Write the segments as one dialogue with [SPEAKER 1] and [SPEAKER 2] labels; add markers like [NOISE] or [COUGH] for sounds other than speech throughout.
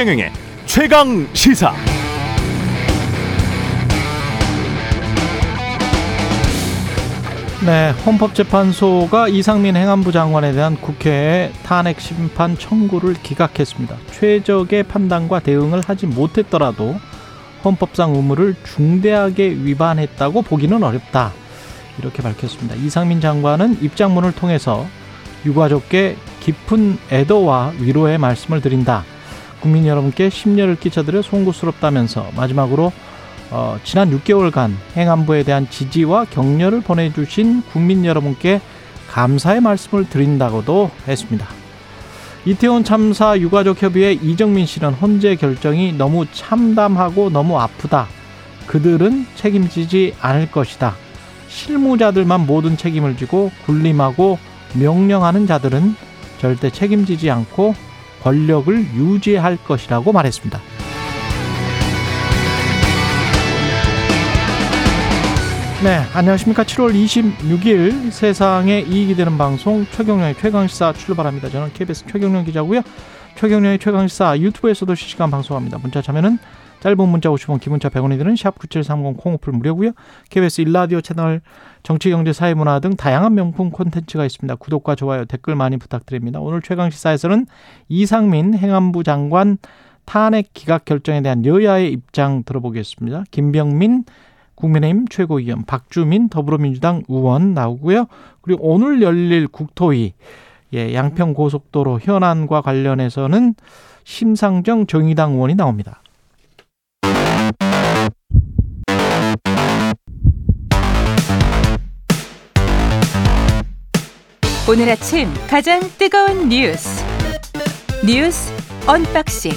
[SPEAKER 1] 최경영의 최강 시사.
[SPEAKER 2] 네, 헌법재판소가 이상민 행안부 장관에 대한 국회의 탄핵 심판 청구를 기각했습니다. 최적의 판단과 대응을 하지 못했더라도 헌법상 의무를 중대하게 위반했다고 보기는 어렵다. 이렇게 밝혔습니다. 이상민 장관은 입장문을 통해서 유가족께 깊은 애도와 위로의 말씀을 드린다. 국민 여러분께 심려를 끼쳐드려 송구스럽다면서 마지막으로 어, 지난 6개월간 행안부에 대한 지지와 격려를 보내주신 국민 여러분께 감사의 말씀을 드린다고도 했습니다. 이태원 참사 유가족 협의회 이정민 씨는 헌재 결정이 너무 참담하고 너무 아프다. 그들은 책임지지 않을 것이다. 실무자들만 모든 책임을 지고 군림하고 명령하는 자들은 절대 책임지지 않고 권력을 유지할 것이라고 말했습니다. 네, 안녕하십니까. 7월 26일 세상에 이익이 되는 방송 최경련의 최강시사 출발합니다. 저는 KBS 최경련 기자고요. 최경련의 최강시사 유튜브에서도 실시간 방송합니다. 문자 참여는 짧은 문자 50원, 기본자 100원이 드는 샵 9730 콩오플 무료고요. KBS 일라디오 채널 정치, 경제, 사회, 문화 등 다양한 명품 콘텐츠가 있습니다. 구독과 좋아요, 댓글 많이 부탁드립니다. 오늘 최강시사에서는 이상민 행안부 장관 탄핵 기각 결정에 대한 여야의 입장 들어보겠습니다. 김병민 국민의힘 최고위원 박주민 더불어민주당 의원 나오고요. 그리고 오늘 열릴 국토위 예, 양평 고속도로 현안과 관련해서는 심상정 정의당 의원이 나옵니다.
[SPEAKER 3] 오늘 아침 가장 뜨거운 뉴스 뉴스 unboxing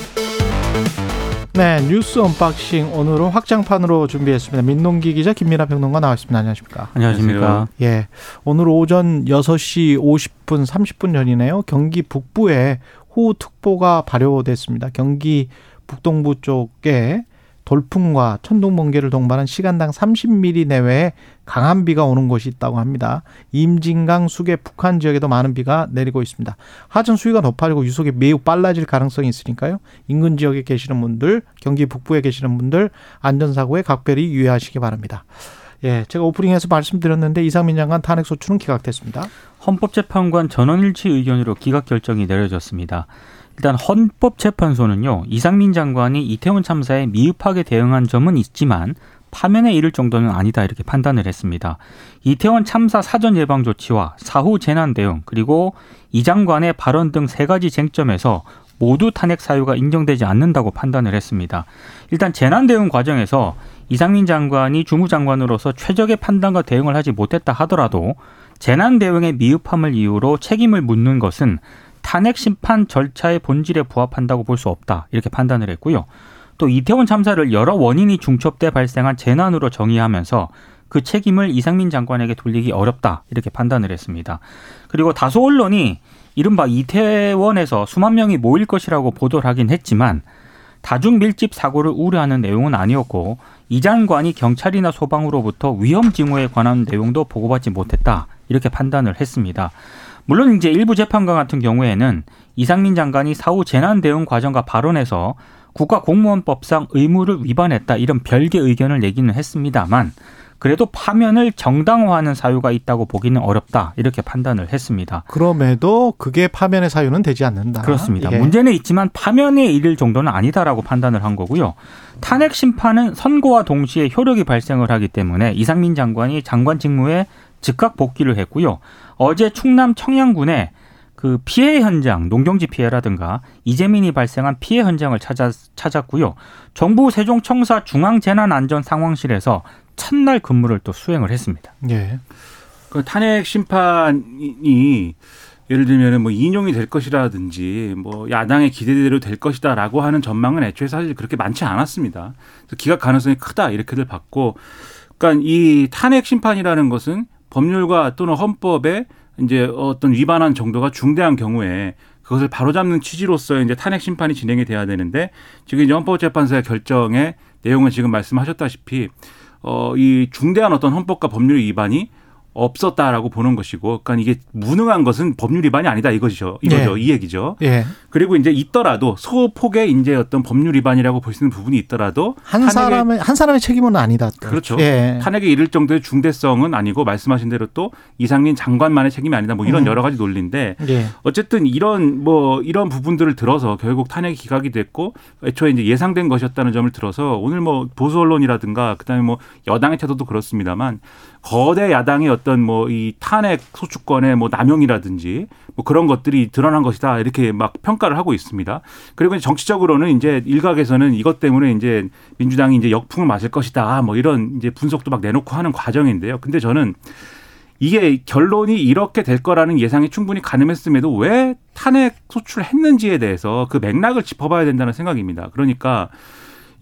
[SPEAKER 2] 네, 뉴스 unboxing 오늘은 확장판으로 준비했습니다. 민동기 기자 김민아 평론가 나왔습니다. 안녕하십니까?
[SPEAKER 4] 안녕하십니까?
[SPEAKER 2] 예. 오늘 오전 6시 50분 30분 전이네요. 경기 북부에 호우특보가 발효됐습니다. 경기 북동부 쪽에 돌풍과 천둥 번개를 동반한 시간당 30mm 내외의 강한 비가 오는 곳이 있다고 합니다. 임진강 수계 북한 지역에도 많은 비가 내리고 있습니다. 하천 수위가 높아지고 유속이 매우 빨라질 가능성이 있으니까요. 인근 지역에 계시는 분들, 경기 북부에 계시는 분들 안전사고에 각별히 유의하시기 바랍니다. 예, 제가 오프닝에서 말씀드렸는데 이상민 장관 탄핵 소추는 기각됐습니다.
[SPEAKER 4] 헌법재판관 전원일치 의견으로 기각 결정이 내려졌습니다. 일단 헌법재판소는요 이상민 장관이 이태원 참사에 미흡하게 대응한 점은 있지만 파면에 이를 정도는 아니다 이렇게 판단을 했습니다. 이태원 참사 사전 예방 조치와 사후 재난 대응 그리고 이 장관의 발언 등 세 가지 쟁점에서 모두 탄핵 사유가 인정되지 않는다고 판단을 했습니다. 일단 재난 대응 과정에서 이상민 장관이 주무장관으로서 최적의 판단과 대응을 하지 못했다 하더라도 재난 대응의 미흡함을 이유로 책임을 묻는 것은 탄핵 심판 절차의 본질에 부합한다고 볼 수 없다 이렇게 판단을 했고요. 또 이태원 참사를 여러 원인이 중첩돼 발생한 재난으로 정의하면서 그 책임을 이상민 장관에게 돌리기 어렵다 이렇게 판단을 했습니다. 그리고 다소 언론이 이른바 이태원에서 수만 명이 모일 것이라고 보도를 하긴 했지만 다중 밀집 사고를 우려하는 내용은 아니었고 이 장관이 경찰이나 소방으로부터 위험 징후에 관한 내용도 보고받지 못했다 이렇게 판단을 했습니다. 물론 이제 일부 재판관 같은 경우에는 이상민 장관이 사후 재난 대응 과정과 발언에서 국가 공무원법상 의무를 위반했다 이런 별개 의견을 내기는 했습니다만 그래도 파면을 정당화하는 사유가 있다고 보기는 어렵다 이렇게 판단을 했습니다.
[SPEAKER 2] 그럼에도 그게 파면의 사유는 되지 않는다.
[SPEAKER 4] 그렇습니다. 예. 문제는 있지만 파면에 이를 정도는 아니다라고 판단을 한 거고요. 탄핵 심판은 선고와 동시에 효력이 발생을 하기 때문에 이상민 장관이 장관 직무에 즉각 복귀를 했고요. 어제 충남 청양군에 그 피해 현장, 농경지 피해라든가 이재민이 발생한 피해 현장을 찾아, 찾았고요. 정부 세종청사 중앙재난안전상황실에서 첫날 근무를 또 수행을 했습니다.
[SPEAKER 5] 예. 그 탄핵 심판이 예를 들면 뭐 인용이 될 것이라든지 뭐 야당의 기대대로 될 것이다라고 하는 전망은 애초에 사실 그렇게 많지 않았습니다. 기각 가능성이 크다 이렇게들 봤고, 그러니까 이 탄핵 심판이라는 것은 법률과 또는 헌법에 이제 어떤 위반한 정도가 중대한 경우에 그것을 바로잡는 취지로서 이제 탄핵 심판이 진행이 돼야 되는데 지금 이제 헌법재판소의 결정의 내용은 지금 말씀하셨다시피 어 이 중대한 어떤 헌법과 법률 위반이 없었다라고 보는 것이고, 그러니까 이게 무능한 것은 법률 위반이 아니다 이것이죠. 이거죠.
[SPEAKER 2] 네.
[SPEAKER 5] 이 얘기죠.
[SPEAKER 2] 예.
[SPEAKER 5] 그리고 이제 있더라도 소폭의 이제 어떤 법률 위반이라고 볼 수 있는 부분이 있더라도
[SPEAKER 2] 한 사람의 한 사람의 책임은 아니다.
[SPEAKER 5] 그렇죠.
[SPEAKER 2] 예.
[SPEAKER 5] 탄핵에 이를 정도의 중대성은 아니고 말씀하신 대로 또 이상민 장관만의 책임이 아니다. 뭐 이런
[SPEAKER 2] 음.
[SPEAKER 5] 여러 가지 논리인데
[SPEAKER 2] 예.
[SPEAKER 5] 어쨌든 이런 뭐 이런 부분들을 들어서 결국 탄핵이 기각이 됐고 애초에 이제 예상된 것이었다는 점을 들어서 오늘 뭐 보수 언론이라든가 그다음에 뭐 여당의 태도도 그렇습니다만 거대 야당의 어떤 뭐 이 탄핵 소추권의 뭐 남용이라든지 뭐 그런 것들이 드러난 것이다 이렇게 막 평가를 하고 있습니다. 그리고 정치적으로는 이제 일각에서는 이것 때문에 이제 민주당이 이제 역풍을 맞을 것이다 뭐 이런 이제 분석도 막 내놓고 하는 과정인데요. 근데 저는 이게 결론이 이렇게 될 거라는 예상이 충분히 가늠했음에도 왜 탄핵 소출했는지에 대해서 그 맥락을 짚어봐야 된다는 생각입니다. 그러니까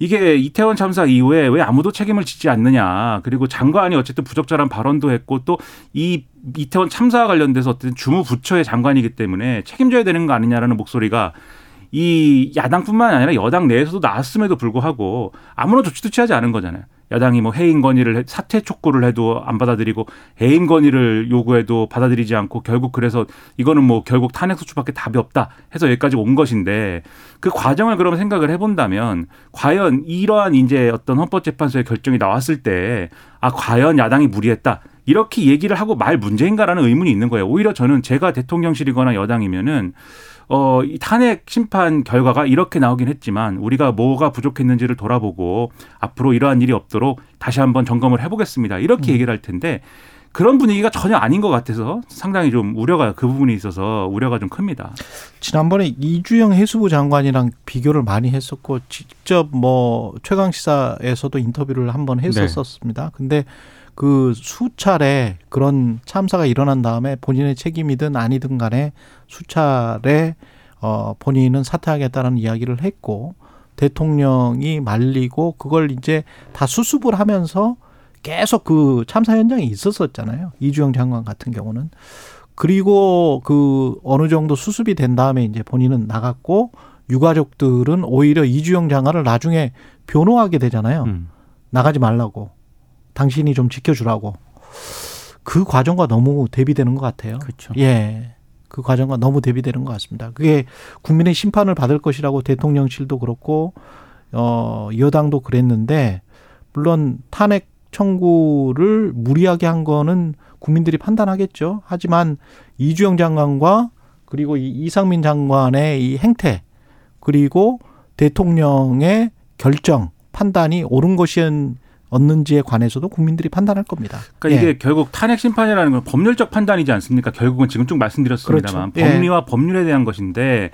[SPEAKER 5] 이게 이태원 참사 이후에 왜 아무도 책임을 지지 않느냐. 그리고 장관이 어쨌든 부적절한 발언도 했고 또 이 이태원 참사와 관련돼서 어쨌든 주무부처의 장관이기 때문에 책임져야 되는 거 아니냐라는 목소리가 이 야당뿐만 아니라 여당 내에서도 나왔음에도 불구하고 아무런 조치도 취하지 않은 거잖아요. 야당이 뭐 해임 건의를 해- 사퇴 촉구를 해도 안 받아들이고 해임 건의를 요구해도 받아들이지 않고 결국 그래서 이거는 뭐 결국 탄핵 소추밖에 답이 없다 해서 여기까지 온 것인데 그 과정을 그러면 생각을 해본다면 과연 이러한 이제 어떤 헌법재판소의 결정이 나왔을 때 아 과연 야당이 무리했다 이렇게 얘기를 하고 말 문제인가라는 의문이 있는 거예요. 오히려 저는 제가 대통령실이거나 여당이면은 어, 이 탄핵 심판 결과가 이렇게 나오긴 했지만 우리가 뭐가 부족했는지를 돌아보고 앞으로 이러한 일이 없도록 다시 한번 점검을 해보겠습니다. 이렇게 얘기를 할 텐데 그런 분위기가 전혀 아닌 것 같아서 상당히 좀 우려가 그 부분에 있어서 우려가 좀 큽니다.
[SPEAKER 2] 지난번에 이주영 해수부 장관이랑 비교를 많이 했었고 직접 뭐 최강 시사에서도 인터뷰를 한번 했었었습니다. 근데 그 수차례 그런 참사가 일어난 다음에 본인의 책임이든 아니든 간에 수차례 어 본인은 사퇴하겠다는 이야기를 했고 대통령이 말리고 그걸 이제 다 수습을 하면서 계속 그 참사 현장에 있었었잖아요. 이주영 장관 같은 경우는. 그리고 그 어느 정도 수습이 된 다음에 이제 본인은 나갔고 유가족들은 오히려 이주영 장관을 나중에 변호하게 되잖아요.
[SPEAKER 4] 음.
[SPEAKER 2] 나가지 말라고. 당신이 좀 지켜주라고. 그 과정과 너무 대비되는 것 같아요.
[SPEAKER 4] 그렇죠.
[SPEAKER 2] 예. 그 과정과 너무 대비되는 것 같습니다. 그게 국민의 심판을 받을 것이라고 대통령실도 그렇고, 어, 여당도 그랬는데, 물론 탄핵 청구를 무리하게 한 거는 국민들이 판단하겠죠. 하지만 이주영 장관과 그리고 이 이상민 장관의 이 행태, 그리고 대통령의 결정, 판단이 옳은 것이 었는지에 관해서도 국민들이 판단할 겁니다.
[SPEAKER 5] 그러니까
[SPEAKER 2] 예.
[SPEAKER 5] 이게 결국 탄핵 심판이라는 건 법률적 판단이지 않습니까? 결국은 지금 쭉 말씀드렸습니다만
[SPEAKER 2] 그렇죠. 예.
[SPEAKER 5] 법리와 법률에 대한 것인데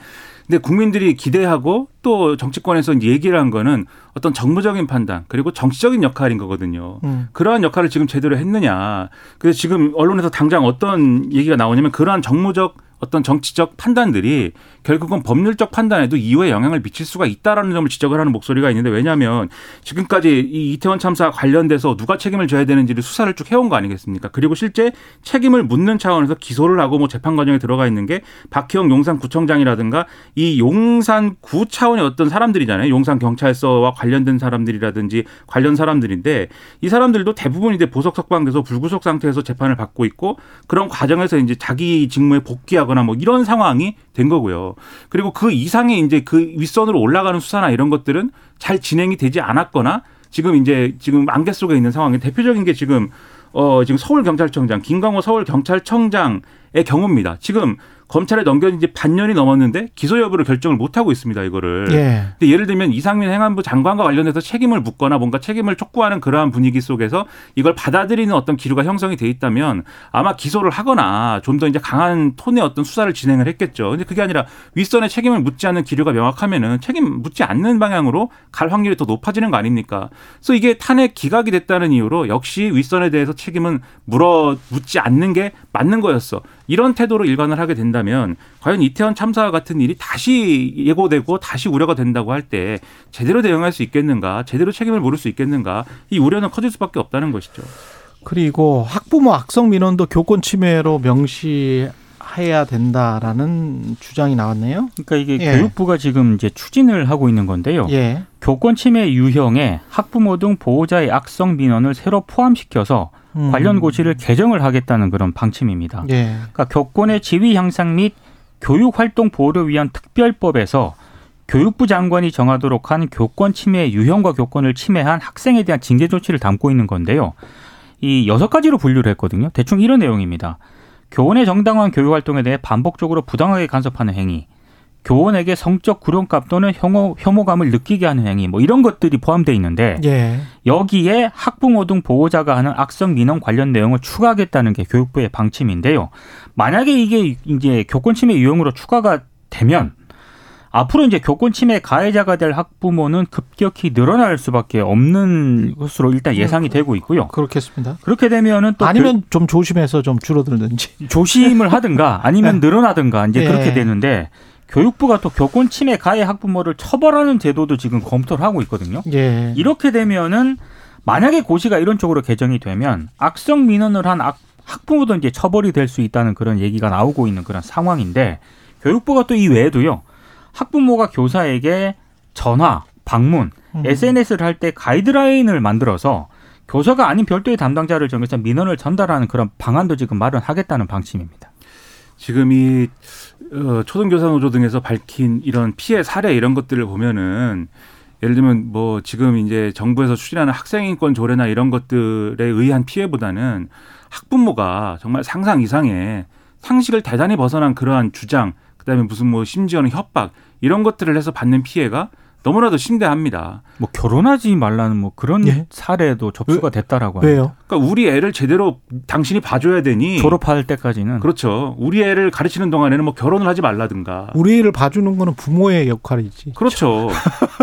[SPEAKER 5] 근데 국민들이 기대하고 또 정치권에서 얘기를 한 거는 어떤 정무적인 판단 그리고 정치적인 역할인 거거든요.
[SPEAKER 2] 음.
[SPEAKER 5] 그러한 역할을 지금 제대로 했느냐. 그래서 지금 언론에서 당장 어떤 얘기가 나오냐면 그러한 정무적 어떤 정치적 판단들이 결국은 법률적 판단에도 이후에 영향을 미칠 수가 있다라는 점을 지적을 하는 목소리가 있는데 왜냐하면 지금까지 이 이태원 참사 관련돼서 누가 책임을 져야 되는지를 수사를 쭉 해온 거 아니겠습니까? 그리고 실제 책임을 묻는 차원에서 기소를 하고 뭐 재판 과정에 들어가 있는 게 박희영 용산구청장이라든가 이 용산구 차원의 어떤 사람들이잖아요. 용산 경찰서와 관련된 사람들이라든지 관련 사람들인데 이 사람들도 대부분 이제 보석 석방돼서 불구속 상태에서 재판을 받고 있고 그런 과정에서 이제 자기 직무에 복귀하 거나 뭐 이런 상황이 된 거고요. 그리고 그 이상의 이제 그 윗선으로 올라가는 수사나 이런 것들은 잘 진행이 되지 않았거나 지금 이제 지금 안개 속에 있는 상황이 대표적인 게 지금 어 지금 서울 경찰청장 김광호 서울 경찰청장의 경우입니다. 지금 검찰에 넘겨진 지 반년이 넘었는데 기소 여부를 결정을 못 하고 있습니다. 이거를.
[SPEAKER 2] 예.
[SPEAKER 5] 근데 예를 들면 이상민 행안부 장관과 관련해서 책임을 묻거나 뭔가 책임을 촉구하는 그러한 분위기 속에서 이걸 받아들이는 어떤 기류가 형성이 돼 있다면 아마 기소를 하거나 좀 더 이제 강한 톤의 어떤 수사를 진행을 했겠죠. 근데 그게 아니라 윗선에 책임을 묻지 않는 기류가 명확하면은 책임 묻지 않는 방향으로 갈 확률이 더 높아지는 거 아닙니까? 그래서 이게 탄핵 기각이 됐다는 이유로 역시 윗선에 대해서 책임은 물어 묻지 않는 게 맞는 거였어. 이런 태도로 일관을 하게 된다면 과연 이태원 참사와 같은 일이 다시 예고되고 다시 우려가 된다고 할 때 제대로 대응할 수 있겠는가, 제대로 책임을 물을 수 있겠는가, 이 우려는 커질 수밖에 없다는 것이죠.
[SPEAKER 2] 그리고 학부모 악성 민원도 교권 침해로 명시 해야 된다라는 주장이 나왔네요.
[SPEAKER 4] 그러니까 이게
[SPEAKER 2] 예.
[SPEAKER 4] 교육부가 지금 이제 추진을 하고 있는 건데요.
[SPEAKER 2] 예.
[SPEAKER 4] 교권 침해 유형에 학부모 등 보호자의 악성 민원을 새로 포함시켜서
[SPEAKER 2] 음.
[SPEAKER 4] 관련 고시를 개정을 하겠다는 그런 방침입니다.
[SPEAKER 2] 예.
[SPEAKER 4] 그러니까 교권의 지위 향상 및 교육 활동 보호를 위한 특별법에서 교육부 장관이 정하도록 한 교권 침해 유형과 교권을 침해한 학생에 대한 징계 조치를 담고 있는 건데요. 이 여섯 가지로 분류를 했거든요. 대충 이런 내용입니다. 교원의 정당한 교육 활동에 대해 반복적으로 부당하게 간섭하는 행위, 교원에게 성적 구령감 또는 혐오, 혐오감을 느끼게 하는 행위, 뭐 이런 것들이 포함되어 있는데
[SPEAKER 2] 예.
[SPEAKER 4] 여기에 학부모 등 보호자가 하는 악성 민원 관련 내용을 추가하겠다는 게 교육부의 방침인데요. 만약에 이게 이제 교권 침해 유형으로 추가가 되면 앞으로 이제 교권 침해 가해자가 될 학부모는 급격히 늘어날 수밖에 없는 것으로 일단 예상이 되고 있고요.
[SPEAKER 2] 그렇겠습니다.
[SPEAKER 4] 그렇게 되면은 또
[SPEAKER 2] 아니면 좀 조심해서 좀 줄어들든지.
[SPEAKER 4] 교- 조심을 하든가 아니면 [LAUGHS] 늘어나든가 이제
[SPEAKER 2] 예.
[SPEAKER 4] 그렇게 되는데 교육부가 또 교권 침해 가해 학부모를 처벌하는 제도도 지금 검토를 하고 있거든요.
[SPEAKER 2] 예.
[SPEAKER 4] 이렇게 되면은 만약에 고시가 이런 쪽으로 개정이 되면 악성 민원을 한 악- 학부모도 이제 처벌이 될 수 있다는 그런 얘기가 나오고 있는 그런 상황인데 교육부가 또 이 외에도요 학부모가 교사에게 전화, 방문,
[SPEAKER 2] 음.
[SPEAKER 4] SNS를 할 때 가이드라인을 만들어서 교사가 아닌 별도의 담당자를 정해서 민원을 전달하는 그런 방안도 지금 마련하겠다는 방침입니다.
[SPEAKER 5] 지금 이 어, 초등교사 노조 등에서 밝힌 이런 피해 사례 이런 것들을 보면은 예를 들면 뭐 지금 이제 정부에서 추진하는 학생인권 조례나 이런 것들에 의한 피해보다는 학부모가 정말 상상 이상의 상식을 대단히 벗어난 그러한 주장, 그다음에 무슨 뭐 심지어는 협박 이런 것들을 해서 받는 피해가 너무나도 심대합니다.
[SPEAKER 4] 뭐 결혼하지 말라는 뭐 그런
[SPEAKER 2] 예?
[SPEAKER 4] 사례도 접수가 됐다라고 합니다.
[SPEAKER 2] 왜요?
[SPEAKER 5] 그러니까 우리 애를 제대로 당신이 봐줘야 되니
[SPEAKER 4] 졸업할 때까지는
[SPEAKER 5] 그렇죠. 우리 애를 가르치는 동안에는 뭐 결혼을 하지 말라든가.
[SPEAKER 2] 우리 애를 봐주는 거는 부모의 역할이지.
[SPEAKER 5] 그렇죠.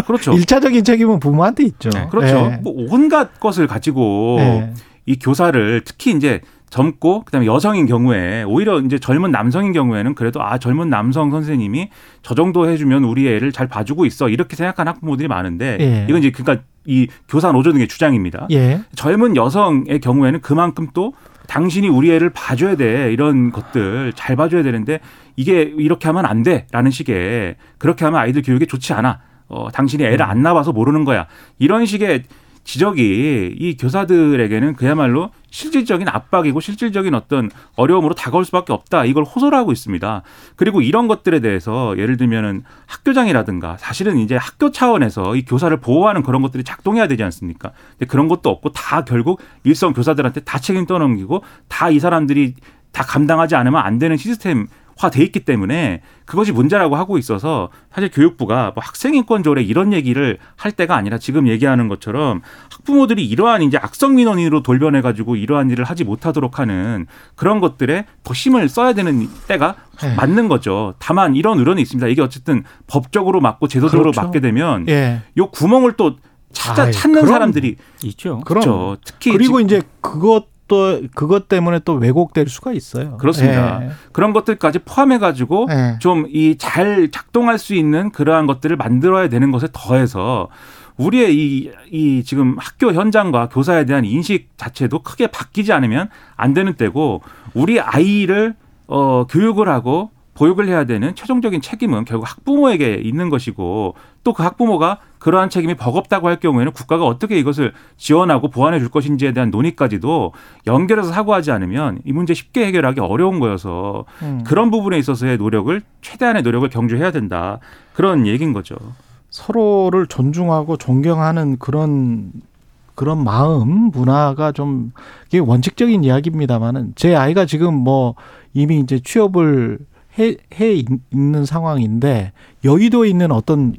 [SPEAKER 5] 그렇죠. [LAUGHS]
[SPEAKER 2] 일차적인 책임은 부모한테 있죠.
[SPEAKER 4] 네,
[SPEAKER 5] 그렇죠.
[SPEAKER 2] 예.
[SPEAKER 5] 뭐 온갖 것을 가지고
[SPEAKER 2] 예.
[SPEAKER 5] 이 교사를 특히 이제 젊고 그다음에 여성인 경우에 오히려 이제 젊은 남성인 경우에는 그래도 아 젊은 남성 선생님이 저 정도 해주면 우리 애를 잘 봐주고 있어 이렇게 생각하는 학부모들이 많은데
[SPEAKER 2] 예.
[SPEAKER 5] 이건 이제 그러니까 이 교사 노조 등의 주장입니다.
[SPEAKER 2] 예.
[SPEAKER 5] 젊은 여성의 경우에는 그만큼 또 당신이 우리 애를 봐줘야 돼 이런 것들 잘 봐줘야 되는데 이게 이렇게 하면 안 돼라는 식의 그렇게 하면 아이들 교육에 좋지 않아 어 당신이 애를 안 낳아서 모르는 거야 이런 식의 지적이 이 교사들에게는 그야말로 실질적인 압박이고 실질적인 어떤 어려움으로 다가올 수밖에 없다 이걸 호소를 하고 있습니다. 그리고 이런 것들에 대해서 예를 들면은 학교장이라든가 사실은 이제 학교 차원에서 이 교사를 보호하는 그런 것들이 작동해야 되지 않습니까? 근데 그런 것도 없고 다 결국 일선 교사들한테 다 책임 떠넘기고 다 이 사람들이 다 감당하지 않으면 안 되는 시스템 화 돼 있기 때문에 그것이 문제라고 하고 있어서 사실 교육부가 뭐 학생인권 조례 이런 얘기를 할 때가 아니라 지금 얘기하는 것처럼 학부모들이 이러한 이제 악성 민원인으로 돌변해 가지고 이러한 일을 하지 못하도록 하는 그런 것들에 더 힘을 써야 되는 때가
[SPEAKER 2] 네.
[SPEAKER 5] 맞는 거죠. 다만 이런 의론이 있습니다. 이게 어쨌든 법적으로 맞고 제도적으로
[SPEAKER 2] 그렇죠.
[SPEAKER 5] 맞게 되면
[SPEAKER 2] 예.
[SPEAKER 5] 요 구멍을 또 찾아
[SPEAKER 2] 아이,
[SPEAKER 5] 찾는. 사람들이
[SPEAKER 4] 있죠.
[SPEAKER 2] 그럼
[SPEAKER 5] 그렇죠. 특히
[SPEAKER 2] 그리고
[SPEAKER 5] 지-
[SPEAKER 2] 이제 그것 도 그것 때문에 또 왜곡될 수가 있어요.
[SPEAKER 5] 그렇습니다.
[SPEAKER 2] 예.
[SPEAKER 5] 그런 것들까지 포함해 가지고
[SPEAKER 2] 예.
[SPEAKER 5] 좀이 잘 작동할 수 있는 그러한 것들을 만들어야 되는 것에 더해서 우리의 이, 이 지금 학교 현장과 교사에 대한 인식 자체도 크게 바뀌지 않으면 안 되는 때고 우리 아이를 어, 교육을 하고 보육을 해야 되는 최종적인 책임은 결국 학부모에게 있는 것이고 또 그 학부모가 그러한 책임이 버겁다고 할 경우에는 국가가 어떻게 이것을 지원하고 보완해 줄 것인지에 대한 논의까지도 연결해서 사고하지 않으면 이 문제 쉽게 해결하기 어려운 거여서
[SPEAKER 2] 음.
[SPEAKER 5] 그런 부분에 있어서의 노력을 최대한의 노력을 경주해야 된다 그런 얘기인 거죠.
[SPEAKER 2] 서로를 존중하고 존경하는 그런 그런 마음 문화가 좀 이게 원칙적인 이야기입니다만은 제 아이가 지금 뭐 이미 이제 취업을 해, 해 있- 있는 상황인데 여의도에 있는 어떤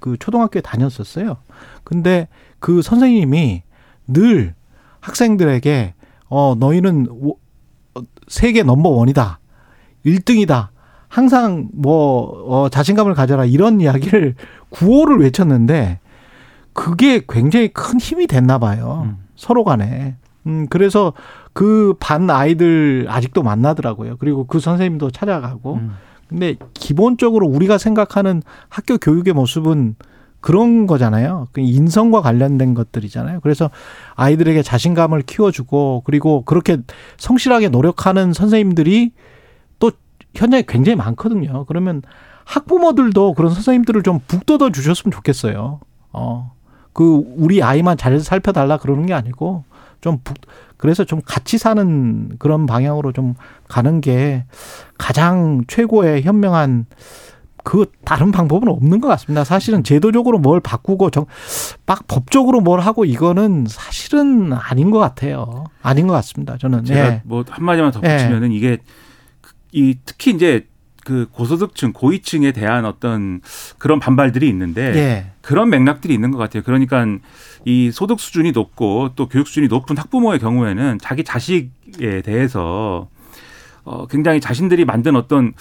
[SPEAKER 2] 그 초등학교에 다녔었어요. 근데 그 선생님이 늘 학생들에게 어 너희는 세계 넘버 원이다. 1등이다. 항상 뭐 어, 자신감을 가져라 이런 이야기를 [LAUGHS] 구호를 외쳤는데 그게 굉장히 큰 힘이 됐나 봐요.
[SPEAKER 4] 음.
[SPEAKER 2] 서로 간에. 음, 그래서 그 반 아이들 아직도 만나더라고요. 그리고 그 선생님도 찾아가고.
[SPEAKER 4] 음.
[SPEAKER 2] 근데 기본적으로 우리가 생각하는 학교 교육의 모습은 그런 거잖아요. 그 인성과 관련된 것들이잖아요. 그래서 아이들에게 자신감을 키워주고 그리고 그렇게 성실하게 노력하는 선생님들이 또 현장에 굉장히 많거든요. 그러면 학부모들도 그런 선생님들을 좀 북돋아 주셨으면 좋겠어요. 어. 그 우리 아이만 잘 살펴달라 그러는 게 아니고 좀 북, 그래서 좀 같이 사는 그런 방향으로 좀 가는 게 가장 최고의 현명한 그 다른 방법은 없는 것 같습니다. 사실은 제도적으로 뭘 바꾸고 정, 막 법적으로 뭘 하고 이거는 사실은 아닌 것 같아요. 아닌 것 같습니다. 저는.
[SPEAKER 5] 제가
[SPEAKER 2] 예.
[SPEAKER 5] 뭐 한마디만 덧붙이면은 이게 이 특히 이제 그 고소득층 고위층에 대한 어떤 그런 반발들이 있는데
[SPEAKER 2] 예.
[SPEAKER 5] 그런 맥락들이 있는 것 같아요. 그러니까 이 소득 수준이 높고 또 교육 수준이 높은 학부모의 경우에는 자기 자식에 대해서 어 굉장히 자신들이 만든 어떤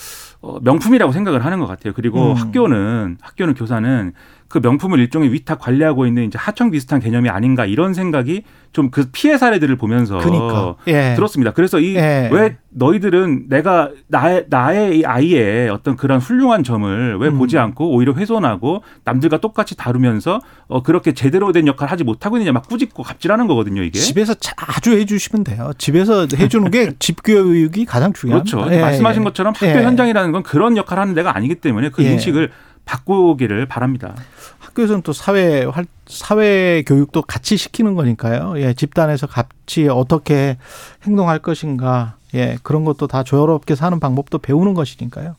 [SPEAKER 5] 어 명품이라고 생각을 하는 것 같아요. 그리고
[SPEAKER 2] 음.
[SPEAKER 5] 학교는 학교는 교사는 그 명품을 일종의 위탁 관리하고 있는 이제 하청 비슷한 개념이 아닌가 이런 생각이 좀 그 피해 사례들을 보면서
[SPEAKER 2] 그러니까. 예.
[SPEAKER 5] 들었습니다. 그래서 이
[SPEAKER 2] 예.
[SPEAKER 5] 왜 너희들은 내가 나의 나의 이 아이의 어떤 그런 훌륭한 점을 왜
[SPEAKER 2] 음.
[SPEAKER 5] 보지 않고 오히려 훼손하고 남들과 똑같이 다루면서 어 그렇게 제대로 된 역할을 하지 못하고 있느냐 막 꾸짖고 갑질하는 거거든요, 이게.
[SPEAKER 2] 집에서 자주 해주시면 돼요. 집에서 해주는 게 [LAUGHS] 집교육이 가장 중요합니다.
[SPEAKER 5] 그렇죠.
[SPEAKER 2] 예,
[SPEAKER 5] 말씀하신
[SPEAKER 2] 예.
[SPEAKER 5] 것처럼 학교
[SPEAKER 2] 예.
[SPEAKER 5] 현장이라는 건 그런 역할을 하는 데가 아니기 때문에 그
[SPEAKER 2] 예.
[SPEAKER 5] 인식을 바꾸기를 바랍니다.
[SPEAKER 2] 학교에서는 또 사회 활 사회 교육도 같이 시키는 거니까요. 예, 집단에서 같이 어떻게 행동할 것인가, 예, 그런 것도 다 조화롭게 사는 방법도 배우는 것이니까요.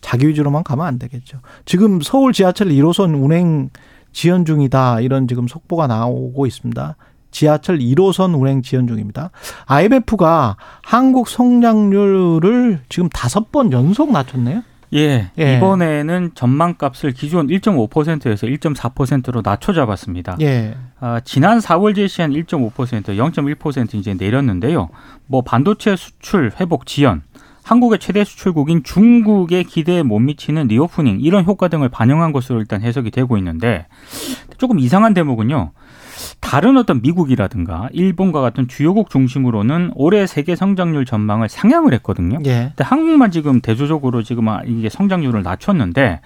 [SPEAKER 2] 자기 위주로만 가면 안 되겠죠. 지금 서울 지하철 1호선 운행 지연 중이다 이런 지금 속보가 나오고 있습니다. 지하철 1호선 운행 지연 중입니다. IMF가 한국 성장률을 지금 다섯 번 연속 낮췄네요.
[SPEAKER 4] 예,
[SPEAKER 2] 예.
[SPEAKER 4] 이번에는 전망값을 기존 1.5%에서 1.4%로 낮춰 잡았습니다.
[SPEAKER 2] 예.
[SPEAKER 4] 아, 지난 4월 제시한 1.5% 0.1% 이제 내렸는데요. 뭐 반도체 수출 회복 지연, 한국의 최대 수출국인 중국의 기대에 못 미치는 reopening 이런 효과 등을 반영한 것으로 일단 해석이 되고 있는데 조금 이상한 대목은요. 다른 어떤 미국이라든가 일본과 같은 주요국 중심으로는 올해 세계 성장률 전망을 상향을 했거든요.
[SPEAKER 2] 예.
[SPEAKER 4] 근데 한국만 지금 대조적으로 지금 아, 이게 성장률을 낮췄는데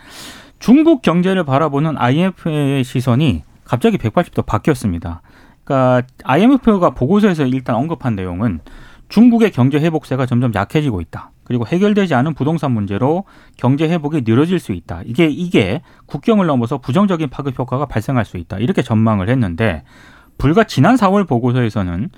[SPEAKER 4] 중국 경제를 바라보는 IMF의 시선이 갑자기 180도 바뀌었습니다. 그러니까 IMF가 보고서에서 일단 언급한 내용은 중국의 경제 회복세가 점점 약해지고 있다. 그리고 해결되지 않은 부동산 문제로 경제 회복이 느려질 수 있다. 이게 이게 국경을 넘어서 부정적인 파급 효과가 발생할 수 있다. 이렇게 전망을 했는데 불과 지난 4월 보고서에서는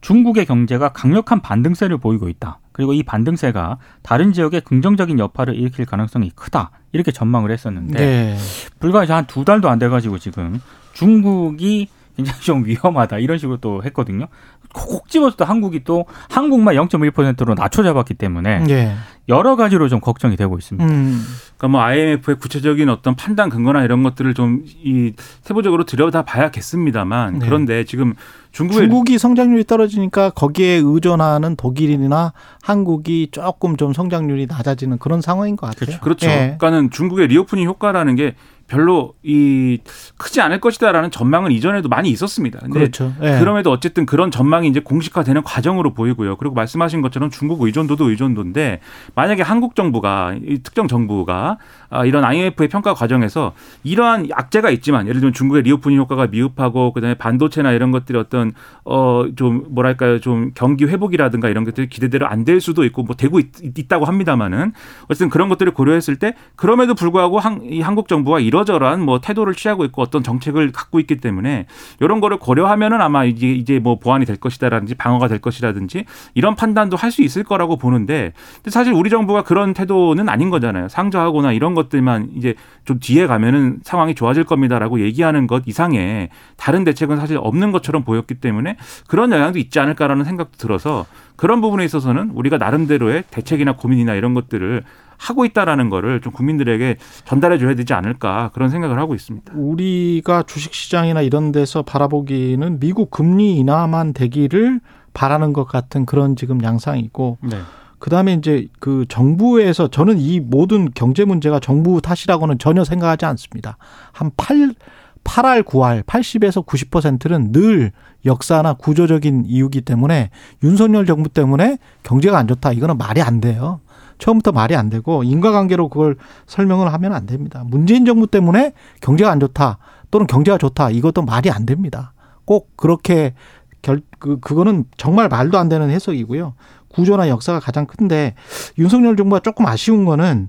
[SPEAKER 4] 중국의 경제가 강력한 반등세를 보이고 있다. 그리고 이 반등세가 다른 지역에 긍정적인 여파를 일으킬 가능성이 크다. 이렇게 전망을 했었는데
[SPEAKER 2] 네.
[SPEAKER 4] 불과 한 두 달도 안 돼 가지고 지금 중국이 굉장히 좀 위험하다 이런 식으로 또 했거든요. 콕 집어서 또 한국이 또 한국만 0.1%로 낮춰 잡았기 때문에
[SPEAKER 2] 예.
[SPEAKER 4] 여러 가지로 좀 걱정이 되고 있습니다.
[SPEAKER 2] 음.
[SPEAKER 5] 그러니까 뭐 IMF의 구체적인 어떤 판단 근거나 이런 것들을 좀 이 세부적으로 들여다 봐야겠습니다만
[SPEAKER 2] 네.
[SPEAKER 5] 그런데 지금 중국의
[SPEAKER 2] 중국이 성장률이 떨어지니까 거기에 의존하는 독일이나 한국이 조금 좀 성장률이 낮아지는 그런 상황인 것 같아요.
[SPEAKER 5] 그렇죠.
[SPEAKER 2] 예.
[SPEAKER 5] 그러니까는 중국의 reopening 효과라는 게 별로 이 크지 않을 것이다라는 전망은 이전에도 많이 있었습니다. 근데
[SPEAKER 2] 그렇죠. 예.
[SPEAKER 5] 그럼에도 어쨌든 그런 전망이 이제 공식화되는 과정으로 보이고요. 그리고 말씀하신 것처럼 중국 의존도도 의존도인데 만약에 한국 정부가 이 특정 정부가 아, 이런 IMF의 평가 과정에서 이러한 악재가 있지만 예를 들면 중국의 reopening 효과가 미흡하고 그다음에 반도체나 이런 것들이 어떤 어 좀 뭐랄까요 좀 경기 회복이라든가 이런 것들이 기대대로 안 될 수도 있고 뭐 되고 있, 있다고 합니다만은 어쨌든 그런 것들을 고려했을 때 그럼에도 불구하고 한, 이 한국 정부가 이러저러한 뭐 태도를 취하고 있고 어떤 정책을 갖고 있기 때문에 이런 거를 고려하면은 아마 이제 이제 뭐 보완이 될 것이다라든지 방어가 될 것이라든지 이런 판단도 할 수 있을 거라고 보는데 사실 우리 정부가 그런 태도는 아닌 거잖아요. 상저하거나 이런 것 들만 이제 좀 뒤에 가면은 상황이 좋아질 겁니다라고 얘기하는 것 이상의 다른 대책은 사실 없는 것처럼 보였기 때문에 그런 영향도 있지 않을까라는 생각도 들어서 그런 부분에 있어서는 우리가 나름대로의 대책이나 고민이나 이런 것들을 하고 있다라는 거를 좀 국민들에게 전달해 줘야 되지 않을까 그런 생각을 하고 있습니다.
[SPEAKER 2] 우리가 주식 시장이나 이런 데서 바라보기는 미국 금리 인하만 되기를 바라는 것 같은 그런 지금 양상이고
[SPEAKER 4] 네.
[SPEAKER 2] 그다음에 이제 그 정부에서 저는 이 모든 경제 문제가 정부 탓이라고는 전혀 생각하지 않습니다. 한 8, 8할 9할 80에서 90%는 늘 역사나 구조적인 이유기 때문에 윤석열 정부 때문에 경제가 안 좋다. 이거는 말이 안 돼요. 처음부터 말이 안 되고 인과관계로 그걸 설명을 하면 안 됩니다. 문재인 정부 때문에 경제가 안 좋다 또는 경제가 좋다 이것도 말이 안 됩니다. 꼭 그렇게 결, 그, 그거는 정말 말도 안 되는 해석이고요. 구조나 역사가 가장 큰데 윤석열 정부가 조금 아쉬운 거는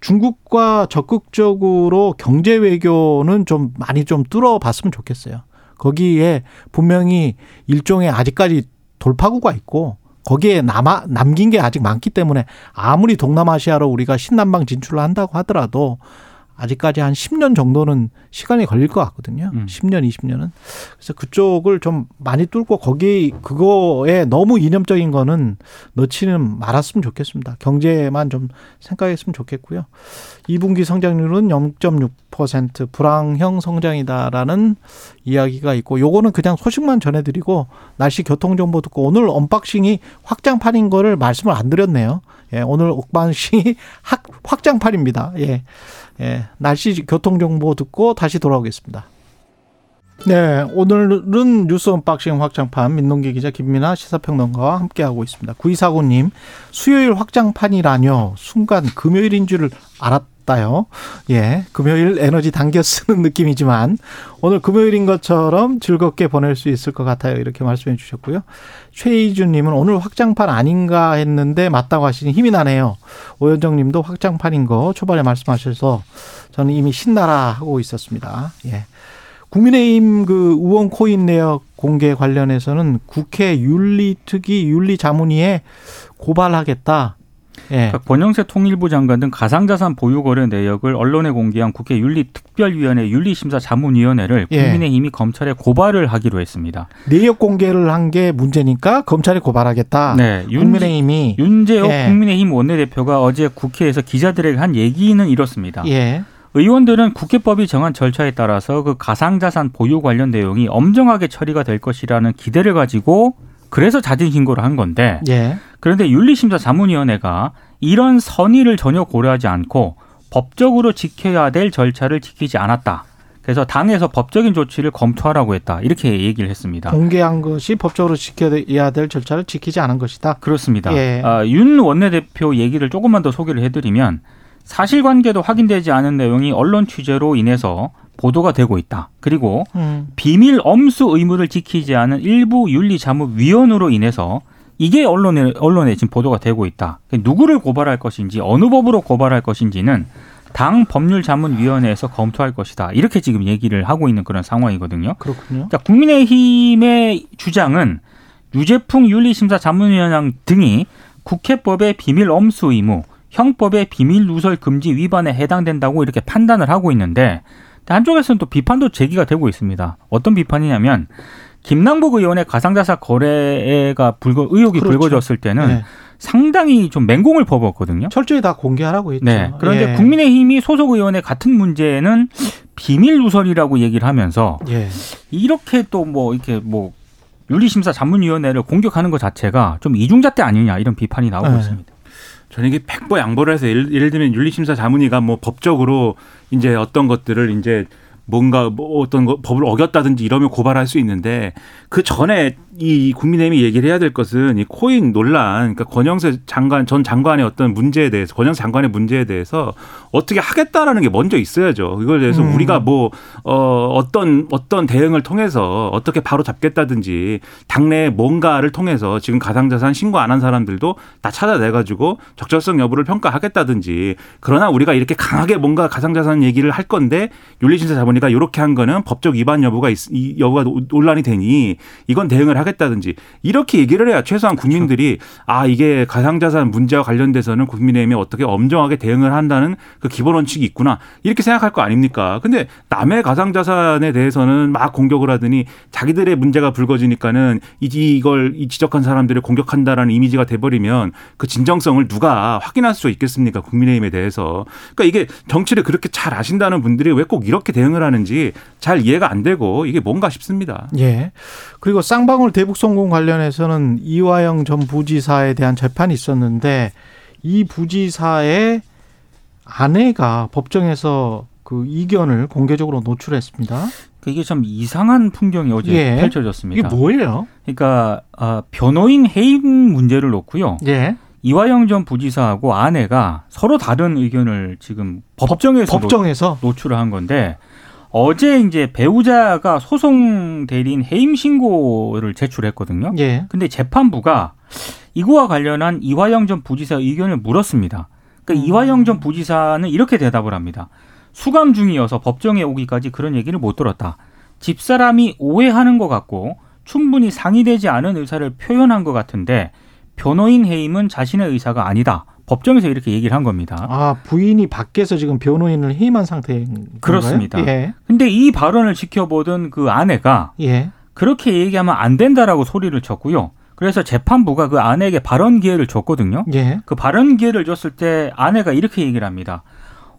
[SPEAKER 2] 중국과 적극적으로 경제 외교는 좀 많이 좀 뚫어봤으면 좋겠어요. 거기에 분명히 일종의 아직까지 돌파구가 있고 거기에 남아 남긴 게 아직 많기 때문에 아무리 동남아시아로 우리가 신남방 진출을 한다고 하더라도 아직까지 한 10년 정도는 시간이 걸릴 것 같거든요.
[SPEAKER 4] 음.
[SPEAKER 2] 10년, 20년은. 그래서 그쪽을 좀 많이 뚫고 거기 그거에 너무 이념적인 거는 넣지는 말았으면 좋겠습니다. 경제만 좀 생각했으면 좋겠고요. 2분기 성장률은 0.6% 불황형 성장이다라는 이야기가 있고 요거는 그냥 소식만 전해드리고 날씨 교통 정보 듣고 오늘 unboxing이 확장판인 거를 말씀을 안 드렸네요. 예, 오늘 [LAUGHS] 확- 확장판입니다. 예. 예, 날씨 교통 정보 듣고 다시 돌아오겠습니다. 네, 오늘은 뉴스 unboxing 확장판 민동기 기자 김민아 시사평론가와 함께하고 있습니다. 구이사고님, 수요일 확장판이라뇨. 순간 금요일인 줄 알았다요. 예, 금요일 에너지 당겨 쓰는 [LAUGHS] 느낌이지만 오늘 금요일인 것처럼 즐겁게 보낼 수 있을 것 같아요. 이렇게 말씀해 주셨고요. 최희준 님은 오늘 확장판 아닌가 했는데 맞다고 하시니 힘이 나네요. 오현정 님도 확장판인 거 초반에 말씀하셔서 저는 이미 신나라 하고 있었습니다. 예. 국민의힘 그 의원 코인 내역 공개 관련해서는 국회 윤리특위 윤리자문위에 고발하겠다. 예.
[SPEAKER 4] 그러니까 권영세 통일부 장관 등 가상자산 보유 거래 내역을 언론에 공개한 국회 윤리특별위원회 윤리심사자문위원회를
[SPEAKER 2] 예.
[SPEAKER 4] 국민의힘이 검찰에 고발을 하기로 했습니다.
[SPEAKER 2] 내역 공개를 한 게 문제니까 검찰에 고발하겠다.
[SPEAKER 4] 네, 윤,
[SPEAKER 2] 국민의힘이
[SPEAKER 4] 윤재옥
[SPEAKER 2] 예.
[SPEAKER 4] 국민의힘 원내대표가 어제 국회에서 기자들에게 한 얘기는 이렇습니다.
[SPEAKER 2] 예.
[SPEAKER 4] 의원들은 국회법이 정한 절차에 따라서 그 가상자산 보유 관련 내용이 엄정하게 처리가 될 것이라는 기대를 가지고 그래서 자진 신고를 한 건데
[SPEAKER 2] 예.
[SPEAKER 4] 그런데 윤리심사 자문위원회가 이런 선의를 전혀 고려하지 않고 법적으로 지켜야 될 절차를 지키지 않았다. 그래서 당에서 법적인 조치를 검토하라고 했다. 이렇게 얘기를 했습니다.
[SPEAKER 2] 공개한 것이 법적으로 지켜야 될 절차를 지키지 않은 것이다.
[SPEAKER 4] 그렇습니다.
[SPEAKER 2] 예.
[SPEAKER 4] 아, 윤 원내대표 얘기를 조금만 더 소개를 해드리면 사실관계도 확인되지 않은 내용이 언론 취재로 인해서 보도가 되고 있다. 그리고
[SPEAKER 2] 음.
[SPEAKER 4] 비밀 엄수 의무를 지키지 않은 일부 윤리자문위원으로 인해서 이게 언론에 언론에 지금 보도가 되고 있다. 누구를 고발할 것인지 어느 법으로 고발할 것인지는 당 법률자문위원회에서 검토할 것이다. 이렇게 지금 얘기를 하고 있는 그런 상황이거든요.
[SPEAKER 2] 그렇군요.
[SPEAKER 4] 자, 국민의힘의 주장은 유재풍 윤리심사자문위원장 등이 국회법의 비밀 엄수 의무, 형법의 비밀 누설 금지 위반에 해당된다고 이렇게 판단을 하고 있는데 한쪽에서는 또 비판도 제기가 되고 있습니다. 어떤 비판이냐면 김남국 의원의 가상자산 거래가 불거 의혹이
[SPEAKER 2] 그렇죠.
[SPEAKER 4] 불거졌을 때는
[SPEAKER 2] 네.
[SPEAKER 4] 상당히 좀 맹공을 퍼부었거든요.
[SPEAKER 2] 철저히 다 공개하라고 했죠.
[SPEAKER 4] 네. 그런데
[SPEAKER 2] 예.
[SPEAKER 4] 국민의힘이 소속 의원의 같은 문제에는 비밀 누설이라고 얘기를 하면서
[SPEAKER 2] 예.
[SPEAKER 4] 이렇게 또 뭐 이렇게 뭐 윤리심사 자문위원회를 공격하는 것 자체가 좀 이중잣대 아니냐 이런 비판이 나오고
[SPEAKER 2] 네.
[SPEAKER 4] 있습니다.
[SPEAKER 5] 저는 이게 백보 양보를 해서 예를, 예를 들면 윤리심사 자문위가 뭐 법적으로 이제 어떤 것들을 이제 뭔가 뭐 어떤 거 법을 어겼다든지 이러면 고발할 수 있는데 그 전에 이 국민의힘이 얘기를 해야 될 것은 이 코인 논란, 그러니까 권영세 장관 전 장관의 어떤 문제에 대해서 권영세 장관의 문제에 대해서 어떻게 하겠다라는 게 먼저 있어야죠. 이걸 대해서
[SPEAKER 2] 음.
[SPEAKER 5] 우리가 뭐 어, 어떤 어떤 대응을 통해서 어떻게 바로 잡겠다든지 당내 뭔가를 통해서 지금 가상자산 신고 안 한 사람들도 다 찾아내 가지고 적절성 여부를 평가하겠다든지 그러나 우리가 이렇게 강하게 뭔가 가상자산 얘기를 할 건데 윤리심사 자문위가 이렇게 한 거는 법적 위반 여부가 있, 이 여부가 논란이 되니 이건 대응을 하겠 다든지 이렇게 얘기를 해야 최소한 국민들이 아 이게 가상자산 문제와 관련돼서는 국민의힘이 어떻게 엄정하게 대응을 한다는 그 기본 원칙이 있구나 이렇게 생각할 거 아닙니까? 근데 남의 가상자산에 대해서는 막 공격을 하더니 자기들의 문제가 불거지니까는 이- 이걸 이 지적한 사람들을 공격한다라는 이미지가 돼버리면 그 진정성을 누가 확인할 수 있겠습니까? 국민의힘에 대해서. 그러니까 이게 정치를 그렇게 잘 아신다는 분들이 왜 꼭 이렇게 대응을 하는지 잘 이해가 안 되고 이게 뭔가 싶습니다.
[SPEAKER 2] 예. 그리고 쌍방울 대북 성공 관련해서는 이화영 전 부지사에 대한 재판이 있었는데 이 부지사의 아내가 법정에서 그 이견을 공개적으로 노출했습니다.
[SPEAKER 4] 이게 참 이상한 풍경이 어제
[SPEAKER 2] 예. 이게
[SPEAKER 4] 펼쳐졌습니다.
[SPEAKER 2] 뭐예요?
[SPEAKER 4] 그러니까 아, 변호인 해임 문제를 놓고요.
[SPEAKER 2] 예.
[SPEAKER 4] 이화영 전 부지사하고 아내가 서로 다른 의견을 지금 법정에서 노-
[SPEAKER 2] 법정에서
[SPEAKER 4] 노출을 한 건데 어제 이제 배우자가 소송 대리인 해임 신고를 제출했거든요.
[SPEAKER 2] 예.
[SPEAKER 4] 근데 재판부가 이거와 관련한 이화영 전 부지사 의견을 물었습니다. 그러니까
[SPEAKER 2] 음.
[SPEAKER 4] 이화영 전 부지사는 이렇게 대답을 합니다. 수감 중이어서 법정에 오기까지 그런 얘기를 못 들었다. 집사람이 오해하는 것 같고 충분히 상의되지 않은 의사를 표현한 것 같은데 변호인 해임은 자신의 의사가 아니다. 법정에서 이렇게 얘기를 한 겁니다.
[SPEAKER 2] 아 부인이 밖에서 지금 변호인을 해임한 상태인?
[SPEAKER 4] 그렇습니다.
[SPEAKER 2] 예.
[SPEAKER 4] 근데 이 발언을 지켜보던 그 아내가
[SPEAKER 2] 예.
[SPEAKER 4] 그렇게 얘기하면 안 된다라고 소리를 쳤고요. 그래서 재판부가 그 아내에게 발언 기회를 줬거든요.
[SPEAKER 2] 예.
[SPEAKER 4] 그 발언 기회를 줬을 때 아내가 이렇게 얘기를 합니다.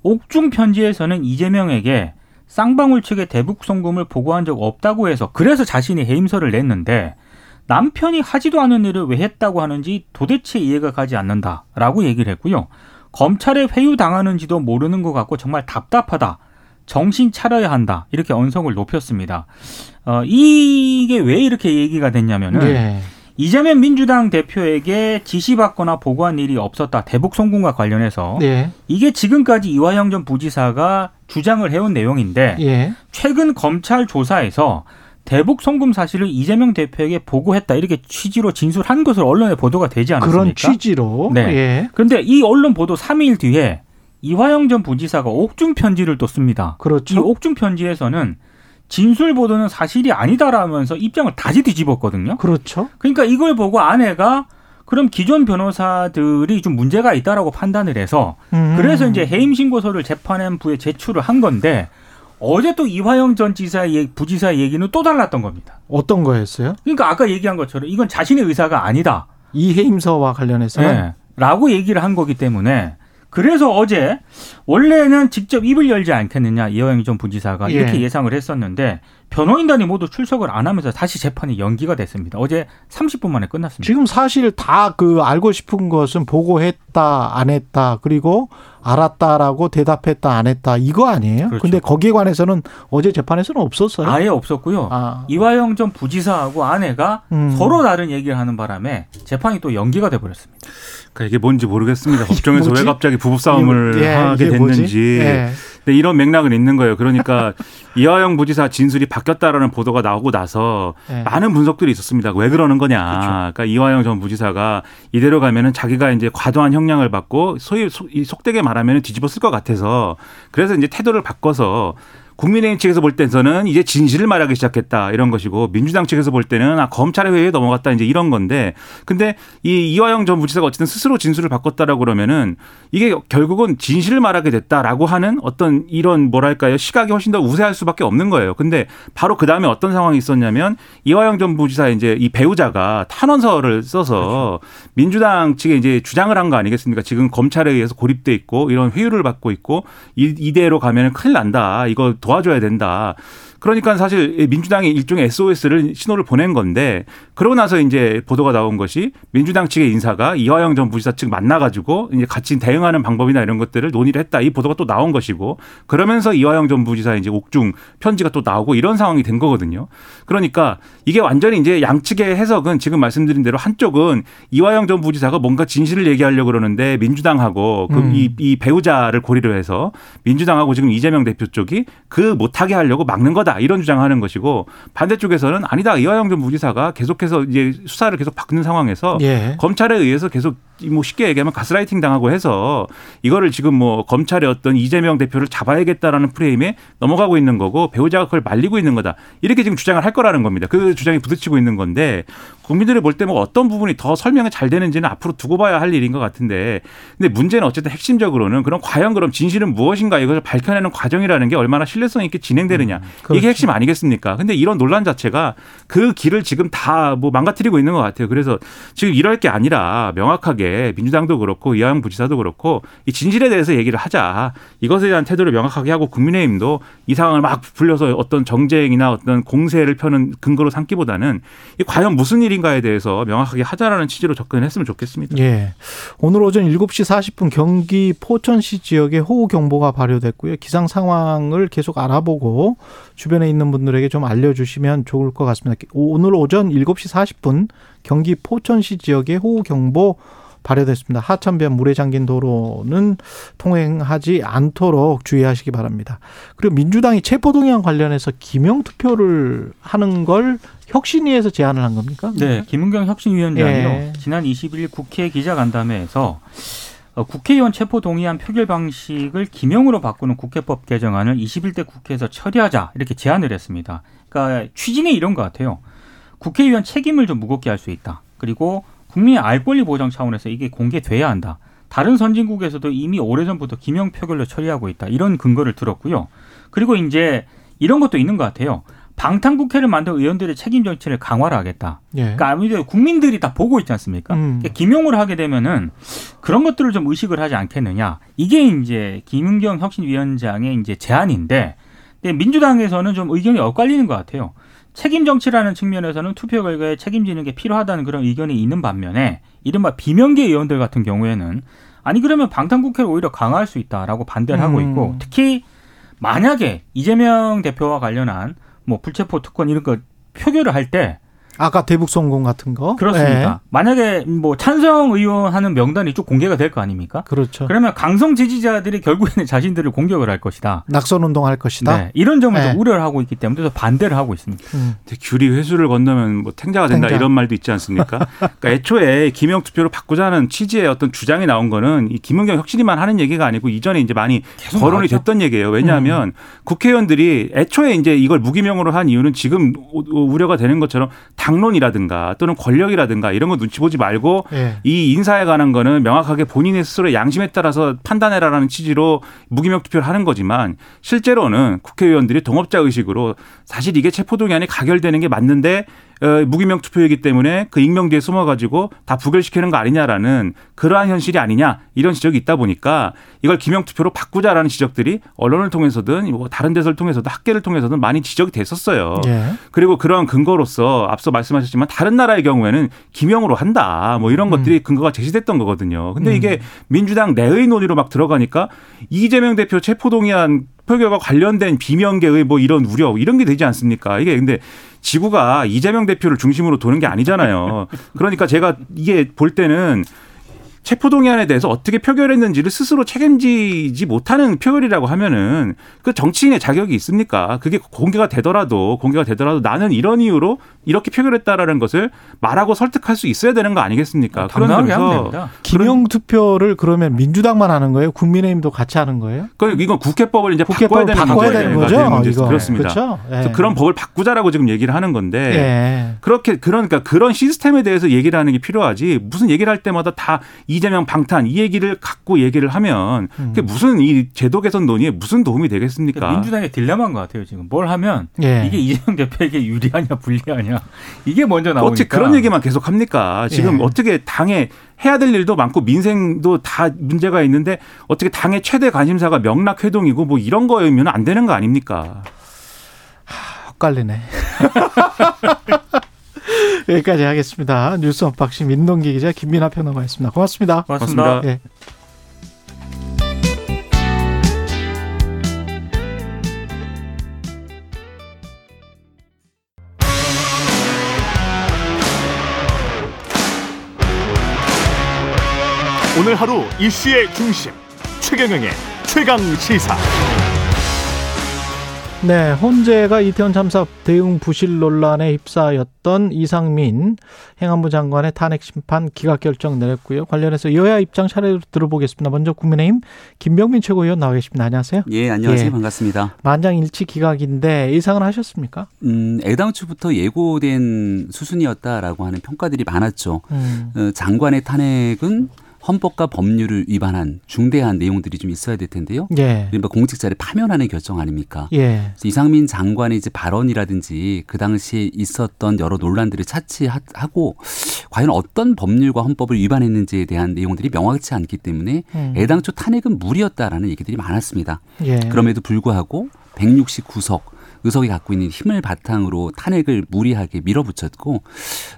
[SPEAKER 4] 옥중 편지에서는 이재명에게 쌍방울 측의 대북 송금을 보고한 적 없다고 해서 그래서 자신이 해임서를 냈는데 남편이 하지도 않은 일을 왜 했다고 하는지 도대체 이해가 가지 않는다라고 얘기를 했고요. 검찰에 회유 당하는지도 모르는 것 같고 정말 답답하다. 정신 차려야 한다. 이렇게 언성을 높였습니다. 어, 이게 왜 이렇게 얘기가 됐냐면은
[SPEAKER 2] 예.
[SPEAKER 4] 이재명 민주당 대표에게 지시받거나 보고한 일이 없었다. 대북 송금과 관련해서
[SPEAKER 2] 예.
[SPEAKER 4] 이게 지금까지 이화영 전 부지사가 주장을 해온 내용인데
[SPEAKER 2] 예.
[SPEAKER 4] 최근 검찰 조사에서 대북 송금 사실을 이재명 대표에게 보고했다 이렇게 취지로 진술한 것으로 언론에 보도가 되지 않았습니까?
[SPEAKER 2] 그런 취지로.
[SPEAKER 4] 네.
[SPEAKER 2] 예.
[SPEAKER 4] 그런데 이 언론 보도 3일 뒤에 이화영 전 부지사가 옥중 편지를 또 씁니다. 이
[SPEAKER 2] 그렇죠.
[SPEAKER 4] 옥중 편지에서는 진술 보도는 사실이 아니다라면서 입장을 다시 뒤집었거든요.
[SPEAKER 2] 그렇죠.
[SPEAKER 4] 그러니까 이걸 보고 아내가 그럼 기존 변호사들이 좀 문제가 있다라고 판단을 해서
[SPEAKER 2] 음.
[SPEAKER 4] 그래서 이제 해임 신고서를 재판부에 제출을 한 건데 어제 또 이화영 전 지사의 얘기- 부지사의 얘기는 또 달랐던 겁니다.
[SPEAKER 2] 어떤 거였어요?
[SPEAKER 4] 그러니까 아까 얘기한 것처럼 이건 자신의 의사가 아니다.
[SPEAKER 2] 이 해임서와 관련해서는
[SPEAKER 4] 네. 라고 얘기를 한 거기 때문에 그래서 어제 원래는 직접 입을 열지 않겠느냐 이화영 전 부지사가
[SPEAKER 2] 예.
[SPEAKER 4] 이렇게 예상을 했었는데 변호인단이 모두 출석을 안 하면서 다시 재판이 연기가 됐습니다. 어제 30분 만에 끝났습니다.
[SPEAKER 2] 지금 사실 다 그 알고 싶은 것은 보고했다, 안 했다, 그리고 알았다라고 대답했다, 안 했다 이거 아니에요?
[SPEAKER 4] 그렇죠.
[SPEAKER 2] 근데 거기에 관해서는 어제 재판에서는 없었어요.
[SPEAKER 4] 아예 없었고요.
[SPEAKER 2] 아.
[SPEAKER 4] 이화영 전 부지사하고 아내가
[SPEAKER 2] 음.
[SPEAKER 4] 서로 다른 얘기를 하는 바람에 재판이 또 연기가 돼 버렸습니다.
[SPEAKER 5] 그러니까 이게 뭔지 모르겠습니다. [LAUGHS] 법정에서
[SPEAKER 2] 뭐지?
[SPEAKER 5] 왜 갑자기 부부 싸움을
[SPEAKER 2] 이거- 예,
[SPEAKER 5] 하게? 됐는지.
[SPEAKER 2] 예.
[SPEAKER 5] 근데 이런 맥락은 있는 거예요. 그러니까 [LAUGHS] 이화영 부지사 진술이 바뀌었다라는 보도가 나오고 나서
[SPEAKER 2] 예.
[SPEAKER 5] 많은 분석들이 있었습니다. 왜 그러는 거냐. 그러니까 이화영 전 부지사가 이대로 가면은 자기가 이제 과도한 형량을 받고 소위 속되게 말하면 뒤집어 쓸 것 같아서 그래서 이제 태도를 바꿔서 국민의힘 측에서 볼 때서는 이제 진실을 말하기 시작했다 이런 것이고 민주당 측에서 볼 때는 아 검찰의 회의에 넘어갔다 이제 이런 건데 근데 이 이화영 전 부지사가 어쨌든 스스로 진술을 바꿨다라고 그러면은 이게 결국은 진실을 말하게 됐다라고 하는 어떤 이런 뭐랄까요 시각이 훨씬 더 우세할 수밖에 없는 거예요. 근데 바로 그 다음에 어떤 상황이 있었냐면 이화영 전 부지사 이제 이 배우자가 탄원서를 써서 민주당 측에 이제 주장을 한 거 아니겠습니까? 지금 검찰에 의해서 고립돼 있고 이런 회유를 받고 있고 이, 이대로 가면은 큰일 난다. 이거 도와줘야 된다. 그러니까 사실 민주당이 일종의 SOS를 신호를 보낸 건데 그러고 나서 이제 보도가 나온 것이 민주당 측의 인사가 이화영 전 부지사 측 만나가지고 이제 같이 대응하는 방법이나 이런 것들을 논의를 했다. 이 보도가 또 나온 것이고 그러면서 이화영 전 부지사 이제 옥중 편지가 또 나오고 이런 상황이 된 거거든요. 그러니까 이게 완전히 이제 양측의 해석은 지금 말씀드린 대로 한쪽은 이화영 전 부지사가 뭔가 진실을 얘기하려고 그러는데 민주당하고 그
[SPEAKER 2] 음.
[SPEAKER 5] 이, 이 배우자를 고리로 해서 민주당하고 지금 이재명 대표 쪽이 그 못하게 하려고 막는 거다 이런 주장하는 것이고 반대쪽에서는 아니다 이화영 전 부지사가 계속해서 이제 수사를 계속 바꾸는 상황에서
[SPEAKER 2] 예.
[SPEAKER 5] 검찰에 의해서 계속 뭐 쉽게 얘기하면 가스라이팅 당하고 해서 이거를 지금 뭐 검찰의 어떤 이재명 대표를 잡아야겠다라는 프레임에 넘어가고 있는 거고 배우자가 그걸 말리고 있는 거다 이렇게 지금 주장을 할 거라는 겁니다. 그 주장이 부딪히고 있는 건데 국민들이 볼 때 뭐 어떤 부분이 더 설명이 잘 되는지는 앞으로 두고 봐야 할 일인 것 같은데 근데 문제는 어쨌든 핵심적으로는 그럼 과연 그럼 진실은 무엇인가 이것을 밝혀내는 과정이라는 게 얼마나 신뢰성 있게 진행되느냐
[SPEAKER 2] 그렇죠.
[SPEAKER 5] 이게 핵심 아니겠습니까? 근데 이런 논란 자체가 그 길을 지금 다 뭐 망가뜨리고 있는 것 같아요. 그래서 지금 이럴 게 아니라 명확하게 민주당도 그렇고 이하영 부지사도 그렇고 이 진실에 대해서 얘기를 하자. 이것에 대한 태도를 명확하게 하고 국민의힘도 이 상황을 막 불려서 어떤 정쟁이나 어떤 공세를 펴는 근거로 삼기보다는 이 과연 무슨 일인가에 대해서 명확하게 하자라는 취지로 접근했으면 좋겠습니다.
[SPEAKER 2] 예. 오늘 오전 7시 40분 경기 포천시 지역에 호우 경보가 발효됐고요. 기상 상황을 계속 알아보고 주변 에 있는 분들에게 좀 알려주시면 좋을 것 같습니다. 오늘 오전 7시 40분 경기 포천시 지역에 호우 경보 발효됐습니다. 하천변 물에 잠긴 도로는 통행하지 않도록 주의하시기 바랍니다. 그리고 민주당이 체포동의안 관련해서 기명 투표를 하는 걸 혁신위에서 제안을 한 겁니까?
[SPEAKER 4] 네, 김은경 혁신위원장이요.
[SPEAKER 2] 예.
[SPEAKER 4] 지난 21일 국회 기자간담회에서 어, 국회의원 체포 동의안 표결 방식을 기명으로 바꾸는 국회법 개정안을 21대 국회에서 처리하자 이렇게 제안을 했습니다. 그러니까 취지는 이런 것 같아요. 국회의원 책임을 좀 무겁게 할 수 있다. 그리고 국민의 알 권리 보장 차원에서 이게 공개돼야 한다. 다른 선진국에서도 이미 오래전부터 기명 표결로 처리하고 있다. 이런 근거를 들었고요. 그리고 이제 이런 것도 있는 것 같아요. 방탄국회를 만든 의원들의 책임 정치를 강화를 하겠다.
[SPEAKER 2] 예.
[SPEAKER 4] 그러니까 아무래도 국민들이 다 보고 있지 않습니까?
[SPEAKER 2] 음.
[SPEAKER 4] 그러니까 김용을 하게 되면은 그런 것들을 좀 의식을 하지 않겠느냐. 이게 이제 김은경 혁신위원장의 이제 제안인데, 근데 민주당에서는 좀 의견이 엇갈리는 것 같아요. 책임 정치라는 측면에서는 투표 결과에 책임지는 게 필요하다는 그런 의견이 있는 반면에 이른바 비명계 의원들 같은 경우에는 아니 그러면 방탄국회를 오히려 강화할 수 있다라고 반대를 하고
[SPEAKER 2] 음.
[SPEAKER 4] 있고 특히 만약에 이재명 대표와 관련한 뭐 불체포 특권 이런 거 표결을 할 때
[SPEAKER 2] 아까 대북 성공 같은 거.
[SPEAKER 4] 그렇습니다. 만약에 뭐 찬성 의원 하는 명단이 쭉 공개가 될 거 아닙니까?
[SPEAKER 2] 예. 그렇죠.
[SPEAKER 4] 그러면 강성 지지자들이 결국에는 자신들을 공격을 할 것이다.
[SPEAKER 2] 낙선 운동할 것이다.
[SPEAKER 4] 네, 이런 점을 좀
[SPEAKER 2] 네.
[SPEAKER 4] 우려를 하고 있기 때문에 또 반대를 하고 있습니다.
[SPEAKER 2] 음.
[SPEAKER 5] 규리 회수를 건너면 뭐 탱자가 된다
[SPEAKER 2] 탱자.
[SPEAKER 5] 이런 말도 있지 않습니까? [LAUGHS] 그러니까 애초에 김영 투표로 바꾸자는 취지의 어떤 주장이 나온 거는 이 김은경 혁신이만 하는 얘기가 아니고 이전에 이제 많이 거론이
[SPEAKER 4] 나왔죠.
[SPEAKER 5] 됐던 얘기예요. 왜냐하면 국회의원들이 애초에 이제 이걸 무기명으로 한 이유는 지금 우- 우려가 되는 것처럼 당론이라든가 또는 권력이라든가 이런 거 눈치 보지 말고
[SPEAKER 2] 예.
[SPEAKER 5] 이 인사에 관한 거는 명확하게 본인의 스스로의 양심에 따라서 판단해라라는 취지로 무기명 투표를 하는 거지만 실제로는 국회의원들이 동업자 의식으로 사실 이게 체포동의안이 가결되는 게 맞는데 어, 무기명 투표이기 때문에 그 익명 뒤에 숨어가지고 다 부결시키는 거 아니냐라는 그러한 현실이 아니냐 이런 지적이 있다 보니까 이걸 기명 투표로 바꾸자라는 지적들이 언론을 통해서든 뭐 다른 데서를 통해서도 학계를 통해서든 많이 지적이 됐었어요.
[SPEAKER 2] 예.
[SPEAKER 5] 그리고 그런 근거로서 앞서 말씀하셨지만 다른 나라의 경우에는 기명으로 한다. 뭐 이런 것들이 근거가 제시됐던 거거든요. 근데 이게 민주당 내의 논의로 막 들어가니까 이재명 대표 체포동의안 표결과 관련된 비명계의 뭐 이런 우려 이런 게 되지 않습니까? 이게 근데 지구가 이재명 대표를 중심으로 도는 게 아니잖아요. 그러니까 제가 이게 볼 때는 체포동의안에 대해서 어떻게 표결했는지를 스스로 책임지지 못하는 표결이라고 하면은 그 정치인의 자격이 있습니까? 그게 공개가 되더라도 공개가 되더라도 나는 이런 이유로 이렇게 표결했다라는 것을 말하고 설득할 수 있어야 되는 거 아니겠습니까?
[SPEAKER 4] 됩니다.
[SPEAKER 2] 기명 투표를 그러면 민주당만 하는 거예요? 국민의힘도 같이 하는 거예요?
[SPEAKER 5] 그 이건 국회법을 이제
[SPEAKER 2] 국회법을
[SPEAKER 5] 바꿔야 되는
[SPEAKER 2] 바꿔야 되는
[SPEAKER 5] 되는
[SPEAKER 2] 거죠? 이거.
[SPEAKER 5] 그렇습니다.
[SPEAKER 2] 그렇죠? 예.
[SPEAKER 5] 그래서 그런 법을 바꾸자라고 지금 얘기를 하는 건데
[SPEAKER 2] 예.
[SPEAKER 5] 그렇게 그러니까 그런 시스템에 대해서 얘기를 하는 게 필요하지 무슨 얘기를 할 때마다 다 이재명 방탄 이 얘기를 갖고 얘기를 하면 그게 무슨 이 제도 개선 논의에 무슨 도움이 되겠습니까?
[SPEAKER 4] 그러니까 민주당의 딜레마인 것 같아요. 지금 뭘 하면
[SPEAKER 2] 예.
[SPEAKER 4] 이게 이재명 대표에게 유리하냐 불리하냐 이게 먼저 나오니까
[SPEAKER 5] 어떻게 그런 얘기만 계속 합니까? 지금
[SPEAKER 2] 예.
[SPEAKER 5] 어떻게 당에 해야 될 일도 많고 민생도 다 문제가 있는데 어떻게 당의 최대 관심사가 명낙 회동이고 뭐 이런 거면 안 되는 거 아닙니까?
[SPEAKER 2] 헛갈리네. [LAUGHS] [LAUGHS] 여기까지 하겠습니다. 뉴스 언박싱 민동기 기자 김민하 평론가였습니다. 고맙습니다.
[SPEAKER 4] 고맙습니다.
[SPEAKER 5] 고맙습니다.
[SPEAKER 2] 예.
[SPEAKER 1] 오늘 하루 이슈의 중심 최경영의 최강 시사.
[SPEAKER 2] 네, 헌재가 이태원 참사 대응 부실 논란에 휩싸였던 이상민 행안부 장관의 탄핵 심판 기각 결정 내렸고요. 관련해서 여야 입장 차례로 들어보겠습니다. 먼저 국민의힘 김병민 최고위원 나와 계십니다. 안녕하세요.
[SPEAKER 6] 예, 안녕하세요.
[SPEAKER 2] 예.
[SPEAKER 6] 반갑습니다.
[SPEAKER 2] 만장일치 기각인데 예상을 하셨습니까?
[SPEAKER 6] 음, 애당초부터 예고된 수순이었다라고 하는 평가들이 많았죠.
[SPEAKER 2] 음.
[SPEAKER 6] 어, 장관의 탄핵은 헌법과 법률을 위반한 중대한 내용들이 좀 있어야 될 텐데요.
[SPEAKER 2] 예.
[SPEAKER 6] 이른바 공직자를 파면하는 결정 아닙니까?
[SPEAKER 2] 예.
[SPEAKER 6] 이상민 장관의 이제 발언이라든지 그 당시에 있었던 여러 논란들을 차치하고 과연 어떤 법률과 헌법을 위반했는지에 대한 내용들이 명확치 않기 때문에
[SPEAKER 2] 음.
[SPEAKER 6] 애당초 탄핵은 무리였다라는 얘기들이 많았습니다.
[SPEAKER 2] 예.
[SPEAKER 6] 그럼에도 불구하고 169석 의석이 갖고 있는 힘을 바탕으로 탄핵을 무리하게 밀어붙였고 어,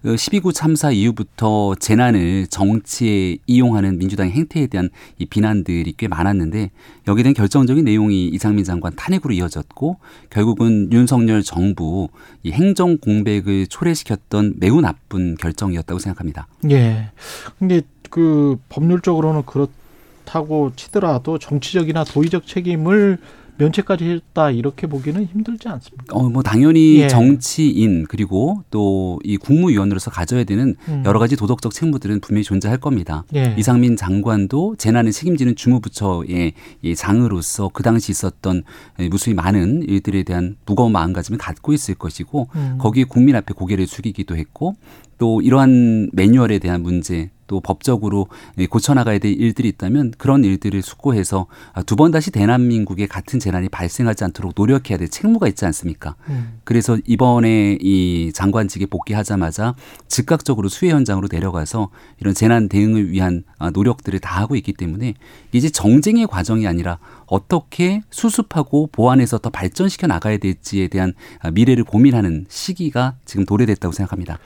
[SPEAKER 6] 12구 참사 이후부터 재난을 정치에 이용하는 민주당의 행태에 대한 이 비난들이 꽤 많았는데 여기에 대한 결정적인 내용이 이상민 장관 탄핵으로 이어졌고 결국은 윤석열 정부 이 행정 공백을 초래시켰던 매우 나쁜 결정이었다고 생각합니다.
[SPEAKER 2] 예. 근데 그 법률적으로는 그렇다고 치더라도 정치적이나 도의적 책임을 면책까지 했다 이렇게 보기는 힘들지 않습니까?
[SPEAKER 6] 어, 뭐 당연히
[SPEAKER 2] 예.
[SPEAKER 6] 정치인 그리고 또 이 국무위원으로서 가져야 되는
[SPEAKER 2] 음.
[SPEAKER 6] 여러 가지 도덕적 책무들은 분명히 존재할 겁니다.
[SPEAKER 2] 예.
[SPEAKER 6] 이상민 장관도 재난을 책임지는 주무부처의 이 장으로서 그 당시 있었던 무수히 많은 일들에 대한 무거운 마음가짐을 갖고 있을 것이고
[SPEAKER 2] 음.
[SPEAKER 6] 거기에 국민 앞에 고개를 숙이기도 했고 또 이러한 매뉴얼에 대한 문제 또 법적으로 고쳐나가야 될 일들이 있다면 그런 일들을 숙고해서 두 번 다시 대한민국에 같은 재난이 발생하지 않도록 노력해야 될 책무가 있지 않습니까?
[SPEAKER 2] 음.
[SPEAKER 6] 그래서 이번에 이 장관직에 복귀하자마자 즉각적으로 수해 현장으로 내려가서 이런 재난 대응을 위한 아, 노력들을 다 하고 있기 때문에 이제 정쟁의 과정이 아니라 어떻게 수습하고 보완해서 더 발전시켜 나가야 될지에 대한 아, 미래를 고민하는 시기가 지금 도래됐다고 생각합니다.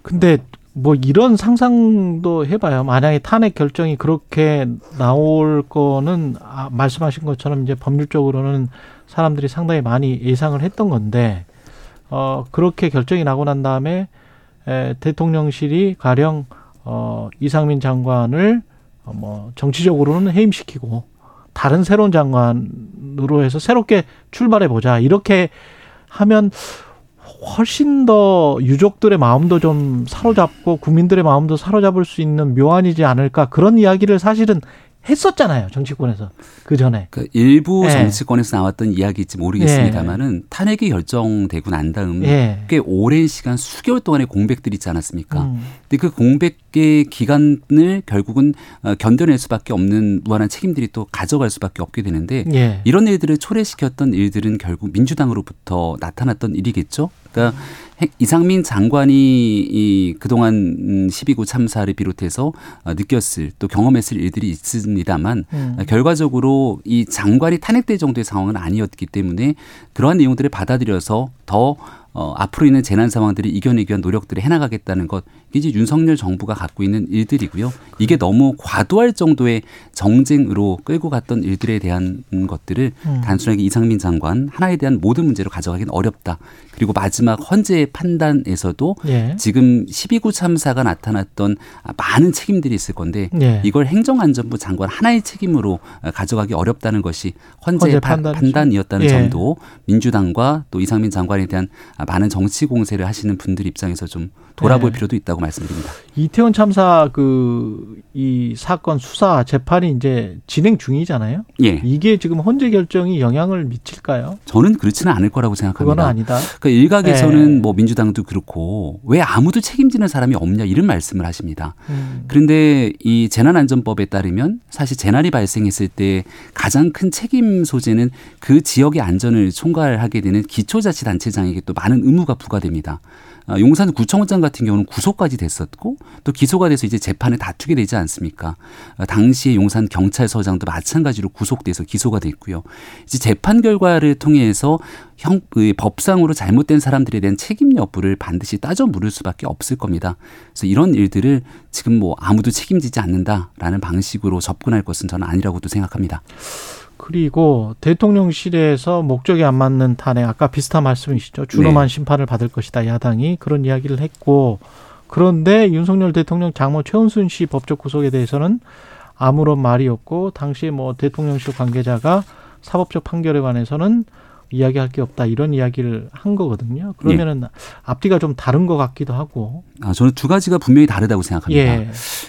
[SPEAKER 2] 근데 뭐 이런 상상도 해봐요. 만약에 탄핵 결정이 그렇게 나올 거는 아, 말씀하신 것처럼 이제 법률적으로는 사람들이 상당히 많이 예상을 했던 건데 어 그렇게 결정이 나고 난 다음에 에, 대통령실이 가령 어 이상민 장관을 어, 뭐 정치적으로는 해임시키고 다른 새로운 장관으로 해서 새롭게 출발해 보자 이렇게 하면 훨씬 더 유족들의 마음도 좀 사로잡고 국민들의 마음도 사로잡을 수 있는 묘안이지 않을까 그런 이야기를 사실은 했었잖아요 정치권에서 그 전에
[SPEAKER 6] 그 일부
[SPEAKER 2] 예.
[SPEAKER 6] 정치권에서 나왔던 이야기일지 모르겠습니다만은 탄핵이 결정되고 난 다음
[SPEAKER 2] 예.
[SPEAKER 6] 꽤 오랜 시간 수개월 동안의 공백들이 있지 않았습니까?
[SPEAKER 2] 음.
[SPEAKER 6] 근데 그 공백의 기간을 결국은 어, 견뎌낼 수밖에 없는 무한한 책임들이 또 가져갈 수밖에 없게 되는데
[SPEAKER 2] 예.
[SPEAKER 6] 이런 일들을 초래시켰던 일들은 결국 민주당으로부터 나타났던 일이겠죠. 그러니까 핵- 이상민 장관이 이 그동안 음, 12구 참사를 비롯해서 어, 느꼈을 또 경험했을 일들이 있습니다만
[SPEAKER 2] 음.
[SPEAKER 6] 어, 결과적으로 이 장관이 탄핵될 정도의 상황은 아니었기 때문에 그러한 내용들을 받아들여서 더 어, 앞으로 있는 재난 상황들을 이겨내기 위한 노력들을 해나가겠다는 것 이게 이제 윤석열 정부가 갖고 있는 일들이고요. 이게 너무 과도할 정도의 정쟁으로 끌고 갔던 일들에 대한 음, 것들을
[SPEAKER 2] 음.
[SPEAKER 6] 단순하게 이상민 장관 하나에 대한 모든 문제로 가져가기는 어렵다. 그리고 마지막 헌재 판단에서도
[SPEAKER 2] 예.
[SPEAKER 6] 지금 12구 참사가 나타났던 아, 많은 책임들이 있을 건데
[SPEAKER 2] 예.
[SPEAKER 6] 이걸 행정안전부 장관 하나의 책임으로 어, 가져가기 어렵다는 것이 헌재
[SPEAKER 2] 헌재
[SPEAKER 6] 판-
[SPEAKER 2] 판단이죠.
[SPEAKER 6] 판단이었다는
[SPEAKER 2] 예.
[SPEAKER 6] 점도 민주당과 또 이상민 장관에 대한 아, 많은 정치 공세를 하시는 분들 입장에서 좀 돌아볼
[SPEAKER 2] 예.
[SPEAKER 6] 필요도 있다고 말씀드립니다.
[SPEAKER 2] 이태원 참사 그 이 사건 수사 재판이 이제 진행 중이잖아요.
[SPEAKER 6] 예.
[SPEAKER 2] 이게 지금 헌재 결정이 영향을 미칠까요?
[SPEAKER 6] 저는 그렇지는 않을 거라고 생각합니다.
[SPEAKER 2] 그거는 아니다.
[SPEAKER 6] 그러니까 일각에서는
[SPEAKER 2] 예.
[SPEAKER 6] 뭐 민주당도 그렇고 왜 아무도 책임지는 사람이 없냐 이런 말씀을 하십니다.
[SPEAKER 2] 음.
[SPEAKER 6] 그런데 이 재난안전법에 따르면 사실 재난이 발생했을 때 가장 큰 책임 소재는 그 지역의 안전을 총괄하게 되는 기초자치단체장에게 또 많은 의무가 부과됩니다. 아, 용산 구청장 같은 경우는 구속까지 됐었고 또 기소가 돼서 이제 재판을 다투게 되지 않습니까? 아, 당시에 용산 경찰서장도 마찬가지로 구속돼서 기소가 됐고요. 이제 재판 결과를 통해서 형그 법상으로 잘못된 사람들에 대한 책임 여부를 반드시 따져 물을 수밖에 없을 겁니다. 그래서 이런 일들을 지금 뭐 아무도 책임지지 않는다라는 방식으로 접근할 것은 저는 아니라고도 생각합니다.
[SPEAKER 2] 그리고 대통령실에서 목적이 안 맞는 탄핵 아까 비슷한 말씀이시죠. 준엄한
[SPEAKER 6] 네.
[SPEAKER 2] 심판을 받을 것이다. 야당이 그런 이야기를 했고 그런데 윤석열 대통령 장모 최은순 씨 법적 구속에 대해서는 아무런 말이 없고 당시에 뭐 대통령실 관계자가 사법적 판결에 관해서는 이야기할 게 없다 이런 이야기를 한 거거든요. 그러면은 앞뒤가 좀 다른 것 같기도 하고.
[SPEAKER 6] 아, 저는 두 가지가 분명히 다르다고 생각합니다.
[SPEAKER 2] 예.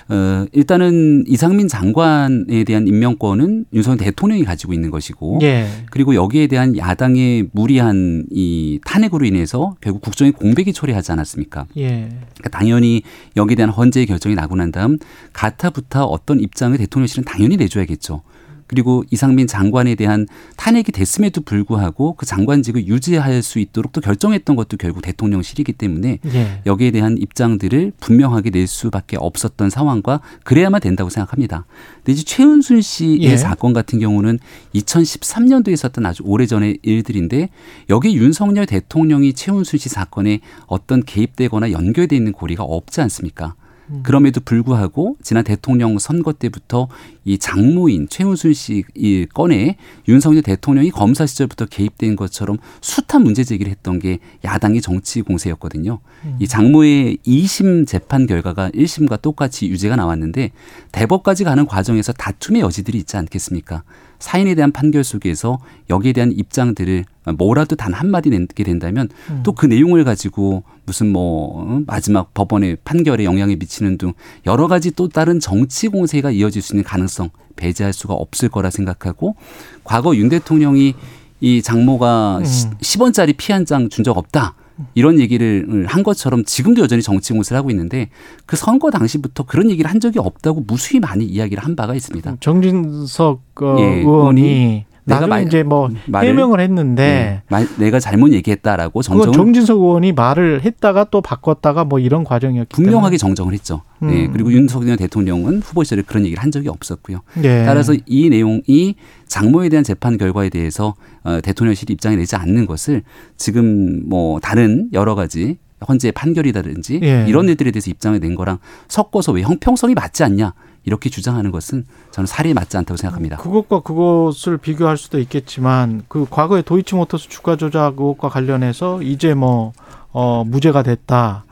[SPEAKER 6] 어, 일단은 이상민 장관에 대한 임명권은 윤석열 대통령이 가지고 있는 것이고
[SPEAKER 2] 예.
[SPEAKER 6] 그리고 여기에 대한 야당의 무리한 이 탄핵으로 인해서 결국 국정의 공백이 초래하지 않았습니까?
[SPEAKER 2] 예.
[SPEAKER 6] 그러니까 당연히 여기에 대한 헌재의 결정이 나고 난 다음 가타부타 어떤 입장을 대통령실은 당연히 내줘야겠죠. 그리고 이상민 장관에 대한 탄핵이 됐음에도 불구하고 그 장관직을 유지할 수 있도록 또 결정했던 것도 결국 대통령실이기 때문에
[SPEAKER 2] 예.
[SPEAKER 6] 여기에 대한 입장들을 분명하게 낼 수밖에 없었던 상황과 그래야만 된다고 생각합니다. 근데 이제 최은순 씨의
[SPEAKER 2] 예.
[SPEAKER 6] 사건 같은 경우는 2013년도에 있었던 아주 오래전의 일들인데 여기 윤석열 대통령이 최은순 씨 사건에 어떤 개입되거나 연결돼 있는 고리가 없지 않습니까?
[SPEAKER 2] 음.
[SPEAKER 6] 그럼에도 불구하고 지난 대통령 선거 때부터 이 장모인 최은순 씨이 건에 윤석열 대통령이 검사 시절부터 개입된 것처럼 숱한 문제 제기를 했던 게 야당의 정치 공세였거든요.
[SPEAKER 2] 음.
[SPEAKER 6] 이 장모의 2심 재판 결과가 1심과 똑같이 유죄가 나왔는데 대법까지 가는 과정에서 다툼의 여지들이 있지 않겠습니까? 사인에 대한 판결 속에서 여기에 대한 입장들을 뭐라도 단 한마디 내게 된다면
[SPEAKER 2] 음.
[SPEAKER 6] 또그 내용을 가지고 무슨 뭐 어, 마지막 법원의 판결에 영향을 미치는 등 여러 가지 또 다른 정치 공세가 이어질 수 있는 가능성 배제할 수가 없을 거라 생각하고 과거 윤 대통령이 이 장모가
[SPEAKER 2] 음.
[SPEAKER 6] 10원짜리 피 한 장 준 적 없다. 이런 얘기를 한 것처럼 지금도 여전히 정치 공세를 하고 있는데 그 선거 당시부터 그런 얘기를 한 적이 없다고 무수히 많이 이야기를 한 바가 있습니다.
[SPEAKER 2] 정진석 어,
[SPEAKER 6] 예,
[SPEAKER 2] 의원이 나중에
[SPEAKER 6] 말-
[SPEAKER 2] 이제 뭐
[SPEAKER 6] 말을-
[SPEAKER 2] 해명을 했는데
[SPEAKER 6] 네. 말- 내가 잘못 얘기했다라고 정정을
[SPEAKER 2] 정진석 의원이 말을 했다가 또 바꿨다가 뭐 이런 과정이었기
[SPEAKER 6] 분명하게 정정을 했죠. 네.
[SPEAKER 2] 음.
[SPEAKER 6] 그리고 윤석열 대통령은 후보 시절에 그런 얘기를 한 적이 없었고요.
[SPEAKER 2] 때문에 예.
[SPEAKER 6] 따라서 이 내용이 장모에 대한 재판 결과에 대해서 어, 대통령실이 입장을 내지 않는 것을 지금 뭐 다른 여러 가지 헌재 판결이라든지
[SPEAKER 2] 예.
[SPEAKER 6] 이런 일들에 대해서 입장을 낸 거랑 섞어서 왜 형평성이 맞지 않냐 이렇게 주장하는 것은 저는 사리에 맞지 않다고 생각합니다.
[SPEAKER 2] 그것과 그것을 비교할 수도 있겠지만 그 과거에 도이치모터스 주가 조작 의혹과 관련해서 이제 뭐 어, 무죄가 됐다.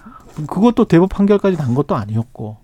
[SPEAKER 2] 그것도 대법 판결까지 난 것도 아니었고.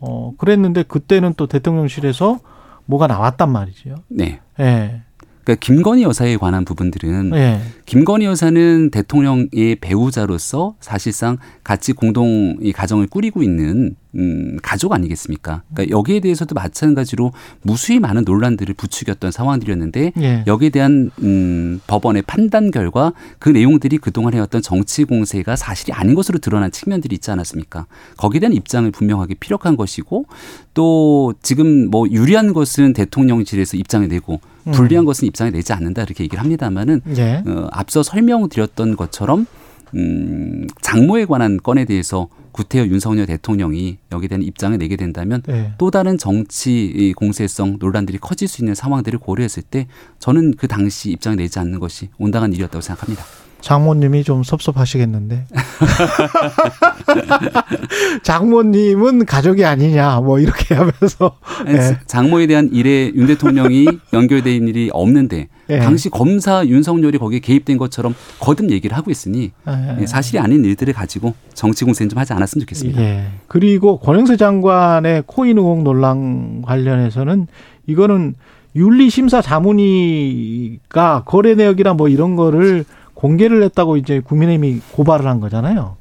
[SPEAKER 2] 어, 그랬는데 그때는 또 대통령실에서 뭐가 나왔단 말이죠.
[SPEAKER 6] 네.
[SPEAKER 2] 예.
[SPEAKER 6] 그러니까 김건희 여사에 관한 부분들은
[SPEAKER 2] 예.
[SPEAKER 6] 김건희 여사는 대통령의 배우자로서 사실상 같이 공동 이 가정을 꾸리고 있는 음, 가족 아니겠습니까? 그러니까 여기에 대해서도 마찬가지로 무수히 많은 논란들을 부추겼던 상황들이었는데
[SPEAKER 2] 예.
[SPEAKER 6] 여기에 대한 음, 법원의 판단 결과 그 내용들이 그동안 해왔던 정치 공세가 사실이 아닌 것으로 드러난 측면들이 있지 않았습니까? 거기에 대한 입장을 분명하게 피력한 것이고 또 지금 뭐 유리한 것은 대통령실에서 입장을 내고 불리한 것은 입장을 내지 않는다 이렇게 얘기를 합니다만은
[SPEAKER 2] 예.
[SPEAKER 6] 어, 앞서 설명드렸던 것처럼 음, 장모에 관한 건에 대해서 구태여 윤석열 대통령이 여기에 대한 입장을 내게 된다면
[SPEAKER 2] 예.
[SPEAKER 6] 또 다른 정치 이 공세성 논란들이 커질 수 있는 상황들을 고려했을 때 저는 그 당시 입장을 내지 않는 것이 온당한 일이었다고 생각합니다.
[SPEAKER 2] 장모님이 좀 섭섭하시겠는데. [LAUGHS] 장모님은 가족이 아니냐, 뭐 이렇게 하면서. 예.
[SPEAKER 6] 장모에 대한 일에 윤 대통령이 [LAUGHS] 있는 일이 없는데
[SPEAKER 2] 예.
[SPEAKER 6] 당시 검사 윤석열이 거기에 개입된 것처럼 거듭 얘기를 하고 있으니
[SPEAKER 2] 예.
[SPEAKER 6] 예, 사실이 아닌 일들을 가지고 정치 공세는 좀 하지 않았으면 좋겠습니다.
[SPEAKER 2] 예. 그리고 권영세 장관의 코인 의혹 논란 관련해서는 이거는 윤리심사 자문위가 거래 내역이나 뭐 이런 거를 공개를 했다고 이제 국민의힘이 고발을 한 거잖아요.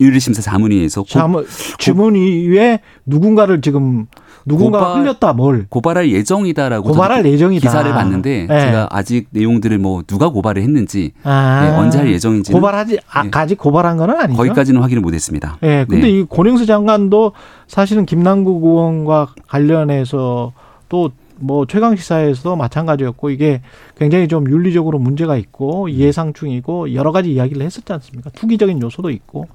[SPEAKER 6] 윤리심사 자문위에서 고,
[SPEAKER 2] 자문, 주문위에 누군가를 지금 누군가
[SPEAKER 6] 고발-
[SPEAKER 2] 흘렸다 뭘
[SPEAKER 6] 고발할 예정이다라고
[SPEAKER 2] 고발할 예정이다.
[SPEAKER 6] 기사를 봤는데
[SPEAKER 2] 예.
[SPEAKER 6] 제가 아직 내용들을 뭐 누가 고발을 했는지
[SPEAKER 2] 아,
[SPEAKER 6] 예, 언제 할 예정인지
[SPEAKER 2] 고발하지 아,
[SPEAKER 6] 예.
[SPEAKER 2] 아직 고발한 건 아니죠.
[SPEAKER 6] 거기까지는 확인을 못했습니다.
[SPEAKER 2] 예, 근데
[SPEAKER 6] 네.
[SPEAKER 2] 이 권영수 장관도 사실은 김남국 의원과 관련해서 또 뭐 최강 시사에서도 마찬가지였고 이게 굉장히 좀 윤리적으로 문제가 있고 예상충이고 여러 가지 이야기를 했었지 않습니까? 투기적인 요소도 있고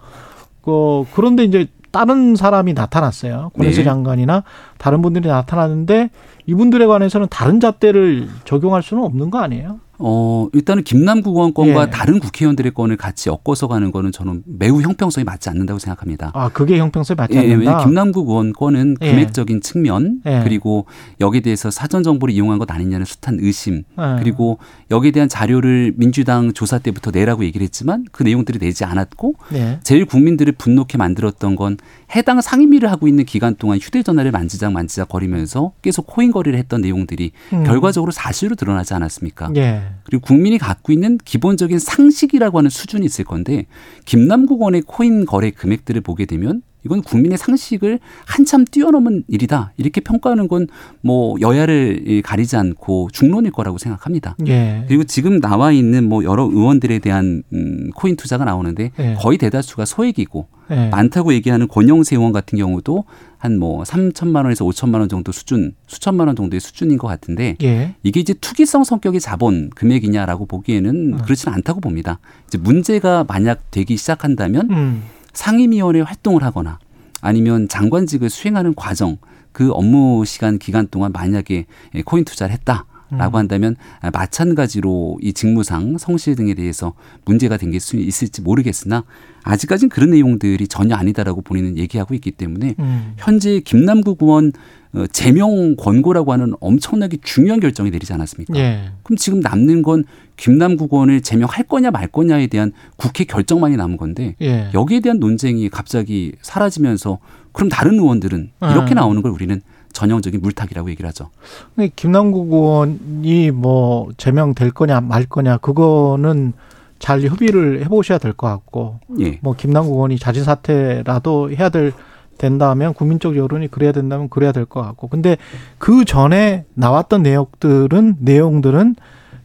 [SPEAKER 2] 그 그런데 이제 다른 사람이 나타났어요. 권영수
[SPEAKER 6] 네.
[SPEAKER 2] 장관이나 다른 분들이 나타났는데 이분들에 관해서는 다른 잣대를 적용할 수는 없는 거 아니에요?
[SPEAKER 6] 어, 일단은 김남국 의원 건과
[SPEAKER 2] 예.
[SPEAKER 6] 다른 국회의원들의 건을 같이 엮어서 가는 거는 저는 매우 형평성이 맞지 않는다고 생각합니다.
[SPEAKER 2] 아 그게 형평성에 맞지
[SPEAKER 6] 예, 예,
[SPEAKER 2] 않는다.
[SPEAKER 6] 김남국 의원 건은
[SPEAKER 2] 예.
[SPEAKER 6] 금액적인 측면
[SPEAKER 2] 예.
[SPEAKER 6] 그리고 여기에 대해서 사전 정보를 이용한 것 아니냐는 숱한 의심
[SPEAKER 2] 예.
[SPEAKER 6] 그리고 여기에 대한 자료를 민주당 조사 때부터 내라고 얘기를 했지만 그 내용들이 내지 않았고
[SPEAKER 2] 네.
[SPEAKER 6] 제일 국민들을 분노케 만들었던 건 해당 상임위를 하고 있는 기간 동안 휴대전화를 만지작 만지작 거리면서 계속 코인 거래를 했던 내용들이
[SPEAKER 2] 음.
[SPEAKER 6] 결과적으로 사실로 드러나지 않았습니까?
[SPEAKER 2] 예.
[SPEAKER 6] 그리고 국민이 갖고 있는 기본적인 상식이라고 하는 수준이 있을 건데 김남국 원의 코인 거래 금액들을 보게 되면 이건 국민의 상식을 한참 뛰어넘은 일이다 이렇게 평가하는 건 뭐 여야를 가리지 않고 중론일 거라고 생각합니다.
[SPEAKER 2] 예.
[SPEAKER 6] 그리고 지금 나와 있는 뭐 여러 의원들에 대한 음, 코인 투자가 나오는데
[SPEAKER 2] 예.
[SPEAKER 6] 거의 대다수가 소액이고
[SPEAKER 2] 예.
[SPEAKER 6] 많다고 얘기하는 권영세 의원 같은 경우도 한 뭐 3천만 원에서 5천만 원 정도 수준, 수천만 원 정도의 수준인 것 같은데
[SPEAKER 2] 예.
[SPEAKER 6] 이게 이제 투기성 성격의 자본 금액이냐라고 보기에는 그렇지는 않다고 봅니다. 이제 문제가 만약 되기 시작한다면
[SPEAKER 2] 음.
[SPEAKER 6] 상임위원회 활동을 하거나 아니면 장관직을 수행하는 과정 그 업무 시간 기간 동안 만약에 예, 코인 투자를 했다 라고 한다면 아, 마찬가지로 이 직무상 성실 등에 대해서 문제가 생길 수 있을지 모르겠으나 아직까지는 그런 내용들이 전혀 아니다라고 본인은 얘기하고 있기 때문에
[SPEAKER 2] 음.
[SPEAKER 6] 현재 김남국 의원 어, 제명 권고라고 하는 엄청나게 중요한 결정이 내리지 않았습니까?
[SPEAKER 2] 예.
[SPEAKER 6] 그럼 지금 남는 건 김남국 의원을 제명할 거냐 말 거냐에 대한 국회 결정만이 남은 건데
[SPEAKER 2] 예.
[SPEAKER 6] 여기에 대한 논쟁이 갑자기 사라지면서 그럼 다른 의원들은
[SPEAKER 2] 아.
[SPEAKER 6] 이렇게 나오는 걸 우리는 전형적인 물타기라고 얘기를 하죠.
[SPEAKER 2] 근데 김남국 의원이 뭐 제명될 거냐 말 거냐 그거는 잘 협의를 해보셔야 될 것 같고
[SPEAKER 6] 예.
[SPEAKER 2] 뭐 김남국 의원이 자진 사퇴라도 해야 될 된다면 국민적 여론이 그래야 된다면 그래야 될 것 같고 근데 그 전에 나왔던 내용들은 내용들은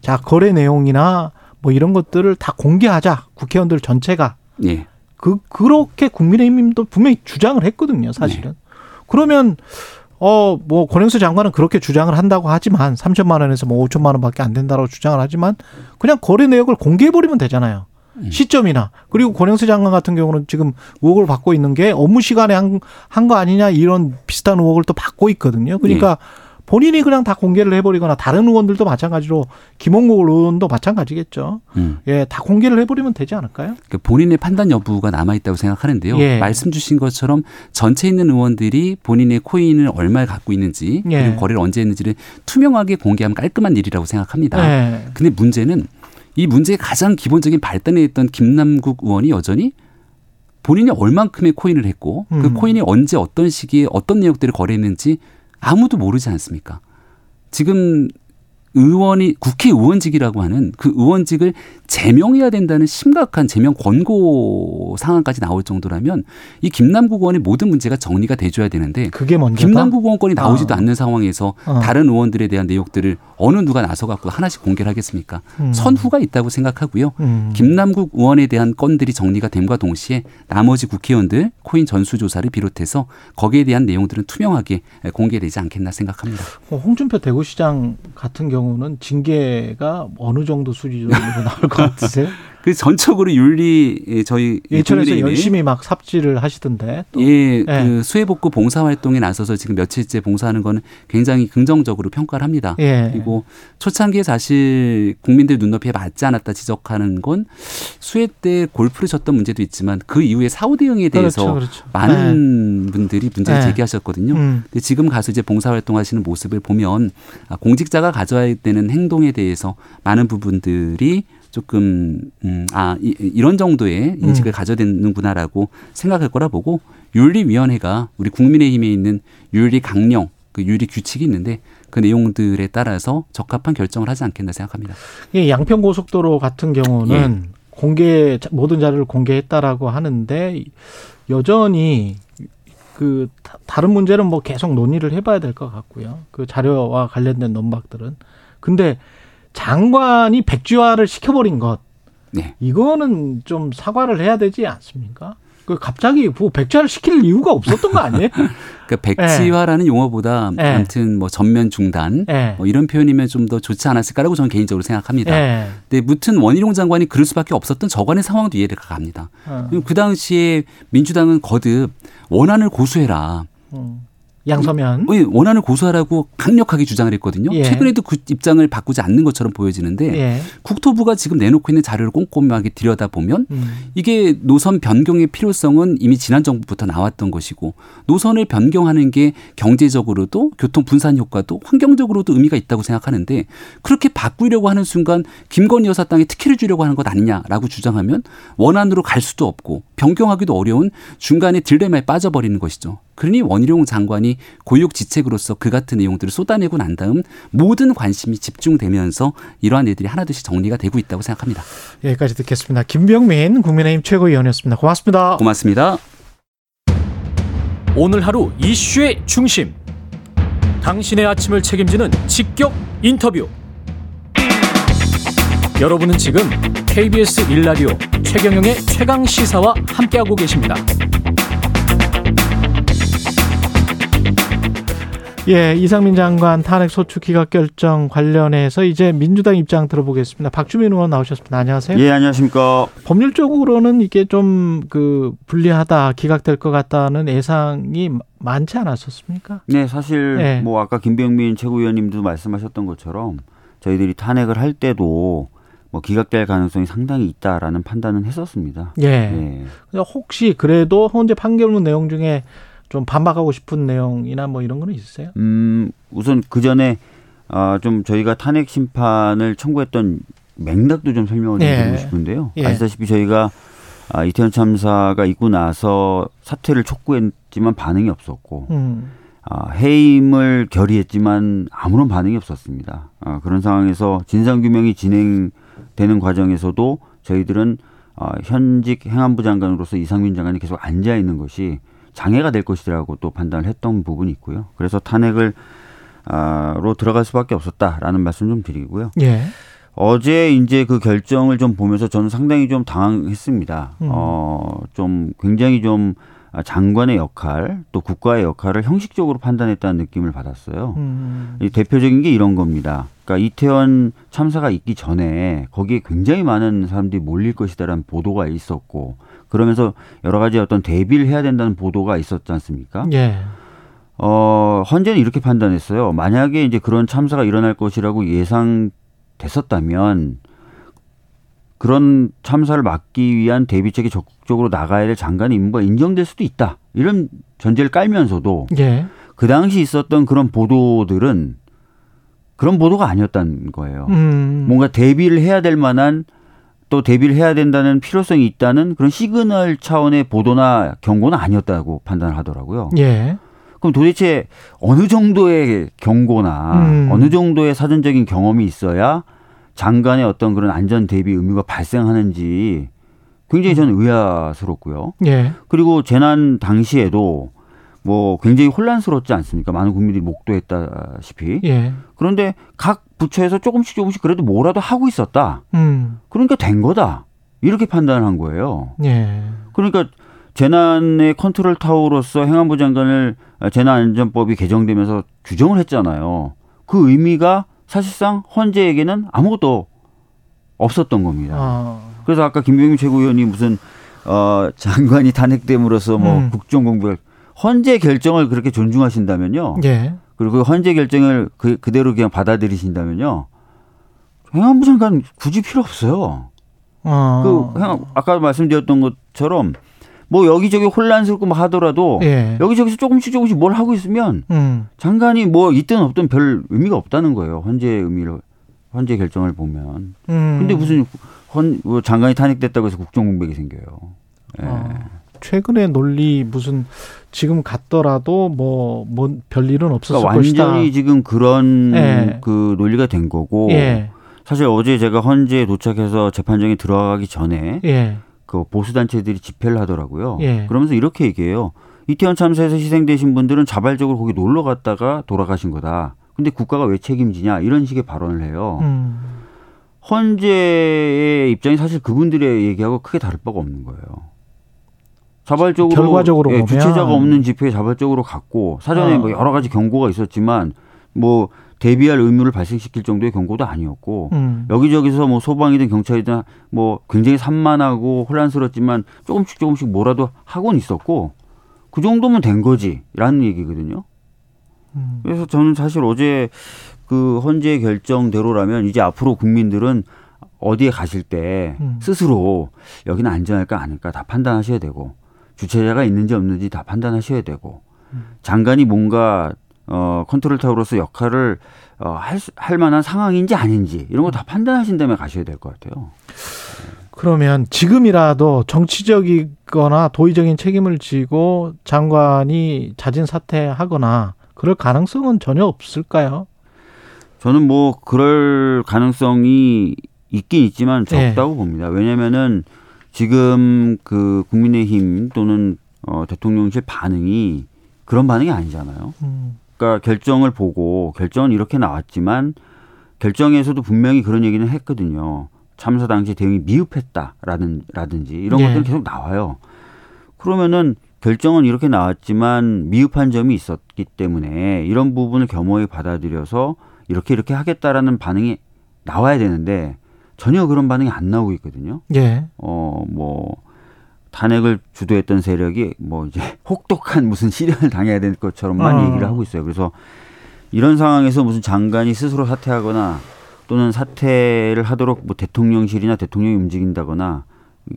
[SPEAKER 2] 자 거래 내용이나 뭐 이런 것들을 다 공개하자 국회의원들 전체가
[SPEAKER 6] 예.
[SPEAKER 2] 그 그렇게 국민의힘도 분명히 주장을 했거든요 사실은
[SPEAKER 6] 네.
[SPEAKER 2] 그러면 어 뭐 권영수 장관은 그렇게 주장을 한다고 하지만 3천만 원에서 뭐 5천만 원밖에 안 된다고 주장을 하지만 그냥 거래 내역을 공개해 버리면 되잖아요.
[SPEAKER 6] 음.
[SPEAKER 2] 시점이나 그리고 권영수 장관 같은 경우는 지금 의혹을 받고 있는 게 업무 시간에 한 한 거 아니냐 이런 비슷한 의혹을 또 받고 있거든요. 그러니까
[SPEAKER 6] 예.
[SPEAKER 2] 본인이 그냥 다 공개를 해버리거나 다른 의원들도 마찬가지로 김홍국 의원도 마찬가지겠죠.
[SPEAKER 6] 음.
[SPEAKER 2] 예, 다 공개를 해버리면 되지 않을까요?
[SPEAKER 6] 그 본인의 판단 여부가 남아 있다고 생각하는데요.
[SPEAKER 2] 예.
[SPEAKER 6] 말씀 주신 것처럼 전체 있는 의원들이 본인의 코인을 얼마에 갖고 있는지
[SPEAKER 2] 예.
[SPEAKER 6] 그리고 거래를 언제 했는지를 투명하게 공개하면 깔끔한 일이라고 생각합니다.
[SPEAKER 2] 예.
[SPEAKER 6] 근데 문제는 이 문제의 가장 기본적인 발단에 있던 김남국 의원이 여전히 본인이 얼만큼의 코인을 했고 그
[SPEAKER 2] 음.
[SPEAKER 6] 코인이 언제 어떤 시기에 어떤 내역들을 거래했는지 아무도 모르지 않습니까? 지금 의원이 국회의원직이라고 하는 그 의원직을 제명해야 된다는 심각한 제명 권고 상황까지 나올 정도라면 이 김남국 의원의 모든 문제가 정리가 돼줘야 되는데
[SPEAKER 2] 그게 먼저다.
[SPEAKER 6] 김남국 의원권이 나오지도
[SPEAKER 2] 어.
[SPEAKER 6] 않는 상황에서
[SPEAKER 2] 어.
[SPEAKER 6] 다른 의원들에 대한 내용들을 어느 누가 나서 갖고 하나씩 공개를 하겠습니까?
[SPEAKER 2] 음.
[SPEAKER 6] 선후가 있다고 생각하고요.
[SPEAKER 2] 음.
[SPEAKER 6] 김남국 의원에 대한 건들이 정리가 됨과 동시에 나머지 국회의원들 코인 전수 조사를 비롯해서 거기에 대한 내용들은 투명하게 공개되지 않겠나 생각합니다.
[SPEAKER 2] 뭐 홍준표 대구시장 같은 경우 는 징계가 어느 정도 수준으로 나올 것 같으세요? [LAUGHS]
[SPEAKER 6] 그 전적으로 윤리 예, 저희
[SPEAKER 2] 예천에서 열심히 막 삽질을 하시던데. 또.
[SPEAKER 6] 예,
[SPEAKER 2] 예.
[SPEAKER 6] 그 수해 복구 봉사 활동에 나서서 지금 며칠째 봉사하는 거는 굉장히 긍정적으로 평가를 합니다.
[SPEAKER 2] 예.
[SPEAKER 6] 그리고 초창기에 사실 국민들 눈높이에 맞지 않았다 지적하는 건 수해 때 골프를 쳤던 문제도 있지만 그 이후에 사후 대응에 대해서
[SPEAKER 2] 그렇죠, 그렇죠.
[SPEAKER 6] 많은 분들이 문제를
[SPEAKER 2] 네.
[SPEAKER 6] 제기하셨거든요.
[SPEAKER 2] 음.
[SPEAKER 6] 근데 지금 가서 이제 봉사 활동하시는 모습을 보면 아, 공직자가 가져야 되는 행동에 대해서 많은 부분들이 조금 음, 아 이, 이런 정도의 인식을
[SPEAKER 2] 음.
[SPEAKER 6] 가져야 되는구나라고 생각할 거라 보고 윤리위원회가 우리 국민의힘에 있는 윤리 강령 그 윤리 규칙이 있는데 그 내용들에 따라서 적합한 결정을 하지 않겠나 생각합니다.
[SPEAKER 2] 이 양평 고속도로 같은 경우는 공개 모든 자료를 공개했다라고 하는데 여전히 그 다- 다른 문제는 뭐 계속 논의를 해봐야 될 것 같고요. 그 자료와 관련된 논박들은 근데 장관이 백지화를 시켜버린 것
[SPEAKER 6] 네.
[SPEAKER 2] 이거는 좀 사과를 해야 되지 않습니까? 그 갑자기 뭐 백지화를 시킬 이유가 없었던 거 아니에요? [LAUGHS]
[SPEAKER 6] 그러니까 백지화라는 용어보다
[SPEAKER 2] 네.
[SPEAKER 6] 아무튼 뭐 전면 중단
[SPEAKER 2] 예.
[SPEAKER 6] 뭐 이런 표현이면 좀 더 좋지 않았을까라고 저는 개인적으로 생각합니다.
[SPEAKER 2] 예.
[SPEAKER 6] 근데 무튼 원희룡 장관이 그럴 수밖에 없었던 저간의 상황도 이해가 갑니다.
[SPEAKER 2] 어,
[SPEAKER 6] 그 당시에 민주당은 거듭 원안을 고수해라.
[SPEAKER 2] 음. 양서면
[SPEAKER 6] 왜 원안을 고수하라고 강력하게 주장을 했거든요.
[SPEAKER 2] 예.
[SPEAKER 6] 최근에도 그 입장을 바꾸지 않는 것처럼 보여지는데
[SPEAKER 2] 예.
[SPEAKER 6] 국토부가 지금 내놓고 있는 자료를 꼼꼼하게 들여다 보면
[SPEAKER 2] 음.
[SPEAKER 6] 이게 노선 변경의 필요성은 이미 지난 정부부터 나왔던 것이고 노선을 변경하는 게 경제적으로도 교통 분산 효과도 환경적으로도 의미가 있다고 생각하는데 그렇게 바꾸려고 하는 순간 김건희 여사 땅에 특혜를 주려고 하는 것 아니냐라고 주장하면 원안으로 갈 수도 없고 변경하기도 어려운 중간에 딜레마에 빠져버리는 것이죠. 그러니 원희룡 장관이 고육지책으로서 그 같은 내용들을 쏟아내고 난 다음 모든 관심이 집중되면서 이러한 일들이 하나둘씩 정리가 되고 있다고 생각합니다.
[SPEAKER 2] 여기까지 듣겠습니다. 김병민 국민의힘 최고위원이었습니다. 고맙습니다.
[SPEAKER 6] 고맙습니다.
[SPEAKER 7] 오늘 하루 이슈의 중심. 당신의 아침을 책임지는 직격 인터뷰. 여러분은 지금 KBS 일라디오 최경영의 최강 시사와 함께하고 계십니다.
[SPEAKER 2] 예, 이상민 장관 탄핵 소추 기각 결정 관련해서 이제 민주당 입장 들어보겠습니다. 박주민 의원 나오셨습니다. 안녕하세요.
[SPEAKER 8] 예, 안녕하십니까.
[SPEAKER 2] 법률적으로는 이게 좀 그 불리하다, 기각될 것 같다는 예상이 많지 않았었습니까?
[SPEAKER 8] 네, 사실
[SPEAKER 2] 예.
[SPEAKER 8] 뭐 아까 김병민 최고위원님도 말씀하셨던 것처럼 저희들이 탄핵을 할 때도 뭐 기각될 가능성이 상당히 있다라는 판단은 했었습니다.
[SPEAKER 2] 예.
[SPEAKER 8] 예.
[SPEAKER 2] 혹시 그래도 현재 판결문 내용 중에 좀 반박하고 싶은 내용이나 뭐 이런 거는 있으세요?
[SPEAKER 8] 음, 우선 그 전에 아, 좀 저희가 탄핵 심판을 청구했던 맥락도 좀 설명을 좀
[SPEAKER 2] 예.
[SPEAKER 8] 드리고 싶은데요.
[SPEAKER 2] 예.
[SPEAKER 8] 아시다시피 저희가 아, 이태원 참사가 있고 나서 사퇴를 촉구했지만 반응이 없었고
[SPEAKER 2] 음.
[SPEAKER 8] 아, 해임을 결의했지만 아무런 반응이 없었습니다. 아, 그런 상황에서 진상 규명이 진행되는 과정에서도 저희들은 어, 현직 행안부 장관으로서 이상민 장관이 계속 앉아 있는 것이 장애가 될 것이라고 또 판단을 했던 부분이 있고요. 그래서 탄핵을 아, 로 들어갈 수밖에 없었다라는 말씀 좀 드리고요.
[SPEAKER 2] 예.
[SPEAKER 8] 어제 이제 그 결정을 좀 보면서 저는 상당히 좀 당황했습니다.
[SPEAKER 2] 음.
[SPEAKER 8] 어, 좀 굉장히 좀 장관의 역할 또 국가의 역할을 형식적으로 판단했다는 느낌을 받았어요.
[SPEAKER 2] 음.
[SPEAKER 8] 이 대표적인 게 이런 겁니다. 그러니까 이태원 참사가 있기 전에 거기에 굉장히 많은 사람들이 몰릴 것이다라는 보도가 있었고 그러면서 여러 가지 어떤 대비를 해야 된다는 보도가 있었지 않습니까?
[SPEAKER 2] 예.
[SPEAKER 8] 어, 헌재는 이렇게 판단했어요. 만약에 이제 그런 참사가 일어날 것이라고 예상됐었다면 그런 참사를 막기 위한 대비책이 적극적으로 나가야 될 장관의 임무가 인정될 수도 있다. 이런 전제를 깔면서도
[SPEAKER 2] 예.
[SPEAKER 8] 그 당시 있었던 그런 보도들은 그런 보도가 아니었다는 거예요.
[SPEAKER 2] 음.
[SPEAKER 8] 뭔가 대비를 해야 될 만한 또 대비를 해야 된다는 필요성이 있다는 그런 시그널 차원의 보도나 경고는 아니었다고 판단을 하더라고요.
[SPEAKER 2] 예.
[SPEAKER 8] 그럼 도대체 어느 정도의 경고나
[SPEAKER 2] 음.
[SPEAKER 8] 어느 정도의 사전적인 경험이 있어야 장관의 어떤 그런 안전 대비 의무가 발생하는지 굉장히 저는 의아스럽고요.
[SPEAKER 2] 예.
[SPEAKER 8] 그리고 재난 당시에도 뭐 굉장히 혼란스럽지 않습니까? 많은 국민들이 목도했다시피.
[SPEAKER 2] 예.
[SPEAKER 8] 그런데 각 부처에서 조금씩 조금씩 그래도 뭐라도 하고 있었다.
[SPEAKER 2] 음.
[SPEAKER 8] 그러니까 된 거다. 이렇게 판단을 한 거예요.
[SPEAKER 2] 예.
[SPEAKER 8] 그러니까 재난의 컨트롤 타워로서 행안부 장관을 재난안전법이 개정되면서 규정을 했잖아요. 그 의미가 사실상 헌재에게는 아무것도 없었던 겁니다.
[SPEAKER 2] 아.
[SPEAKER 8] 그래서 아까 김병민 최고위원이 무슨 어 장관이 탄핵됨으로써 뭐
[SPEAKER 2] 음.
[SPEAKER 8] 국정 공백 헌재 결정을 그렇게 존중하신다면요.
[SPEAKER 2] 예.
[SPEAKER 8] 그리고 헌재 결정을 그, 그대로 그냥 받아들이신다면요. 행안부 장관 굳이 필요 없어요.
[SPEAKER 2] 어.
[SPEAKER 8] 그 행안, 아까 말씀드렸던 것처럼 뭐 여기저기 혼란스럽고 막 하더라도
[SPEAKER 2] 예.
[SPEAKER 8] 여기저기서 조금씩 조금씩 뭘 하고 있으면
[SPEAKER 2] 음.
[SPEAKER 8] 장관이 뭐 있든 없든 별 의미가 없다는 거예요. 헌재 의미를 헌재 결정을 보면.
[SPEAKER 2] 음.
[SPEAKER 8] 근데 무슨 헌, 뭐 장관이 탄핵됐다고 해서 국정 공백이 생겨요. 예.
[SPEAKER 2] 어. 최근의 논리 무슨 지금 갔더라도 뭐, 뭐 별일은 없었을
[SPEAKER 8] 그러니까
[SPEAKER 2] 것이다.
[SPEAKER 8] 완전히 지금 그런
[SPEAKER 2] 예.
[SPEAKER 8] 그 논리가 된 거고
[SPEAKER 2] 예.
[SPEAKER 8] 사실 어제 제가 헌재에 도착해서 재판정에 들어가기 전에
[SPEAKER 2] 예.
[SPEAKER 8] 그 보수 단체들이 집회를 하더라고요.
[SPEAKER 2] 예.
[SPEAKER 8] 그러면서 이렇게 얘기해요. 이태원 참사에서 희생되신 분들은 자발적으로 거기 놀러 갔다가 돌아가신 거다. 근데 국가가 왜 책임지냐 이런 식의 발언을 해요.
[SPEAKER 2] 음.
[SPEAKER 8] 헌재의 입장이 사실 그분들의 얘기하고 크게 다를 바가 없는 거예요. 자발적으로
[SPEAKER 2] 결과적으로
[SPEAKER 8] 예. 주체자가 없는 집회에 자발적으로 갔고 사전에
[SPEAKER 2] 어.
[SPEAKER 8] 뭐 여러 가지 경고가 있었지만 뭐 대비할 의무를 발생시킬 정도의 경고도 아니었고
[SPEAKER 2] 음.
[SPEAKER 8] 여기저기서 뭐 소방이든 경찰이든 뭐 굉장히 산만하고 혼란스럽지만 조금씩 조금씩 뭐라도 하고는 있었고 그 정도면 된 거지라는 얘기거든요.
[SPEAKER 2] 음.
[SPEAKER 8] 그래서 저는 사실 어제 그 헌재 결정대로라면 이제 앞으로 국민들은 어디에 가실 때
[SPEAKER 2] 음.
[SPEAKER 8] 스스로 여기는 안전할까 아닐까 다 판단하셔야 되고 주체자가 있는지 없는지 다 판단하셔야 되고
[SPEAKER 2] 음.
[SPEAKER 8] 장관이 뭔가 어 컨트롤 타워로서 역할을 어, 할, 만한 상황인지 아닌지 이런 거 다 판단하신 다음에 가셔야 될 것 같아요.
[SPEAKER 2] 그러면 지금이라도 정치적이거나 도의적인 책임을 지고 장관이 자진 사퇴하거나 그럴 가능성은 전혀 없을까요?
[SPEAKER 8] 저는 뭐 그럴 가능성이 있긴 있지만
[SPEAKER 2] 네.
[SPEAKER 8] 적다고 봅니다. 왜냐면은 지금 그 국민의힘 또는 어, 대통령실 반응이 그런 반응이 아니잖아요.
[SPEAKER 2] 음.
[SPEAKER 8] 그러니까 결정을 보고 결정은 이렇게 나왔지만 결정에서도 분명히 그런 얘기는 했거든요. 참사 당시 대응이 미흡했다라는 라든지 이런
[SPEAKER 2] 네.
[SPEAKER 8] 것들은 계속 나와요. 그러면은 결정은 이렇게 나왔지만 미흡한 점이 있었기 때문에 이런 부분을 겸허히 받아들여서 이렇게 이렇게 하겠다라는 반응이 나와야 되는데 전혀 그런 반응이 안 나오고 있거든요.
[SPEAKER 2] 예.
[SPEAKER 8] 어, 뭐, 탄핵을 주도했던 세력이 뭐 이제 [LAUGHS] 혹독한 무슨 시련을 당해야 될 것처럼만
[SPEAKER 2] 어.
[SPEAKER 8] 얘기를 하고 있어요. 그래서 이런 상황에서 무슨 장관이 스스로 사퇴하거나 또는 사퇴를 하도록 뭐 대통령실이나 대통령이 움직인다거나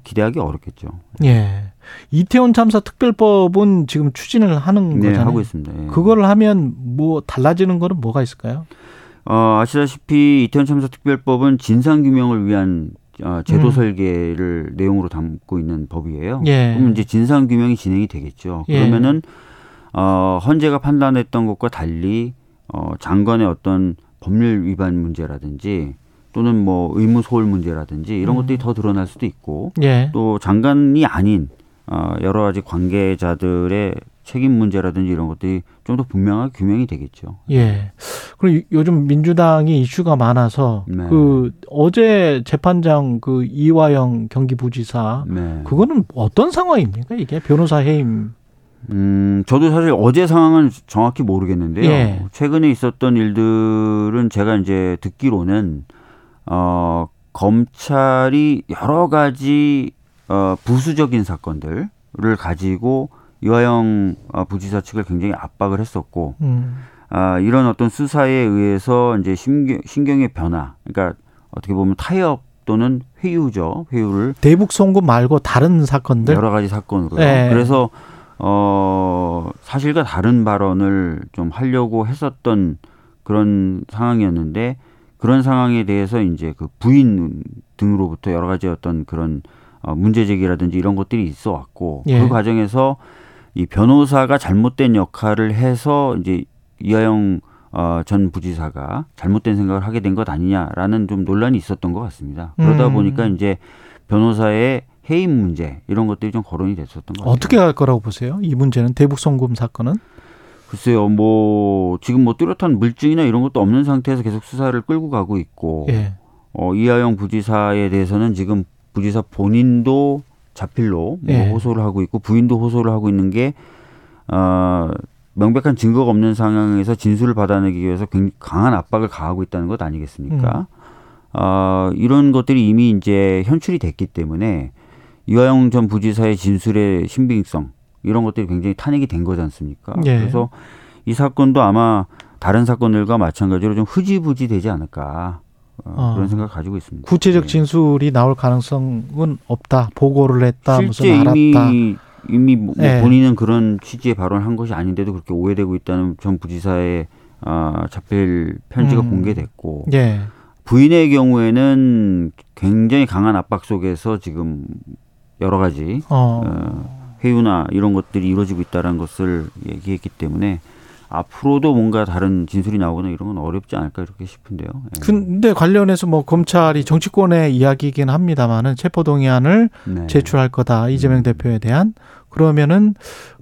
[SPEAKER 8] 기대하기 어렵겠죠.
[SPEAKER 2] 예. 이태원 참사 특별법은 지금 추진을 하는
[SPEAKER 8] 네,
[SPEAKER 2] 거잖아요.
[SPEAKER 8] 하고 있습니다. 예.
[SPEAKER 2] 그걸 하면 뭐 달라지는 거는 뭐가 있을까요?
[SPEAKER 8] 어, 아시다시피 이태원 참사 특별법은 진상 규명을 위한 어, 제도
[SPEAKER 2] 음.
[SPEAKER 8] 설계를 내용으로 담고 있는 법이에요.
[SPEAKER 2] 예.
[SPEAKER 8] 그럼 이제 진상 규명이 진행이 되겠죠.
[SPEAKER 2] 예.
[SPEAKER 8] 그러면은 어, 헌재가 판단했던 것과 달리 어, 장관의 어떤 법률 위반 문제라든지 또는 뭐 의무 소홀 문제라든지 이런
[SPEAKER 2] 음.
[SPEAKER 8] 것들이 더 드러날 수도 있고
[SPEAKER 2] 예.
[SPEAKER 8] 또 장관이 아닌 어, 여러 가지 관계자들의 책임 문제라든지 이런 것들이 좀 더 분명하게 규명이 되겠죠.
[SPEAKER 2] 예. 그리고 요- 요즘 민주당이 이슈가 많아서
[SPEAKER 8] 네.
[SPEAKER 2] 그 어제 재판장 그 이화영 경기부지사
[SPEAKER 8] 네.
[SPEAKER 2] 그거는 어떤 상황입니까? 이게 변호사 해임.
[SPEAKER 8] 음, 저도 사실 어제 상황은 정확히 모르겠는데요.
[SPEAKER 2] 예.
[SPEAKER 8] 최근에 있었던 일들은 제가 이제 듣기로는 어, 검찰이 여러 가지 어, 부수적인 사건들을 가지고 이화영 어, 부지사 측을 굉장히 압박을 했었고
[SPEAKER 2] 음.
[SPEAKER 8] 아, 이런 어떤 수사에 의해서 이제 신경, 신경의 변화, 그러니까 어떻게 보면 타협 또는 회유죠. 회유를
[SPEAKER 2] 대북 송금 말고 다른 사건들.
[SPEAKER 8] 여러 가지 사건으로요.
[SPEAKER 2] 네.
[SPEAKER 8] 그래서 어 사실과 다른 발언을 좀 하려고 했었던 그런 상황이었는데 그런 상황에 대해서 이제 그 부인 등으로부터 여러 가지 어떤 그런 어, 문제 제기라든지 이런 것들이 있어 왔고
[SPEAKER 2] 예.
[SPEAKER 8] 그 과정에서 이 변호사가 잘못된 역할을 해서 이제 이하영 어, 전 부지사가 잘못된 생각을 하게 된 것 아니냐라는 좀 논란이 있었던 것 같습니다. 그러다
[SPEAKER 2] 음.
[SPEAKER 8] 보니까 이제 변호사의 해임 문제 이런 것들이 좀 거론이 됐었던 것 같아요.
[SPEAKER 2] 어떻게 할 거라고 보세요? 이 문제는 대북 송금 사건은?
[SPEAKER 8] 글쎄요, 뭐 지금 뭐 뚜렷한 물증이나 이런 것도 없는 상태에서 계속 수사를 끌고 가고 있고
[SPEAKER 2] 예.
[SPEAKER 8] 어, 이하영 부지사에 대해서는 지금 부지사 본인도 자필로 뭐
[SPEAKER 2] 예.
[SPEAKER 8] 호소를 하고 있고 부인도 호소를 하고 있는 게 어, 명백한 증거가 없는 상황에서 진술을 받아내기 위해서 굉장히 강한 압박을 가하고 있다는 것 아니겠습니까? 어, 이런 것들이 이미 이제 현출이 됐기 때문에 이화영 전 부지사의 진술의 신빙성 이런 것들이 굉장히 탄핵이 된 거지 않습니까?
[SPEAKER 2] 예.
[SPEAKER 8] 그래서 이 사건도 아마 다른 사건들과 마찬가지로 좀 흐지부지 되지 않을까 어,
[SPEAKER 2] 어.
[SPEAKER 8] 그런 생각을 가지고 있습니다.
[SPEAKER 2] 구체적
[SPEAKER 8] 예.
[SPEAKER 2] 진술이 나올 가능성은 없다. 보고를 했다.
[SPEAKER 8] 실제
[SPEAKER 2] 무슨 알았다.
[SPEAKER 8] 이미 이미 뭐
[SPEAKER 2] 예.
[SPEAKER 8] 본인은 그런 취지의 발언한 것이 아닌데도 그렇게 오해되고 있다는 전 부지사의 아, 자필 편지가
[SPEAKER 2] 음.
[SPEAKER 8] 공개됐고
[SPEAKER 2] 예.
[SPEAKER 8] 부인의 경우에는 굉장히 강한 압박 속에서 지금 여러 가지
[SPEAKER 2] 어.
[SPEAKER 8] 어, 회유나 이런 것들이 이루어지고 있다는 것을 얘기했기 때문에 앞으로도 뭔가 다른 진술이 나오거나 이런 건 어렵지 않을까 이렇게 싶은데요. 예.
[SPEAKER 2] 근데 관련해서 뭐 검찰이 정치권의 이야기이긴 합니다만은 체포동의안을
[SPEAKER 8] 네.
[SPEAKER 2] 제출할 거다 이재명 대표에 대한 그러면은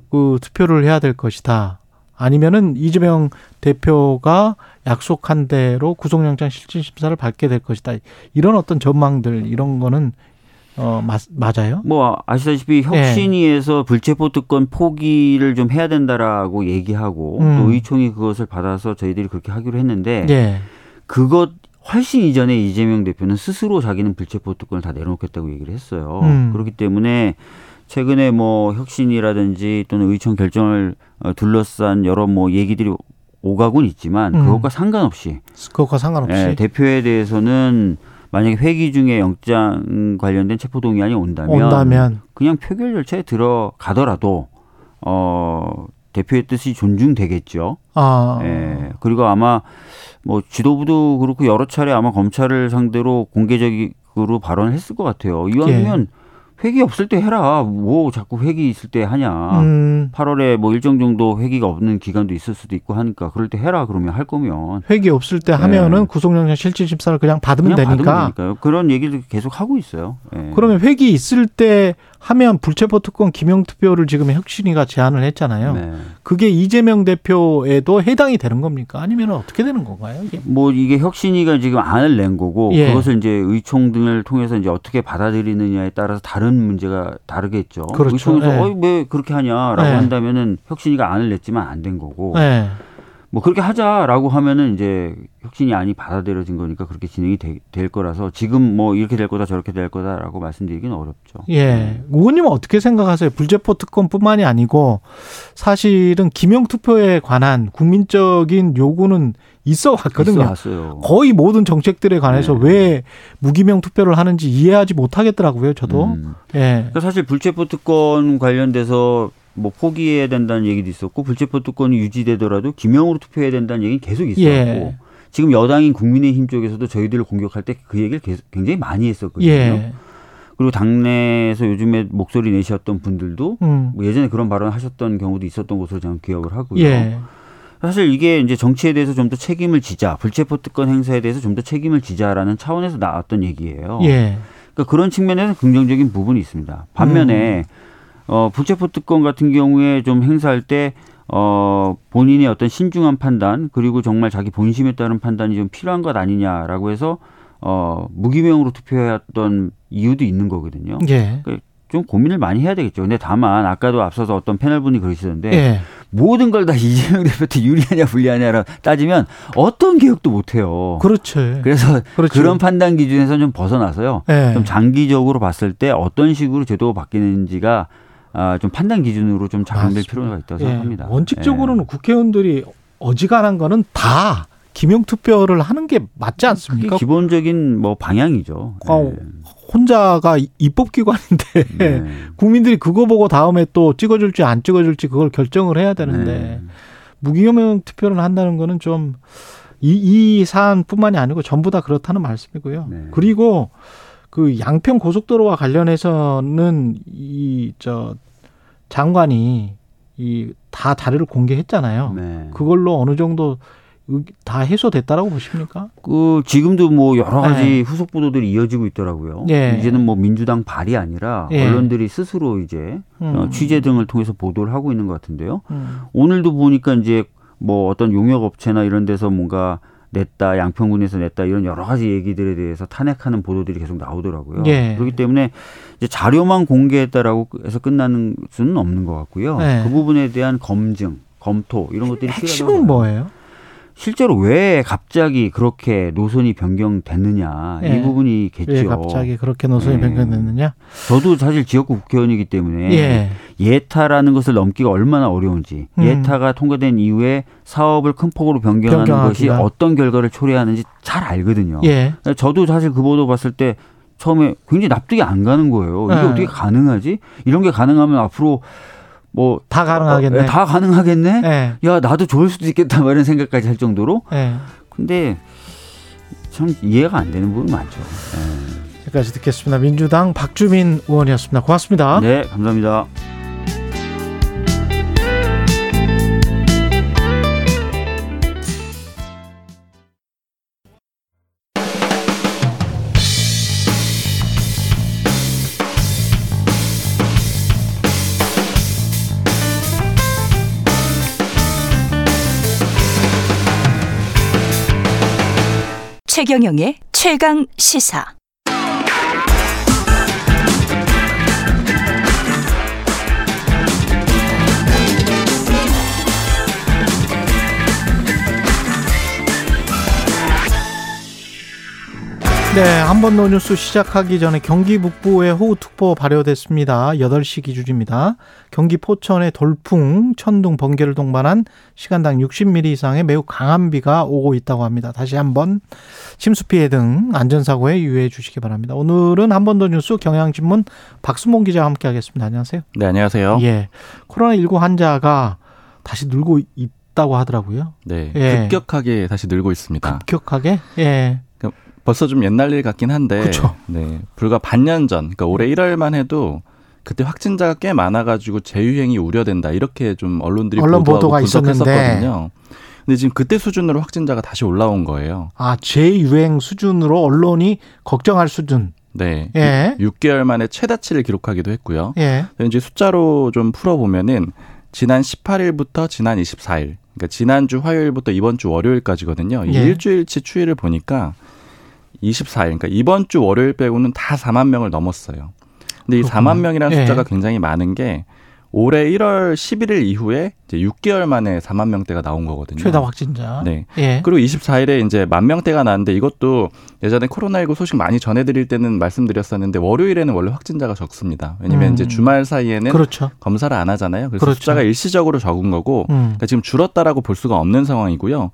[SPEAKER 2] 그 투표를 해야 될 것이다. 아니면은 이재명 대표가 약속한 대로 구속영장 실질 심사를 받게 될 것이다. 이런 어떤 전망들 이런 거는 어 맞, 맞아요?
[SPEAKER 8] 뭐 아시다시피
[SPEAKER 2] 예.
[SPEAKER 8] 혁신위에서 불체포 특권 포기를 좀 해야 된다라고 얘기하고
[SPEAKER 2] 음.
[SPEAKER 8] 또 의총이 그것을 받아서 저희들이 그렇게 하기로 했는데
[SPEAKER 2] 예.
[SPEAKER 8] 그것 훨씬 이전에 이재명 대표는 스스로 자기는 불체포 특권을 다 내려놓겠다고 얘기를 했어요.
[SPEAKER 2] 음.
[SPEAKER 8] 그렇기 때문에 최근에 뭐 혁신이라든지 또는 의총 결정을 어, 둘러싼 여러 뭐 얘기들이 오가곤 있지만
[SPEAKER 2] 음.
[SPEAKER 8] 그것과 상관없이
[SPEAKER 2] 그것과 상관없이
[SPEAKER 8] 예, 대표에 대해서는 만약에 회기 중에 영장 관련된 체포 동의안이 온다면,
[SPEAKER 2] 온다면
[SPEAKER 8] 그냥 표결 절차에 들어가더라도 어 대표의 뜻이 존중되겠죠.
[SPEAKER 2] 아
[SPEAKER 8] 예. 그리고 아마 뭐 지도부도 그렇고 여러 차례 아마 검찰을 상대로 공개적으로 발언을 했을 것 같아요. 이왕이면 회기 없을 때 해라. 뭐 자꾸 회기 있을 때 하냐.
[SPEAKER 2] 음,
[SPEAKER 8] 8월에 뭐 일정 정도 회기가 없는 기간도 있을 수도 있고 하니까 그럴 때 해라 그러면 할 거면
[SPEAKER 2] 회기 없을 때 하면은
[SPEAKER 8] 네.
[SPEAKER 2] 구속영장 실질 심사를 그냥 받으면
[SPEAKER 8] 그냥
[SPEAKER 2] 되니까
[SPEAKER 8] 받으면 되니까요. 그런 얘기를 계속 하고 있어요. 예.
[SPEAKER 2] 그러면 회기 있을 때 하면 불체포 특권 기명 투표를 지금 혁신위가 제안을 했잖아요.
[SPEAKER 8] 네.
[SPEAKER 2] 그게 이재명 대표에도 해당이 되는 겁니까? 아니면 어떻게 되는 건가요? 이게?
[SPEAKER 8] 뭐 이게 혁신위가 지금 안을 낸 거고
[SPEAKER 2] 예.
[SPEAKER 8] 그것을 이제 의총 등을 통해서 이제 어떻게 받아들이느냐에 따라서 다른 문제가 다르겠죠.
[SPEAKER 2] 그렇죠.
[SPEAKER 8] 의총에서
[SPEAKER 2] 예.
[SPEAKER 8] 어이 왜 그렇게 하냐라고
[SPEAKER 2] 예.
[SPEAKER 8] 한다면은 혁신위가 안을 냈지만 안 된 거고
[SPEAKER 2] 네.
[SPEAKER 8] 뭐 그렇게 하자라고 하면은 이제 혁신이 안이 받아들여진 거니까 그렇게 진행이 되- 될 거라서 지금 뭐 이렇게 될 거다 저렇게 될 거다라고 말씀드리기는 어렵죠.
[SPEAKER 2] 예. 의원님은 어떻게 생각하세요? 불체포 특권뿐만이 아니고 사실은 기명 투표에 관한 국민적인 요구는 있어 왔거든요.
[SPEAKER 8] 왔어요.
[SPEAKER 2] 거의 모든 정책들에 관해서
[SPEAKER 8] 네.
[SPEAKER 2] 왜 무기명 투표를 하는지 이해하지 못하겠더라고요. 저도.
[SPEAKER 8] 음.
[SPEAKER 2] 예.
[SPEAKER 8] 그러니까 사실 불체포 특권 관련돼서 뭐 포기해야 된다는 얘기도 있었고 불체포 특권이 유지되더라도 기명으로 투표해야 된다는 얘기는 계속 있었고
[SPEAKER 2] 예.
[SPEAKER 8] 지금 여당인 국민의힘 쪽에서도 저희들을 공격할 때 그 얘기를 계속 굉장히 많이 했었거든요.
[SPEAKER 2] 예.
[SPEAKER 8] 그리고 당내에서 요즘에 목소리 내셨던 분들도
[SPEAKER 2] 음.
[SPEAKER 8] 뭐 예전에 그런 발언 하셨던 경우도 있었던 것으로 저는 기억을 하고요.
[SPEAKER 2] 예.
[SPEAKER 8] 사실 이게 이제 정치에 대해서 좀 더 책임을 지자, 불체포 특권 행사에 대해서 좀 더 책임을 지자라는 차원에서 나왔던 얘기예요.
[SPEAKER 2] 예.
[SPEAKER 8] 그러니까 그런 측면에서 긍정적인 부분이 있습니다. 반면에
[SPEAKER 2] 음.
[SPEAKER 8] 어, 불체포 특권 같은 경우에 좀 행사할 때 어, 본인의 어떤 신중한 판단 그리고 정말 자기 본심에 따른 판단이 좀 필요한 것 아니냐라고 해서 어, 무기명으로 투표했던 이유도 있는 거거든요.
[SPEAKER 2] 예.
[SPEAKER 8] 좀 고민을 많이 해야 되겠죠. 근데 다만 아까도 앞서서 어떤 패널분이 그러시던데
[SPEAKER 2] 예.
[SPEAKER 8] 모든 걸 다 [LAUGHS] 이재명 대표한테 유리하냐 불리하냐라 따지면 어떤 개혁도 못 해요.
[SPEAKER 2] 그렇죠.
[SPEAKER 8] 그래서
[SPEAKER 2] 그렇죠.
[SPEAKER 8] 그런 판단 기준에서 좀 벗어나서요.
[SPEAKER 2] 예.
[SPEAKER 8] 좀 장기적으로 봤을 때 어떤 식으로 제도가 바뀌는지가 아, 좀 판단 기준으로 좀 작용될. 필요가 있다고
[SPEAKER 2] 예.
[SPEAKER 8] 생각합니다.
[SPEAKER 2] 원칙적으로는 국회의원들이 어지간한 거는 다 기명 투표를 하는 게 맞지
[SPEAKER 8] 예.
[SPEAKER 2] 않습니까?
[SPEAKER 8] 기본적인 뭐 방향이죠.
[SPEAKER 2] 어, 혼자가 입법기관인데
[SPEAKER 8] 네. [LAUGHS]
[SPEAKER 2] 국민들이 그거 보고 다음에 또 찍어줄지 안 찍어줄지 그걸 결정을 해야 되는데
[SPEAKER 8] 네.
[SPEAKER 2] 무기명 투표를 한다는 거는 좀 이, 이 사안뿐만이 아니고 전부 다 그렇다는 말씀이고요.
[SPEAKER 8] 네.
[SPEAKER 2] 그리고 그 양평 고속도로와 관련해서는 이 저 장관이 이 다 자료를 공개했잖아요.
[SPEAKER 8] 네.
[SPEAKER 2] 그걸로 어느 정도 의- 다 해소됐다라고 보십니까?
[SPEAKER 8] 그 지금도 뭐 여러 가지
[SPEAKER 2] 네.
[SPEAKER 8] 후속 보도들이 이어지고 있더라고요.
[SPEAKER 2] 예.
[SPEAKER 8] 이제는 뭐 민주당 발이 아니라
[SPEAKER 2] 예.
[SPEAKER 8] 언론들이 스스로 이제 어,
[SPEAKER 2] 음.
[SPEAKER 8] 취재 등을 통해서 보도를 하고 있는 것 같은데요.
[SPEAKER 2] 음.
[SPEAKER 8] 오늘도 보니까 이제 뭐 어떤 용역 업체나 이런 데서 뭔가 냈다, 양평군에서 냈다 이런 여러 가지 얘기들에 대해서 탄핵하는 보도들이 계속 나오더라고요.
[SPEAKER 2] 예.
[SPEAKER 8] 그렇기 때문에 이제 자료만 공개했다라고 해서 끝나는 수는 없는 것 같고요.
[SPEAKER 2] 네.
[SPEAKER 8] 그 부분에 대한 검증, 검토 이런 것들이 필요하다고
[SPEAKER 2] 핵심은
[SPEAKER 8] 봐요.
[SPEAKER 2] 뭐예요?
[SPEAKER 8] 실제로 왜 갑자기 그렇게 노선이 변경됐느냐
[SPEAKER 2] 예.
[SPEAKER 8] 이 부분이겠죠.
[SPEAKER 2] 왜 갑자기 그렇게 노선이
[SPEAKER 8] 네.
[SPEAKER 2] 변경됐느냐?
[SPEAKER 8] 저도 사실 지역구 국회의원이기 때문에
[SPEAKER 2] 예.
[SPEAKER 8] 예타라는 것을 넘기가 얼마나 어려운지
[SPEAKER 2] 음.
[SPEAKER 8] 예타가 통과된 이후에 사업을 큰 폭으로 변경하는
[SPEAKER 2] 변경하기가.
[SPEAKER 8] 것이 어떤 결과를 초래하는지 잘 알거든요.
[SPEAKER 2] 예.
[SPEAKER 8] 저도 사실 그 보도 봤을 때 처음에 굉장히 납득이 안 가는 거예요. 이게
[SPEAKER 2] 네.
[SPEAKER 8] 어떻게 가능하지? 이런 게 가능하면 앞으로 뭐
[SPEAKER 2] 다 가능하겠네.
[SPEAKER 8] 어, 다 가능하겠네.
[SPEAKER 2] 예.
[SPEAKER 8] 야 나도 좋을 수도 있겠다 뭐 이런 생각까지 할 정도로
[SPEAKER 2] 예.
[SPEAKER 8] 근데 참 이해가 안 되는 부분이 많죠. 네.
[SPEAKER 2] 여기까지 듣겠습니다. 민주당 박주민 의원이었습니다. 고맙습니다.
[SPEAKER 8] 네, 감사합니다.
[SPEAKER 3] 최경영의 최강 시사.
[SPEAKER 2] 네, 한 번 더 뉴스 시작하기 전에 경기 북부에 호우특보 발효됐습니다. 8시 기준입니다. 경기 포천의 돌풍, 천둥, 번개를 동반한 시간당 60mm 이상의 매우 강한 비가 오고 있다고 합니다. 다시 한번 침수 피해 등 안전사고에 유의해 주시기 바랍니다. 오늘은 한 번 더 뉴스 경향신문 박수몽 기자와 함께 하겠습니다. 안녕하세요.
[SPEAKER 9] 네, 안녕하세요.
[SPEAKER 2] 예. 코로나19 환자가 다시 늘고 있다고 하더라고요.
[SPEAKER 9] 네,
[SPEAKER 2] 예.
[SPEAKER 9] 급격하게 다시 늘고 있습니다.
[SPEAKER 2] 급격하게? 예.
[SPEAKER 9] 벌써 좀 옛날 일 같긴 한데,
[SPEAKER 2] 그쵸.
[SPEAKER 9] 네, 불과 반년 전, 그러니까 올해 1월만 해도 그때 확진자가 꽤 많아가지고 재유행이 우려된다 이렇게 좀 언론들이
[SPEAKER 2] 언론 보도가
[SPEAKER 9] 분석했었거든요. 근데 지금 그때 수준으로 확진자가 다시 올라온 거예요.
[SPEAKER 2] 아, 재유행 수준으로 언론이 걱정할 수준.
[SPEAKER 9] 네,
[SPEAKER 2] 예.
[SPEAKER 9] 6개월 만에 최다치를 기록하기도 했고요.
[SPEAKER 2] 예.
[SPEAKER 9] 이제 숫자로 좀 풀어보면은 지난 18일부터 지난 24일, 그러니까 지난주 화요일부터 이번 주 월요일까지거든요. 이
[SPEAKER 2] 예.
[SPEAKER 9] 일주일치 추이를 보니까 24일, 그러니까 이번 주 월요일 빼고는 다 4만 명을 넘었어요. 근데 이
[SPEAKER 2] 그렇구나.
[SPEAKER 9] 4만 명이라는
[SPEAKER 2] 예.
[SPEAKER 9] 숫자가 굉장히 많은 게 올해 1월 11일 이후에 이제 6개월 만에 4만 명대가 나온 거거든요.
[SPEAKER 2] 최다 확진자.
[SPEAKER 9] 네.
[SPEAKER 2] 예.
[SPEAKER 9] 그리고 24일에 이제 만 명대가 나왔는데 이것도 예전에 코로나19 소식 많이 전해드릴 때는 말씀드렸었는데 월요일에는 원래 확진자가 적습니다. 왜냐면
[SPEAKER 2] 음.
[SPEAKER 9] 이제 주말 사이에는
[SPEAKER 2] 그렇죠.
[SPEAKER 9] 검사를 안 하잖아요. 그래서
[SPEAKER 2] 그렇죠.
[SPEAKER 9] 숫자가 일시적으로 적은 거고
[SPEAKER 2] 음.
[SPEAKER 9] 그러니까 지금 줄었다라고 볼 수가 없는 상황이고요.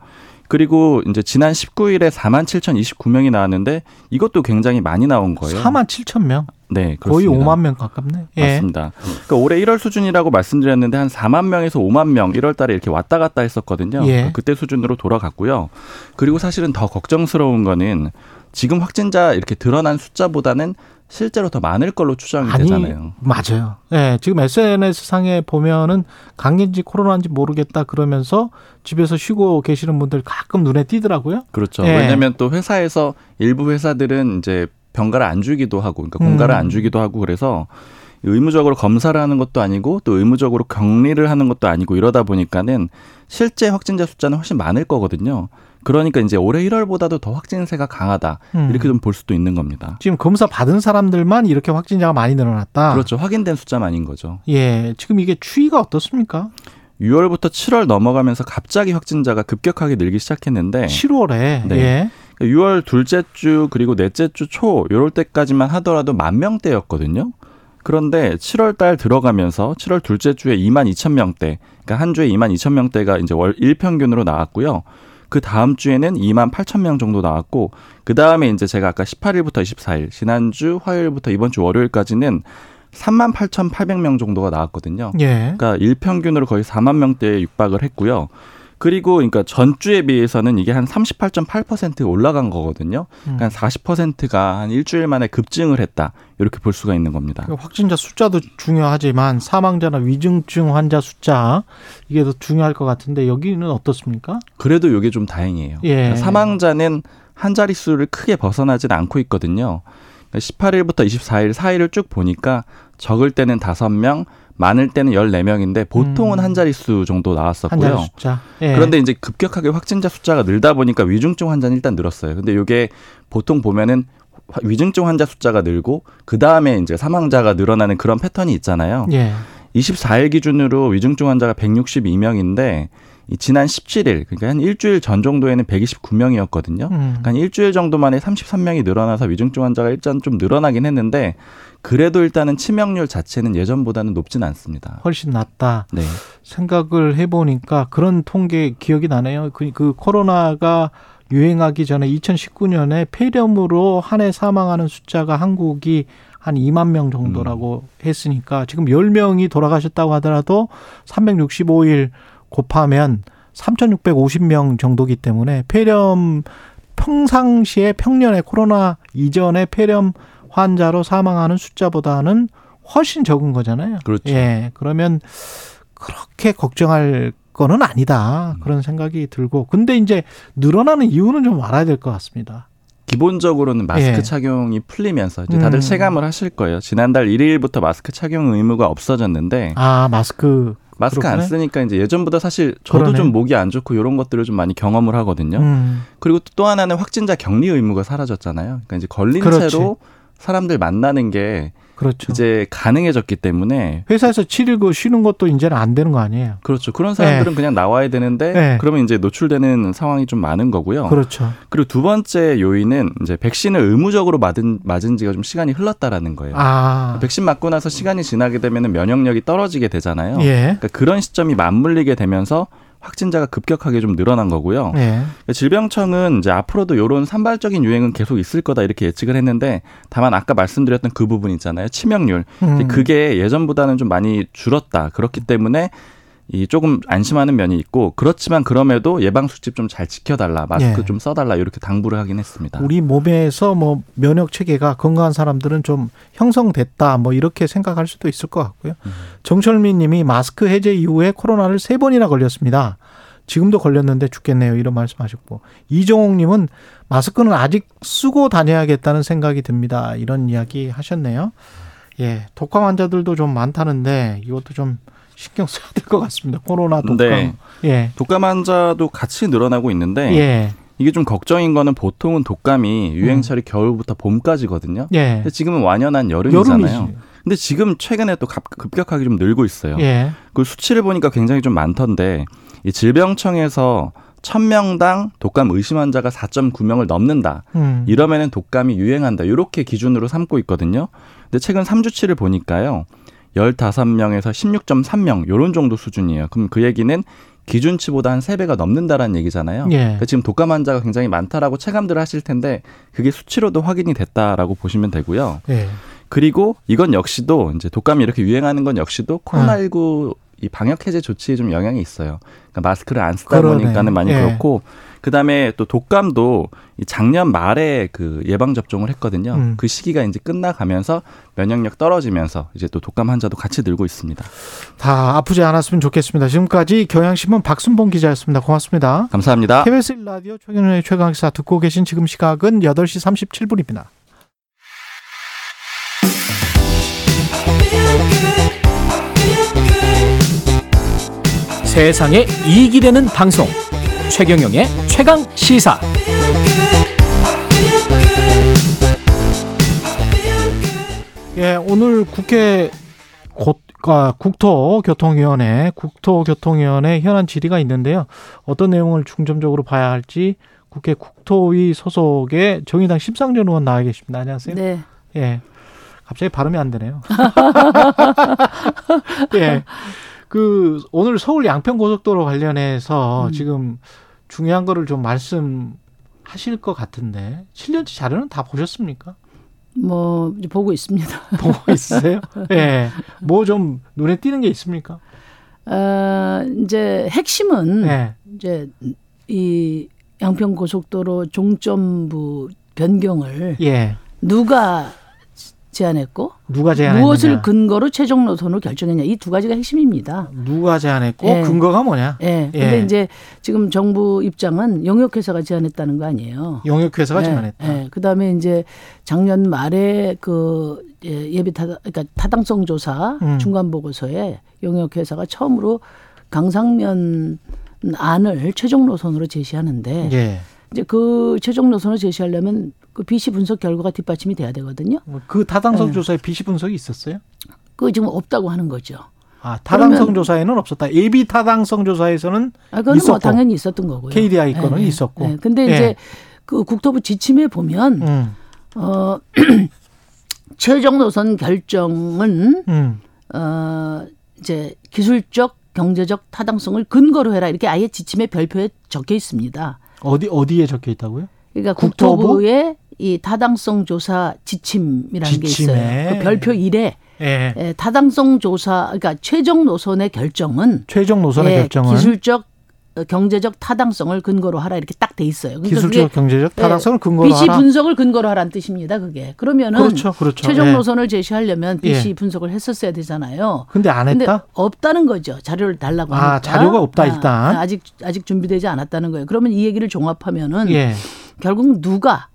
[SPEAKER 9] 그리고 이제 지난 19일에 4만 7,029명이 나왔는데 이것도 굉장히 많이 나온 거예요.
[SPEAKER 2] 4만 7천 명.
[SPEAKER 9] 네,
[SPEAKER 2] 거의
[SPEAKER 9] 그렇습니다.
[SPEAKER 2] 5만 명 가깝네. 예.
[SPEAKER 9] 맞습니다. 그러니까 올해 1월 수준이라고 말씀드렸는데 한 4만 명에서 5만 명 1월 달에 이렇게 왔다 갔다 했었거든요.
[SPEAKER 2] 예.
[SPEAKER 9] 그러니까 그때 수준으로 돌아갔고요. 그리고 사실은 더 걱정스러운 거는 지금 확진자 이렇게 드러난 숫자보다는 실제로 더 많을 걸로 추정이
[SPEAKER 2] 아니,
[SPEAKER 9] 되잖아요.
[SPEAKER 2] 맞아요. 예, 지금 SNS 상에 보면은 감기인지 코로나인지 모르겠다 그러면서 집에서 쉬고 계시는 분들 가끔 눈에 띄더라고요.
[SPEAKER 9] 그렇죠.
[SPEAKER 2] 예.
[SPEAKER 9] 왜냐하면 또 회사에서 일부 회사들은 이제 병가를 안 주기도 하고, 그러니까 공가를
[SPEAKER 2] 음.
[SPEAKER 9] 안 주기도 하고 그래서 의무적으로 검사를 하는 것도 아니고 또 의무적으로 격리를 하는 것도 아니고 이러다 보니까는 실제 확진자 숫자는 훨씬 많을 거거든요. 그러니까 이제 올해 1월보다도 더 확진세가 강하다
[SPEAKER 2] 음.
[SPEAKER 9] 이렇게 좀 볼 수도 있는 겁니다.
[SPEAKER 2] 지금 검사 받은 사람들만 이렇게 확진자가 많이 늘어났다.
[SPEAKER 9] 그렇죠. 확인된 숫자만인 거죠.
[SPEAKER 2] 예, 지금 이게 추이가 어떻습니까?
[SPEAKER 9] 6월부터 7월 넘어가면서 갑자기 확진자가 급격하게 늘기 시작했는데
[SPEAKER 2] 7월에
[SPEAKER 9] 네.
[SPEAKER 2] 예.
[SPEAKER 9] 6월 둘째 주 그리고 넷째 주 초 요럴 때까지만 하더라도 만 명대였거든요. 그런데 7월 달 들어가면서 7월 둘째 주에 2만 2천 명대, 그러니까 한 주에 2만 2천 명대가 이제 월 일평균으로 나왔고요. 그 다음 주에는 2만 8천 명 정도 나왔고, 그 다음에 이제 제가 아까 18일부터 24일, 지난주 화요일부터 이번 주 월요일까지는 3만 8,800명 정도가 나왔거든요.
[SPEAKER 2] 예.
[SPEAKER 9] 그러니까 일평균으로 거의 4만 명대에 육박을 했고요. 그리고 그러니까 전주에 비해서는 이게 한 38.8% 올라간 거거든요.
[SPEAKER 2] 음.
[SPEAKER 9] 그러니까 40%가 한 일주일 만에 급증을 했다. 이렇게 볼 수가 있는 겁니다.
[SPEAKER 2] 그 확진자 숫자도 중요하지만 사망자나 위중증 환자 숫자 이게 더 중요할 것 같은데 여기는 어떻습니까?
[SPEAKER 9] 그래도 이게 좀 다행이에요.
[SPEAKER 2] 예.
[SPEAKER 9] 그러니까 사망자는 한 자릿수를 크게 벗어나진 않고 있거든요. 18일부터 24일, 4일을 쭉 보니까 적을 때는 5명, 많을 때는 14명인데 보통은
[SPEAKER 2] 음.
[SPEAKER 9] 한 자릿수 정도 나왔었고요.
[SPEAKER 2] 환자 숫자. 예.
[SPEAKER 9] 그런데 이제 급격하게 확진자 숫자가 늘다 보니까 위중증 환자는 일단 늘었어요. 근데 이게 보통 보면은 화- 위중증 환자 숫자가 늘고 그 다음에 이제 사망자가 늘어나는 그런 패턴이 있잖아요.
[SPEAKER 2] 예.
[SPEAKER 9] 24일 기준으로 위중증 환자가 162명인데 이 지난 17일 그러니까 한 일주일 전 정도에는 129명이었거든요.
[SPEAKER 2] 음.
[SPEAKER 9] 그러니까 한 일주일 정도 만에 33명이 늘어나서 위중증 환자가 일단 좀 늘어나긴 했는데 그래도 일단은 치명률 자체는 예전보다는 높진 않습니다.
[SPEAKER 2] 훨씬 낫다.
[SPEAKER 9] 네.
[SPEAKER 2] 생각을 해보니까 그런 통계 기억이 나네요. 그, 그 코로나가 유행하기 전에 2019년에 폐렴으로 한 해 사망하는 숫자가 한국이 한 2만 명 정도라고 했으니까 지금 10명이 돌아가셨다고 하더라도 365일 곱하면 3,650명 정도기 때문에 폐렴 평상시에 평년에 코로나 이전에 폐렴 환자로 사망하는 숫자보다는 훨씬 적은 거잖아요.
[SPEAKER 9] 그렇죠.
[SPEAKER 2] 예. 그러면 그렇게 걱정할 거는 아니다. 그런 생각이 들고. 근데 이제 늘어나는 이유는 좀 알아야 될 것 같습니다.
[SPEAKER 9] 기본적으로는 마스크
[SPEAKER 2] 예.
[SPEAKER 9] 착용이 풀리면서 이제 다들
[SPEAKER 2] 음.
[SPEAKER 9] 체감을 하실 거예요. 지난달 1일부터 마스크 착용 의무가 없어졌는데
[SPEAKER 2] 아, 마스크.
[SPEAKER 9] 마스크 안
[SPEAKER 2] 그렇구나.
[SPEAKER 9] 쓰니까 이제 예전보다 사실 저도
[SPEAKER 2] 그러네.
[SPEAKER 9] 좀 목이 안 좋고 이런 것들을 좀 많이 경험을 하거든요.
[SPEAKER 2] 음.
[SPEAKER 9] 그리고 또 하나는 확진자 격리 의무가 사라졌잖아요. 그러니까 이제 걸린
[SPEAKER 2] 그렇지.
[SPEAKER 9] 채로 사람들 만나는 게
[SPEAKER 2] 그렇죠.
[SPEAKER 9] 이제 가능해졌기 때문에
[SPEAKER 2] 회사에서 7일 그 쉬는 것도 이제는 안 되는 거 아니에요.
[SPEAKER 9] 그렇죠. 그런 사람들은 그냥 나와야 되는데
[SPEAKER 2] 네.
[SPEAKER 9] 그러면 이제 노출되는 상황이 좀 많은 거고요.
[SPEAKER 2] 그렇죠.
[SPEAKER 9] 그리고 두 번째 요인은 이제 백신을 의무적으로 맞은 맞은 지가 좀 시간이 흘렀다라는 거예요.
[SPEAKER 2] 아.
[SPEAKER 9] 백신 맞고 나서 시간이 지나게 되면 면역력이 떨어지게 되잖아요.
[SPEAKER 2] 예.
[SPEAKER 9] 그러니까 그런 시점이 맞물리게 되면서 확진자가 급격하게 좀 늘어난 거고요.
[SPEAKER 2] 예.
[SPEAKER 9] 그러니까 질병청은 이제 앞으로도 이런 산발적인 유행은 계속 있을 거다 이렇게 예측을 했는데 다만 아까 말씀드렸던 그 부분 있잖아요. 치명률.
[SPEAKER 2] 음.
[SPEAKER 9] 그게 예전보다는 좀 많이 줄었다. 그렇기 때문에 이 조금 안심하는 면이 있고 그렇지만 그럼에도 예방 수칙 좀 잘 지켜달라 마스크
[SPEAKER 2] 예.
[SPEAKER 9] 좀 써달라 이렇게 당부를 하긴 했습니다.
[SPEAKER 2] 우리 몸에서 뭐 면역 체계가 건강한 사람들은 좀 형성됐다 뭐 이렇게 생각할 수도 있을 것 같고요.
[SPEAKER 9] 음.
[SPEAKER 2] 정철민 님이 마스크 해제 이후에 코로나를 세 번이나 걸렸습니다. 지금도 걸렸는데 죽겠네요. 이런 말씀하셨고 이종옥 님은 마스크는 아직 쓰고 다녀야겠다는 생각이 듭니다. 이런 이야기 하셨네요. 예. 독감 환자들도 좀 많다는데 이것도 좀 신경 써야 될 것 같습니다. 코로나 독감.
[SPEAKER 9] 네.
[SPEAKER 2] 예.
[SPEAKER 9] 독감 환자도 같이 늘어나고 있는데
[SPEAKER 2] 예.
[SPEAKER 9] 이게 좀 걱정인 거는 보통은 독감이 유행철이 겨울부터 봄까지거든요.
[SPEAKER 2] 예.
[SPEAKER 9] 근데 지금은 완연한 여름이잖아요.
[SPEAKER 2] 여름이지.
[SPEAKER 9] 근데 지금 최근에 또 급- 급격하게 좀 늘고 있어요.
[SPEAKER 2] 예.
[SPEAKER 9] 그 수치를 보니까 굉장히 좀 많던데 이 질병청에서 1000명당 독감 의심 환자가 4.9명을 넘는다.
[SPEAKER 2] 음.
[SPEAKER 9] 이러면은 독감이 유행한다. 이렇게 기준으로 삼고 있거든요. 근데 최근 3주치를 보니까요. 15명에서 16.3명 요런 정도 수준이에요. 그럼 그 얘기는 기준치보다 한 3배가 넘는다라는 얘기잖아요.
[SPEAKER 2] 예.
[SPEAKER 9] 그러니까 지금 독감 환자가 굉장히 많다라고 체감들 하실 텐데 그게 수치로도 확인이 됐다라고 보시면 되고요.
[SPEAKER 2] 예.
[SPEAKER 9] 그리고 이건 역시도 이제 독감이 이렇게 유행하는 건 역시도 코로나19 이 방역 해제 조치에 좀 영향이 있어요. 그러니까 마스크를 안 쓰다
[SPEAKER 2] 그러네.
[SPEAKER 9] 보니까는 많이
[SPEAKER 2] 예.
[SPEAKER 9] 그렇고 그다음에 또 독감도 이 작년 말에 그 예방 접종을 했거든요.
[SPEAKER 2] 음.
[SPEAKER 9] 그 시기가 이제 끝나가면서 면역력 떨어지면서 이제 또 독감 환자도 같이 늘고 있습니다.
[SPEAKER 2] 다 아프지 않았으면 좋겠습니다. 지금까지 경향신문 박순봉 기자였습니다. 고맙습니다.
[SPEAKER 9] 감사합니다.
[SPEAKER 2] KBS 1라디오 최경련의 최강시사 듣고 계신 지금 시각은 8시 37분입니다.
[SPEAKER 7] 세상에 이익이 되는 방송 최경영의 최강 시사
[SPEAKER 2] 예, 오늘 국회 곧, 아, 국토교통위원회, 국토교통위원회 현안 질의가 있는데요. 어떤 내용을 중점적으로 봐야 할지 국회 국토위 소속의 정의당 심상정 의원 나와 계십니다. 안녕하세요.
[SPEAKER 10] 네.
[SPEAKER 2] 예. 갑자기 발음이 안 되네요. [LAUGHS] 예. 그 오늘 서울 양평 고속도로 관련해서
[SPEAKER 10] 음.
[SPEAKER 2] 지금 중요한 거를 좀 말씀하실 것 같은데 7년치 자료는 다 보셨습니까?
[SPEAKER 10] 뭐 이제 보고 있습니다. [LAUGHS]
[SPEAKER 2] 보고 있으세요? [LAUGHS] 예. 뭐좀 눈에 띄는 게 있습니까?
[SPEAKER 10] 어, 이제 핵심은
[SPEAKER 2] 예.
[SPEAKER 10] 이제 이 양평 고속도로 종점부 변경을
[SPEAKER 2] 예.
[SPEAKER 10] 누가 제안했고
[SPEAKER 2] 누가 제안했느냐?
[SPEAKER 10] 무엇을 근거로 최종 노선을 결정했냐 이 두 가지가 핵심입니다.
[SPEAKER 2] 누가 제안했고
[SPEAKER 10] 예.
[SPEAKER 2] 근거가 뭐냐?
[SPEAKER 10] 예.
[SPEAKER 2] 예.
[SPEAKER 10] 근데 이제 지금 정부 입장은 용역 회사가 제안했다는 거 아니에요.
[SPEAKER 2] 용역 회사가
[SPEAKER 10] 예,
[SPEAKER 2] 제안했다.
[SPEAKER 10] 예. 그다음에 이제 작년 말에 그 예, 예비 타당 그러니까 타당성 조사
[SPEAKER 2] 음.
[SPEAKER 10] 중간 보고서에 용역 회사가 처음으로 강상면 안을 최종 노선으로 제시하는데
[SPEAKER 2] 예.
[SPEAKER 10] 이제 그 최종 노선을 제시하려면 그 BC 분석 결과가 뒷받침이 돼야 되거든요.
[SPEAKER 2] 그 타당성
[SPEAKER 10] 예.
[SPEAKER 2] 조사에 비시 분석이 있었어요?
[SPEAKER 10] 그거 지금 없다고 하는 거죠.
[SPEAKER 2] 아, 타당성 조사에는 없었다. 예비 타당성 조사에서는
[SPEAKER 10] 아, 그건
[SPEAKER 2] 있었고.
[SPEAKER 10] 뭐 당연히 있었던 거고요.
[SPEAKER 2] KDI 거는
[SPEAKER 10] 예, 예.
[SPEAKER 2] 있었고.
[SPEAKER 10] 예. 근데
[SPEAKER 2] 예.
[SPEAKER 10] 이제 그 국토부 지침에 보면
[SPEAKER 2] 음.
[SPEAKER 10] 어 [CLEARS THROAT] 최종 노선 결정은
[SPEAKER 2] 음.
[SPEAKER 10] 어 이제 기술적 경제적 타당성을 근거로 해라 이렇게 아예 지침의 별표에 적혀 있습니다.
[SPEAKER 2] 어디 어디에 적혀 있다고요?
[SPEAKER 10] 그러니까
[SPEAKER 2] 국토부?
[SPEAKER 10] 국토부의 이 타당성 조사 지침이라는 게
[SPEAKER 2] 지침에.
[SPEAKER 10] 있어요. 그 별표 1에
[SPEAKER 2] 예.
[SPEAKER 10] 에, 타당성 조사 그러니까 최종 노선의 결정은
[SPEAKER 2] 최종 노선의
[SPEAKER 10] 예,
[SPEAKER 2] 결정은
[SPEAKER 10] 기술적 어, 경제적 타당성을 근거로 하라 이렇게 딱 돼 있어요. 그러니까
[SPEAKER 2] 기술적 경제적
[SPEAKER 10] 예,
[SPEAKER 2] 타당성을 근거로
[SPEAKER 10] BC
[SPEAKER 2] 하라.
[SPEAKER 10] 분석을 근거로 하라는 뜻입니다. 그게 그러면은
[SPEAKER 2] 그렇죠, 그렇죠.
[SPEAKER 10] 최종
[SPEAKER 2] 예.
[SPEAKER 10] 노선을 제시하려면 BC
[SPEAKER 2] 예.
[SPEAKER 10] 분석을 했었어야 되잖아요.
[SPEAKER 2] 근데 안
[SPEAKER 10] 근데
[SPEAKER 2] 했다?
[SPEAKER 10] 없다는 거죠. 자료를 달라고
[SPEAKER 2] 아,
[SPEAKER 10] 하니까.
[SPEAKER 2] 자료가 없다,
[SPEAKER 10] 아,
[SPEAKER 2] 일단.
[SPEAKER 10] 아 직 아직 준비되지 않았다는 거예요. 그러면 이 얘기를 종합하면은
[SPEAKER 2] 예.
[SPEAKER 10] 결국 누가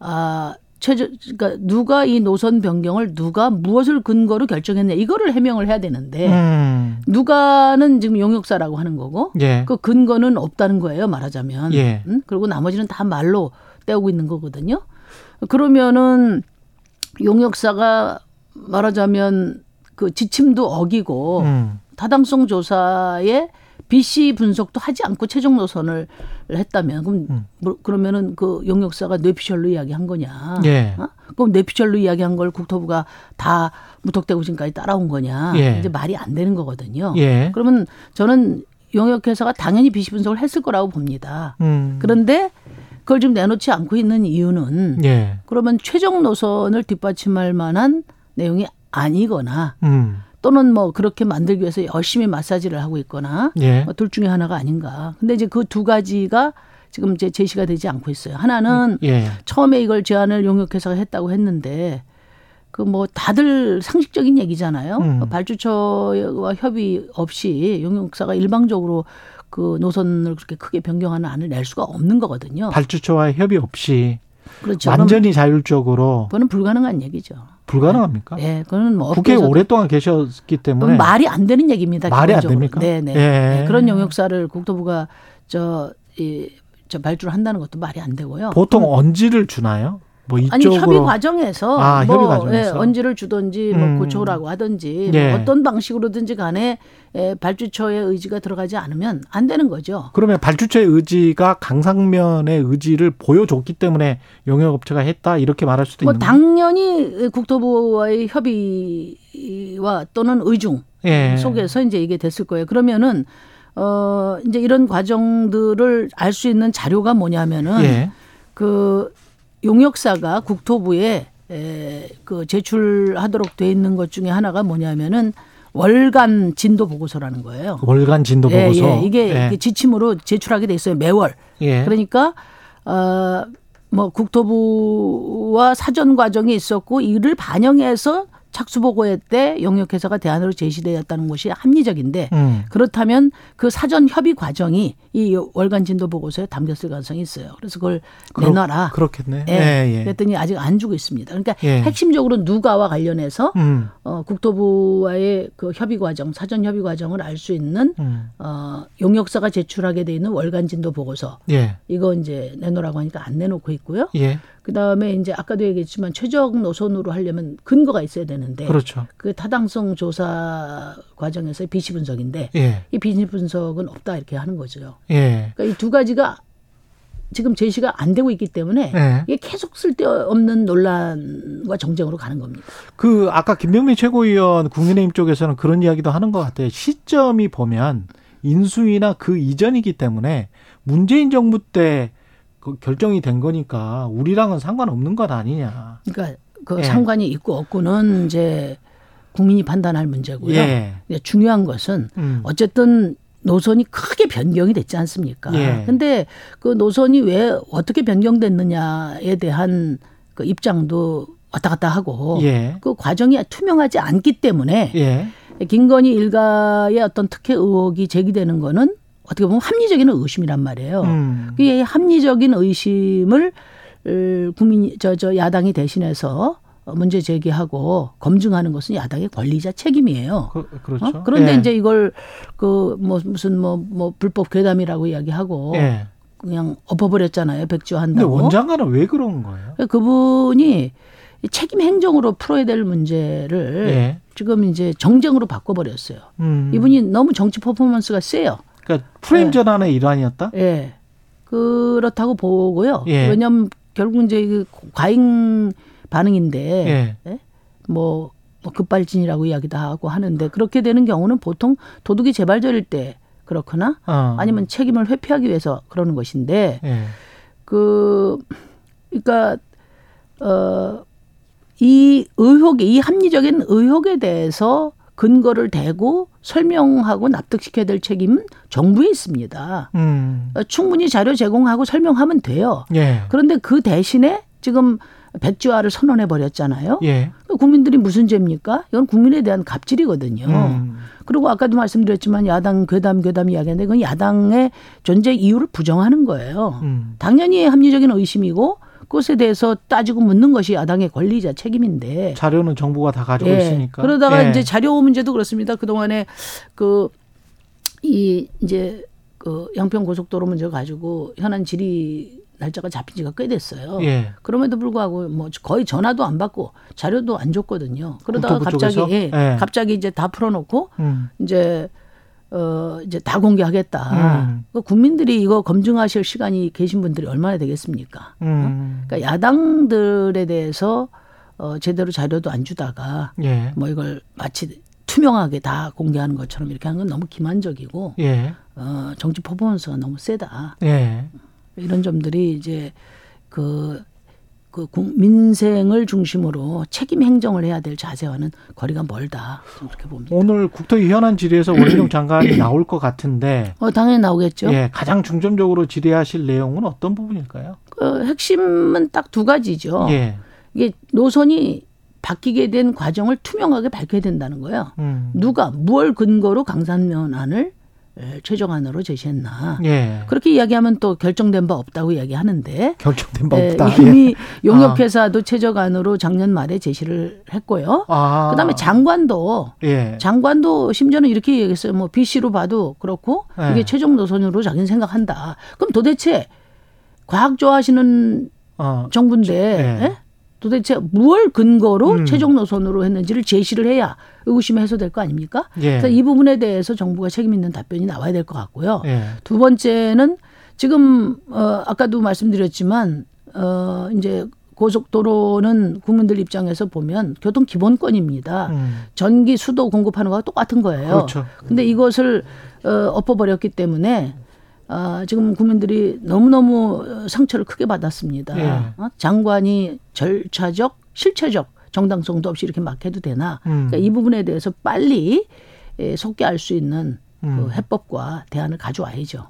[SPEAKER 10] 아 최저 그러니까 누가 이 노선 변경을 누가 무엇을 근거로 결정했냐 이거를 해명을 해야 되는데
[SPEAKER 2] 음.
[SPEAKER 10] 누가는 지금 용역사라고 하는 거고
[SPEAKER 2] 예.
[SPEAKER 10] 그 근거는 없다는 거예요 말하자면
[SPEAKER 2] 예.
[SPEAKER 10] 음? 그리고 나머지는 다 말로 떼우고 있는 거거든요 그러면은 용역사가 말하자면 그 지침도 어기고
[SPEAKER 2] 음.
[SPEAKER 10] 타당성 조사에 BC 분석도 하지 않고 최종 노선을 했다면 그럼
[SPEAKER 2] 음.
[SPEAKER 10] 뭐, 그러면은 그 용역사가 뇌피셜로 이야기한 거냐?
[SPEAKER 2] 예.
[SPEAKER 10] 어? 그럼 뇌피셜로 이야기한 걸 국토부가 다 무턱대고 지금까지 따라온 거냐?
[SPEAKER 2] 예.
[SPEAKER 10] 이제 말이 안 되는 거거든요.
[SPEAKER 2] 예.
[SPEAKER 10] 그러면 저는 용역회사가 당연히 BC 분석을 했을 거라고 봅니다.
[SPEAKER 2] 음.
[SPEAKER 10] 그런데 그걸 지금 내놓지 않고 있는 이유는
[SPEAKER 2] 예.
[SPEAKER 10] 그러면 최종 노선을 뒷받침할 만한 내용이 아니거나
[SPEAKER 2] 음.
[SPEAKER 10] 또는 뭐 그렇게 만들기 위해서 열심히 마사지를 하고 있거나
[SPEAKER 2] 예.
[SPEAKER 10] 뭐둘 중에 하나가 아닌가. 근데 이제 그 두 가지가 지금 이제 제시가 되지 않고 있어요. 하나는
[SPEAKER 2] 예.
[SPEAKER 10] 처음에 이걸 제안을 용역회사가 했다고 했는데 그 뭐 다들 상식적인 얘기잖아요.
[SPEAKER 2] 음.
[SPEAKER 10] 발주처와 협의 없이 용역사가 일방적으로 그 노선을 그렇게 크게 변경하는 안을 낼 수가 없는 거거든요.
[SPEAKER 2] 발주처와의 협의 없이
[SPEAKER 10] 그렇죠.
[SPEAKER 2] 완전히 자율적으로
[SPEAKER 10] 그거는 불가능한 얘기죠.
[SPEAKER 2] 불가능합니까?
[SPEAKER 10] 예, 그거는 뭐
[SPEAKER 2] 국회에
[SPEAKER 10] 업계에서도
[SPEAKER 2] 오랫동안 계셨기 때문에
[SPEAKER 10] 그건 말이 안 되는 얘기입니다.
[SPEAKER 2] 말이 안
[SPEAKER 10] 기본적으로.
[SPEAKER 2] 됩니까?
[SPEAKER 10] 네 네.
[SPEAKER 2] 예.
[SPEAKER 10] 네, 그런 용역사를 국토부가 저, 이, 저 발주를 한다는 것도 말이 안 되고요.
[SPEAKER 2] 보통 언지를 주나요? 뭐
[SPEAKER 10] 아니
[SPEAKER 2] 이쪽으로
[SPEAKER 10] 협의 과정에서
[SPEAKER 2] 아,
[SPEAKER 10] 뭐
[SPEAKER 2] 협의 과정에서.
[SPEAKER 10] 예, 언지를 주든지 뭐
[SPEAKER 2] 음.
[SPEAKER 10] 고초라고 하든지
[SPEAKER 2] 예.
[SPEAKER 10] 뭐 어떤 방식으로든지 간에 예, 발주처의 의지가 들어가지 않으면 안 되는 거죠.
[SPEAKER 2] 그러면 발주처의 의지가 강상면의 의지를 보여줬기 때문에 용역업체가 했다 이렇게 말할 수도
[SPEAKER 10] 뭐
[SPEAKER 2] 있는
[SPEAKER 10] 당연히 국토부와의 협의와 또는 의중
[SPEAKER 2] 예.
[SPEAKER 10] 속에서 이제 이게 됐을 거예요. 그러면은 어 이제 이런 과정들을 알 수 있는 자료가 뭐냐면은
[SPEAKER 2] 예.
[SPEAKER 10] 그 용역사가 국토부에 에, 그 제출하도록 돼 있는 것 중에 하나가 뭐냐면은 월간 진도 보고서라는 거예요.
[SPEAKER 2] 월간 진도
[SPEAKER 10] 예,
[SPEAKER 2] 보고서.
[SPEAKER 10] 예, 이게
[SPEAKER 2] 예.
[SPEAKER 10] 이게 지침으로 제출하게 돼 있어요 매월.
[SPEAKER 2] 예.
[SPEAKER 10] 그러니까 어 뭐 국토부와 사전 과정이 있었고 이를 반영해서 착수 보고회 때 용역회사가 대안으로 제시되었다는 것이 합리적인데
[SPEAKER 2] 음.
[SPEAKER 10] 그렇다면 그 사전 협의 과정이 이 월간 진도 보고서에 담겼을 가능성이 있어요. 그래서 그걸
[SPEAKER 2] 그렇-
[SPEAKER 10] 내놔라.
[SPEAKER 2] 그렇겠네.
[SPEAKER 10] 예.
[SPEAKER 2] 예, 예.
[SPEAKER 10] 그랬더니 아직 안 주고 있습니다. 그러니까
[SPEAKER 2] 예.
[SPEAKER 10] 핵심적으로 누가와 관련해서
[SPEAKER 2] 음.
[SPEAKER 10] 어, 국토부와의 그 협의 과정, 사전 협의 과정을 알 수 있는
[SPEAKER 2] 음.
[SPEAKER 10] 어, 용역사가 제출하게 돼 있는 월간 진도 보고서
[SPEAKER 2] 예.
[SPEAKER 10] 이거 이제 내놓으라고 하니까 안 내놓고 있고요.
[SPEAKER 2] 예.
[SPEAKER 10] 그 다음에 이제 아까도 얘기했지만 최적 노선으로 하려면 근거가 있어야 되는데
[SPEAKER 2] 그렇죠.
[SPEAKER 10] 그 타당성 조사 과정에서의 비시 분석인데
[SPEAKER 2] 예.
[SPEAKER 10] 이 비시 분석은 없다 이렇게 하는 거죠.
[SPEAKER 2] 예.
[SPEAKER 10] 그러니까 이 두 가지가 지금 제시가 안 되고 있기 때문에
[SPEAKER 2] 예.
[SPEAKER 10] 이게 계속 쓸데없는 논란과 정쟁으로 가는 겁니다.
[SPEAKER 2] 그 아까 김병민 최고위원 국민의힘 쪽에서는 그런 이야기도 하는 것 같아요. 시점이 보면 인수위나 그 이전이기 때문에 문재인 정부 때 그 결정이 된 거니까 우리랑은 상관없는 것 아니냐.
[SPEAKER 10] 그러니까 그
[SPEAKER 2] 예.
[SPEAKER 10] 상관이 있고 없고는 이제 국민이 판단할 문제고요.
[SPEAKER 2] 예.
[SPEAKER 10] 중요한 것은
[SPEAKER 2] 음.
[SPEAKER 10] 어쨌든 노선이 크게 변경이 됐지 않습니까?
[SPEAKER 2] 예.
[SPEAKER 10] 근데 그 노선이 왜 어떻게 변경됐느냐에 대한 그 입장도 왔다 갔다 하고
[SPEAKER 2] 예.
[SPEAKER 10] 그 과정이 투명하지 않기 때문에
[SPEAKER 2] 예.
[SPEAKER 10] 김건희 일가의 어떤 특혜 의혹이 제기되는 거는 어떻게 보면 합리적인 의심이란 말이에요.
[SPEAKER 2] 음.
[SPEAKER 10] 이 합리적인 의심을 을, 국민 저 저 야당이 대신해서 문제 제기하고 검증하는 것은 야당의 권리자 책임이에요.
[SPEAKER 2] 그, 그렇죠.
[SPEAKER 10] 어? 그런데
[SPEAKER 2] 예.
[SPEAKER 10] 이제 이걸 그 뭐 무슨 뭐뭐 불법 괴담이라고 이야기하고
[SPEAKER 2] 예.
[SPEAKER 10] 그냥 엎어버렸잖아요.
[SPEAKER 2] 근데
[SPEAKER 10] 백지화한다고.
[SPEAKER 2] 원장관은 왜 그런 거예요?
[SPEAKER 10] 그분이 이 책임 행정으로 풀어야 될 문제를
[SPEAKER 2] 예.
[SPEAKER 10] 지금 이제 정쟁으로 바꿔버렸어요.
[SPEAKER 2] 음.
[SPEAKER 10] 이분이 너무 정치 퍼포먼스가 세요.
[SPEAKER 2] 그러니까 프레임
[SPEAKER 10] 예.
[SPEAKER 2] 전환의 일환이었다?
[SPEAKER 10] 예. 그렇다고 보고요.
[SPEAKER 2] 예.
[SPEAKER 10] 왜냐하면 결국 이제 그 과잉 반응인데
[SPEAKER 2] 예.
[SPEAKER 10] 예? 뭐, 뭐 급발진이라고 이야기도 하고 하는데 그렇게 되는 경우는 보통 도둑이 재발절일 때 그렇거나
[SPEAKER 2] 어.
[SPEAKER 10] 아니면 책임을 회피하기 위해서 그러는 것인데
[SPEAKER 2] 예.
[SPEAKER 10] 그 그러니까 어 이 의혹에 이 합리적인 의혹에 대해서 근거를 대고 설명하고 납득시켜야 될 책임은 정부에 있습니다.
[SPEAKER 2] 음.
[SPEAKER 10] 어, 충분히 자료 제공하고 설명하면 돼요.
[SPEAKER 2] 예.
[SPEAKER 10] 그런데 그 대신에 지금 백지화를 선언해 버렸잖아요.
[SPEAKER 2] 예.
[SPEAKER 10] 국민들이 무슨 죄입니까? 이건 국민에 대한 갑질이거든요.
[SPEAKER 2] 음.
[SPEAKER 10] 그리고 아까도 말씀드렸지만 야당 괴담 괴담 이야기인데 그건 야당의 존재 이유를 부정하는 거예요.
[SPEAKER 2] 음.
[SPEAKER 10] 당연히 합리적인 의심이고 그 것에 대해서 따지고 묻는 것이 야당의 권리자 책임인데.
[SPEAKER 2] 자료는 정부가 다 가지고
[SPEAKER 10] 예.
[SPEAKER 2] 있으니까.
[SPEAKER 10] 그러다가
[SPEAKER 2] 예.
[SPEAKER 10] 이제 자료 문제도 그렇습니다. 그 동안에 그 이 이제 그 양평 고속도로 문제 가지고 현안 질의 날짜가 잡힌 지가 꽤 됐어요.
[SPEAKER 2] 예.
[SPEAKER 10] 그럼에도 불구하고 뭐 거의 전화도 안 받고 자료도 안 줬거든요. 그러다가 갑자기? 예,
[SPEAKER 2] 예.
[SPEAKER 10] 갑자기 이제 다 풀어놓고
[SPEAKER 2] 음.
[SPEAKER 10] 이제 어 이제 다 공개하겠다.
[SPEAKER 2] 음.
[SPEAKER 10] 그 국민들이 이거 검증하실 시간이 계신 분들이 얼마나 되겠습니까?
[SPEAKER 2] 음.
[SPEAKER 10] 그러니까 야당들에 대해서 어 제대로 자료도 안 주다가
[SPEAKER 2] 예.
[SPEAKER 10] 뭐 이걸 마치 투명하게 다 공개하는 것처럼 이렇게 하는 건 너무 기만적이고
[SPEAKER 2] 예.
[SPEAKER 10] 어 정치 퍼포먼스가 너무 세다.
[SPEAKER 2] 예.
[SPEAKER 10] 이런 점들이 이제 그, 그 국- 민생을 중심으로 책임 행정을 해야 될 자세와는 거리가 멀다. 그렇게 봅니다.
[SPEAKER 2] 오늘 국토위 현안 질의에서 원희룡 [CLEARS THROAT] 장관이 나올 것 같은데
[SPEAKER 10] 어, 당연히 나오겠죠.
[SPEAKER 2] 예, 가장 중점적으로 질의하실 내용은 어떤 부분일까요?
[SPEAKER 10] 그 핵심은 딱 두 가지죠.
[SPEAKER 2] 예.
[SPEAKER 10] 이게 노선이 바뀌게 된 과정을 투명하게 밝혀야 된다는 거예요.
[SPEAKER 2] 음.
[SPEAKER 10] 누가 무얼 근거로 강산면안을 에, 최종안으로 제시했나.
[SPEAKER 2] 예.
[SPEAKER 10] 그렇게 이야기하면 또 결정된 바 없다고 이야기하는데
[SPEAKER 2] 결정된 바
[SPEAKER 10] 예,
[SPEAKER 2] 없다.
[SPEAKER 10] 이미
[SPEAKER 2] 예.
[SPEAKER 10] 용역회사도 최저간으로 작년 말에 제시를 했고요.
[SPEAKER 2] 아.
[SPEAKER 10] 그다음에 장관도
[SPEAKER 2] 예.
[SPEAKER 10] 장관도 심지어는 이렇게 얘기했어요. 뭐 BC로 봐도 그렇고
[SPEAKER 2] 예.
[SPEAKER 10] 이게 최종 노선으로 자기는 생각한다. 그럼 도대체 과학 좋아하시는
[SPEAKER 2] 어.
[SPEAKER 10] 정부인데
[SPEAKER 2] 예.
[SPEAKER 10] 예? 도대체 무얼 근거로
[SPEAKER 2] 음.
[SPEAKER 10] 최종 노선으로 했는지를 제시를 해야 의구심이 해소될 거 아닙니까?
[SPEAKER 2] 예.
[SPEAKER 10] 그래서 이 부분에 대해서 정부가 책임 있는 답변이 나와야 될 것 같고요.
[SPEAKER 2] 예.
[SPEAKER 10] 두 번째는 지금 어 아까도 말씀드렸지만 어 이제 고속도로는 국민들 입장에서 보면 교통 기본권입니다.
[SPEAKER 2] 음.
[SPEAKER 10] 전기 수도 공급하는 거와 똑같은 거예요.
[SPEAKER 2] 그렇죠.
[SPEAKER 10] 근데 이것을 어 엎어버렸기 때문에 어, 지금 국민들이 너무너무 상처를 크게 받았습니다.
[SPEAKER 2] 예.
[SPEAKER 10] 어? 장관이 절차적, 실체적 정당성도 없이 이렇게 막 해도 되나?
[SPEAKER 2] 음.
[SPEAKER 10] 그러니까 이 부분에 대해서 빨리 에, 속개할 수 있는
[SPEAKER 2] 음.
[SPEAKER 10] 그 해법과 대안을 가져와야죠.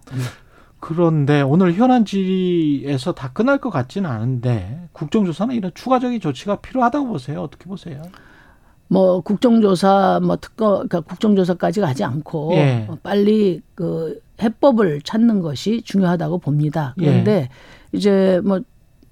[SPEAKER 2] 그런데 오늘 현안 질의에서 다 끝날 것 같지는 않은데 국정조사는 이런 추가적인 조치가 필요하다고 보세요. 어떻게 보세요?
[SPEAKER 10] 뭐 국정조사 뭐 특검 그러니까 국정조사까지 가지 않고
[SPEAKER 2] 예.
[SPEAKER 10] 어, 빨리 그 해법을 찾는 것이 중요하다고 봅니다. 그런데 이제 뭐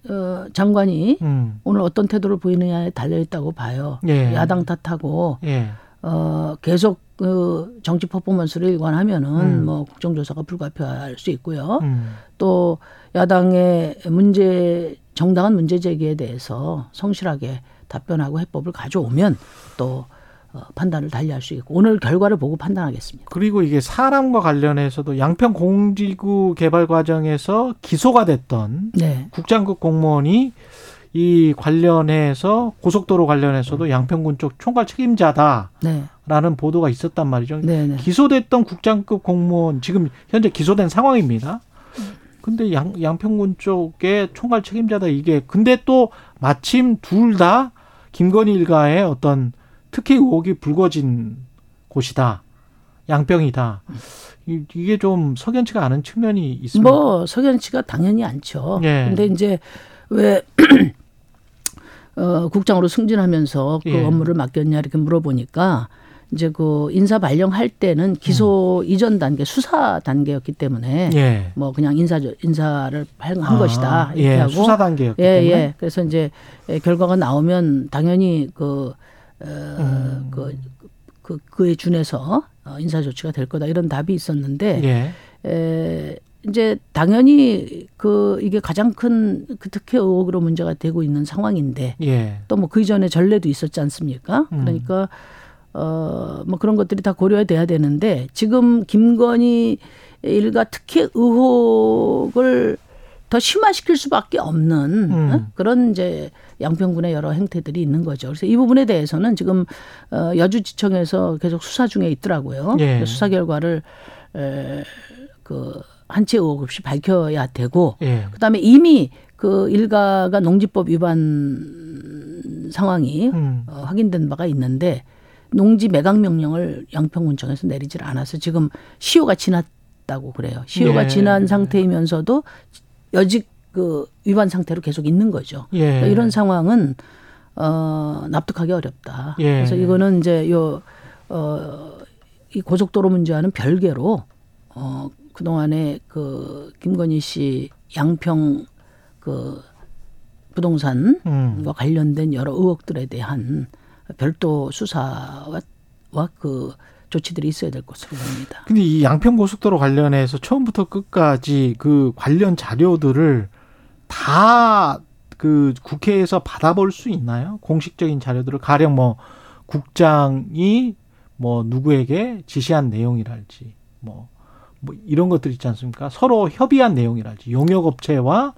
[SPEAKER 10] 어, 장관이
[SPEAKER 2] 음.
[SPEAKER 10] 오늘 어떤 태도를 보이느냐에 달려 있다고 봐요.
[SPEAKER 2] 예.
[SPEAKER 10] 야당 탓하고
[SPEAKER 2] 예.
[SPEAKER 10] 어 계속 그 정치 퍼포먼스를 일관하면은
[SPEAKER 2] 음.
[SPEAKER 10] 뭐 국정조사가 불가피할 수 있고요.
[SPEAKER 2] 음.
[SPEAKER 10] 또 야당의 문제 정당한 문제 제기에 대해서 성실하게 답변하고 해법을 가져오면 또 어, 판단을 달리할 수 있고 오늘 결과를 보고 판단하겠습니다.
[SPEAKER 2] 그리고 이게 사람과 관련해서도 양평 공지구 개발 과정에서 기소가 됐던
[SPEAKER 10] 네.
[SPEAKER 2] 국장급 공무원이 이 관련해서 고속도로 관련해서도 양평군 쪽 총괄 책임자다라는
[SPEAKER 10] 네.
[SPEAKER 2] 보도가 있었단 말이죠.
[SPEAKER 10] 네, 네.
[SPEAKER 2] 기소됐던 국장급 공무원 지금 현재 기소된 상황입니다. 근데 양, 양평군 쪽에 총괄 책임자다 이게 근데 또 마침 둘 다 김건희 일가의 어떤 특혜 의혹이 불거진 곳이다. 양평이다. 이- 이게 좀 석연치가 않은 측면이 있습니다.
[SPEAKER 10] 뭐 석연치가 당연히 않죠.
[SPEAKER 2] 예.
[SPEAKER 10] 근데 이제 왜 [CLEARS THROAT] 어, 국장으로 승진하면서 그
[SPEAKER 2] 예.
[SPEAKER 10] 업무를 맡겼냐 이렇게 물어보니까 이제 그 인사 발령할 때는 기소 이전 단계 수사 단계였기 때문에
[SPEAKER 2] 음. 예.
[SPEAKER 10] 뭐 그냥 인사 인사를 한, 한
[SPEAKER 2] 아,
[SPEAKER 10] 것이다 이렇게
[SPEAKER 2] 예,
[SPEAKER 10] 하고
[SPEAKER 2] 수사 단계였기
[SPEAKER 10] 예,
[SPEAKER 2] 때문에.
[SPEAKER 10] 예. 그래서 이제 예, 결과가 나오면 당연히 그, 어,
[SPEAKER 2] 음.
[SPEAKER 10] 그, 그, 그에 준해서 어, 인사 조치가 될 거다 이런 답이 있었는데
[SPEAKER 2] 예.
[SPEAKER 10] 에, 이제 당연히 그 이게 가장 큰 그 특혜 의혹으로 문제가 되고 있는 상황인데
[SPEAKER 2] 예.
[SPEAKER 10] 또뭐 그 이전에 전례도 있었지 않습니까?
[SPEAKER 2] 음.
[SPEAKER 10] 그러니까 어뭐 그런 것들이 다 고려돼야 되는데 지금 김건희 일가 특혜 의혹을 더 심화시킬 수밖에 없는
[SPEAKER 2] 음.
[SPEAKER 10] 어? 그런 이제 양평군의 여러 행태들이 있는 거죠. 그래서 이 부분에 대해서는 지금 어 여주지청에서 계속 수사 중에 있더라고요.
[SPEAKER 2] 예.
[SPEAKER 10] 수사 결과를 에, 그 한치 의혹 없이 밝혀야 되고
[SPEAKER 2] 예.
[SPEAKER 10] 그다음에 이미 그 일가가 농지법 위반 상황이
[SPEAKER 2] 음.
[SPEAKER 10] 어, 확인된 바가 있는데 농지 매각 명령을 양평군청에서 내리질 않아서 지금 시효가 지났다고 그래요. 시효가
[SPEAKER 2] 예.
[SPEAKER 10] 지난 상태이면서도 여직 그 위반 상태로 계속 있는 거죠.
[SPEAKER 2] 예.
[SPEAKER 10] 그러니까 이런 상황은 어 납득하기 어렵다.
[SPEAKER 2] 예.
[SPEAKER 10] 그래서 이거는 이제 요어이 고속도로 문제와는 별개로 어 그동안에 그 김건희 씨 양평 그 부동산과
[SPEAKER 2] 음.
[SPEAKER 10] 관련된 여러 의혹들에 대한 별도 수사와 와그 조치들이 있어야 될 것으로 봅니다.
[SPEAKER 2] 근데 이 양평 고속도로 관련해서 처음부터 끝까지 그 관련 자료들을 다 그 국회에서 받아볼 수 있나요? 공식적인 자료들을 가령 뭐 국장이 뭐 누구에게 지시한 내용이랄지 뭐, 뭐 이런 것들 있지 않습니까? 서로 협의한 내용이랄지 용역업체와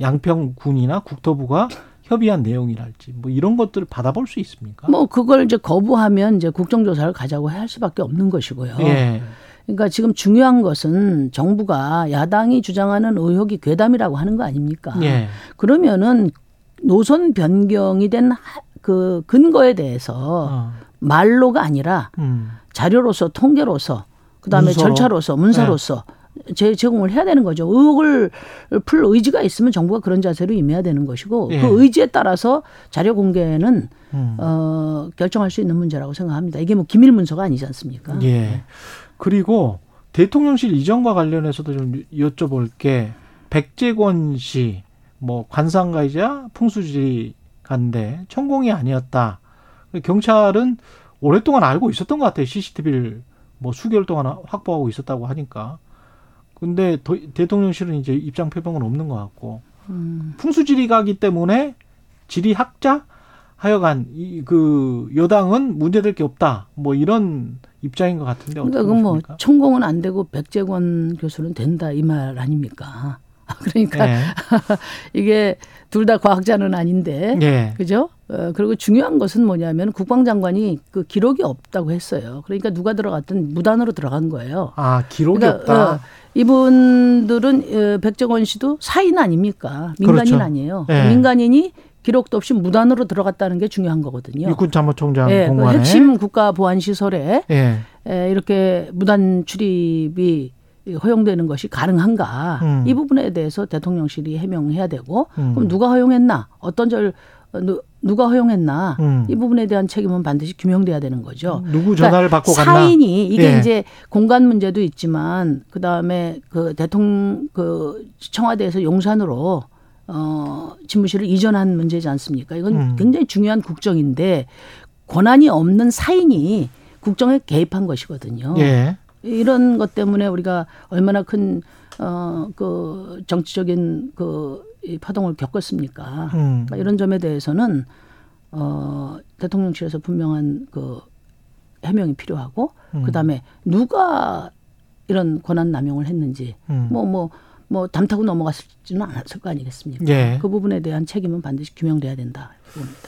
[SPEAKER 2] 양평군이나 국토부가 협의한 내용이랄지 뭐 이런 것들을 받아볼 수 있습니까?
[SPEAKER 10] 뭐 그걸 이제 거부하면 이제 국정조사를 가자고 할 수밖에 없는 것이고요.
[SPEAKER 2] 예.
[SPEAKER 10] 그러니까 지금 중요한 것은 정부가 야당이 주장하는 의혹이 괴담이라고 하는 거 아닙니까?
[SPEAKER 2] 예.
[SPEAKER 10] 그러면은 노선 변경이 된 그 근거에 대해서
[SPEAKER 2] 어.
[SPEAKER 10] 말로가 아니라
[SPEAKER 2] 음.
[SPEAKER 10] 자료로서 통계로서 그다음에
[SPEAKER 2] 문서로?
[SPEAKER 10] 절차로서 문서로서 제 제공을 해야 되는 거죠. 의혹을 풀 의지가 있으면 정부가 그런 자세로 임해야 되는 것이고
[SPEAKER 2] 예.
[SPEAKER 10] 그 의지에 따라서 자료 공개는
[SPEAKER 2] 음.
[SPEAKER 10] 어, 결정할 수 있는 문제라고 생각합니다. 이게 뭐 기밀 문서가 아니지 않습니까?
[SPEAKER 2] 예. 그리고 대통령실 이전과 관련해서도 좀 여쭤볼 게 백재권 씨, 뭐 관상가이자 풍수지리가인데 천공이 아니었다. 경찰은 오랫동안 알고 있었던 것 같아요. CCTV를 뭐 수개월 동안 확보하고 있었다고 하니까. 근데 도- 대통령실은 이제 입장 표명은 없는 것 같고
[SPEAKER 10] 음.
[SPEAKER 2] 풍수지리가기 때문에 지리학자 하여간 이 그 여당은 문제될 게 없다. 뭐 이런 입장인 것 같은데
[SPEAKER 10] 그러니까 그뭐
[SPEAKER 2] 보십니까?
[SPEAKER 10] 천공은 안 되고 백재권 교수는 된다 이 말 아닙니까? [LAUGHS] 그러니까
[SPEAKER 2] 예. [LAUGHS]
[SPEAKER 10] 이게 둘 다 과학자는 아닌데
[SPEAKER 2] 예.
[SPEAKER 10] 그죠? 어, 그리고 중요한 것은 뭐냐면 국방장관이 그 기록이 없다고 했어요. 그러니까 누가 들어갔든 무단으로 들어간 거예요.
[SPEAKER 2] 아 기록이
[SPEAKER 10] 그러니까,
[SPEAKER 2] 없다.
[SPEAKER 10] 어, 이분들은 어, 백정원 씨도 사인 아닙니까? 민간인
[SPEAKER 2] 그렇죠.
[SPEAKER 10] 아니에요.
[SPEAKER 2] 예.
[SPEAKER 10] 민간인이 기록도 없이 무단으로 들어갔다는 게 중요한 거거든요.
[SPEAKER 2] 육군 참모총장
[SPEAKER 10] 예, 그
[SPEAKER 2] 공관에
[SPEAKER 10] 핵심 국가 보안 시설에
[SPEAKER 2] 예.
[SPEAKER 10] 에, 이렇게 무단 출입이 허용되는 것이 가능한가
[SPEAKER 2] 음.
[SPEAKER 10] 이 부분에 대해서 대통령실이 해명해야 되고
[SPEAKER 2] 음.
[SPEAKER 10] 그럼 누가 허용했나 어떤 절 어, 누, 누가 허용했나
[SPEAKER 2] 음.
[SPEAKER 10] 이 부분에 대한 책임은 반드시 규명돼야 되는 거죠.
[SPEAKER 2] 누구 전화를 받고 갔나?
[SPEAKER 10] 그러니까 사인이 이게
[SPEAKER 2] 예.
[SPEAKER 10] 이제 공간 문제도 있지만 그 다음에 그 대통령 그 청와대에서 용산으로 어 집무실을 이전한 문제지 않습니까? 이건
[SPEAKER 2] 음.
[SPEAKER 10] 굉장히 중요한 국정인데 권한이 없는 사인이 국정에 개입한 것이거든요.
[SPEAKER 2] 예.
[SPEAKER 10] 이런 것 때문에 우리가 얼마나 큰 어 그 정치적인 그 이 파동을 겪었습니까?
[SPEAKER 2] 음.
[SPEAKER 10] 그러니까 이런 점에 대해서는 어 대통령실에서 분명한 그 해명이 필요하고
[SPEAKER 2] 음.
[SPEAKER 10] 그다음에 누가 이런 권한 남용을 했는지
[SPEAKER 2] 음.
[SPEAKER 10] 뭐뭐뭐 담타고 넘어갔을지는 않았을 거 아니겠습니까?
[SPEAKER 2] 예.
[SPEAKER 10] 그 부분에 대한 책임은 반드시 규명돼야 된다. 봅니다.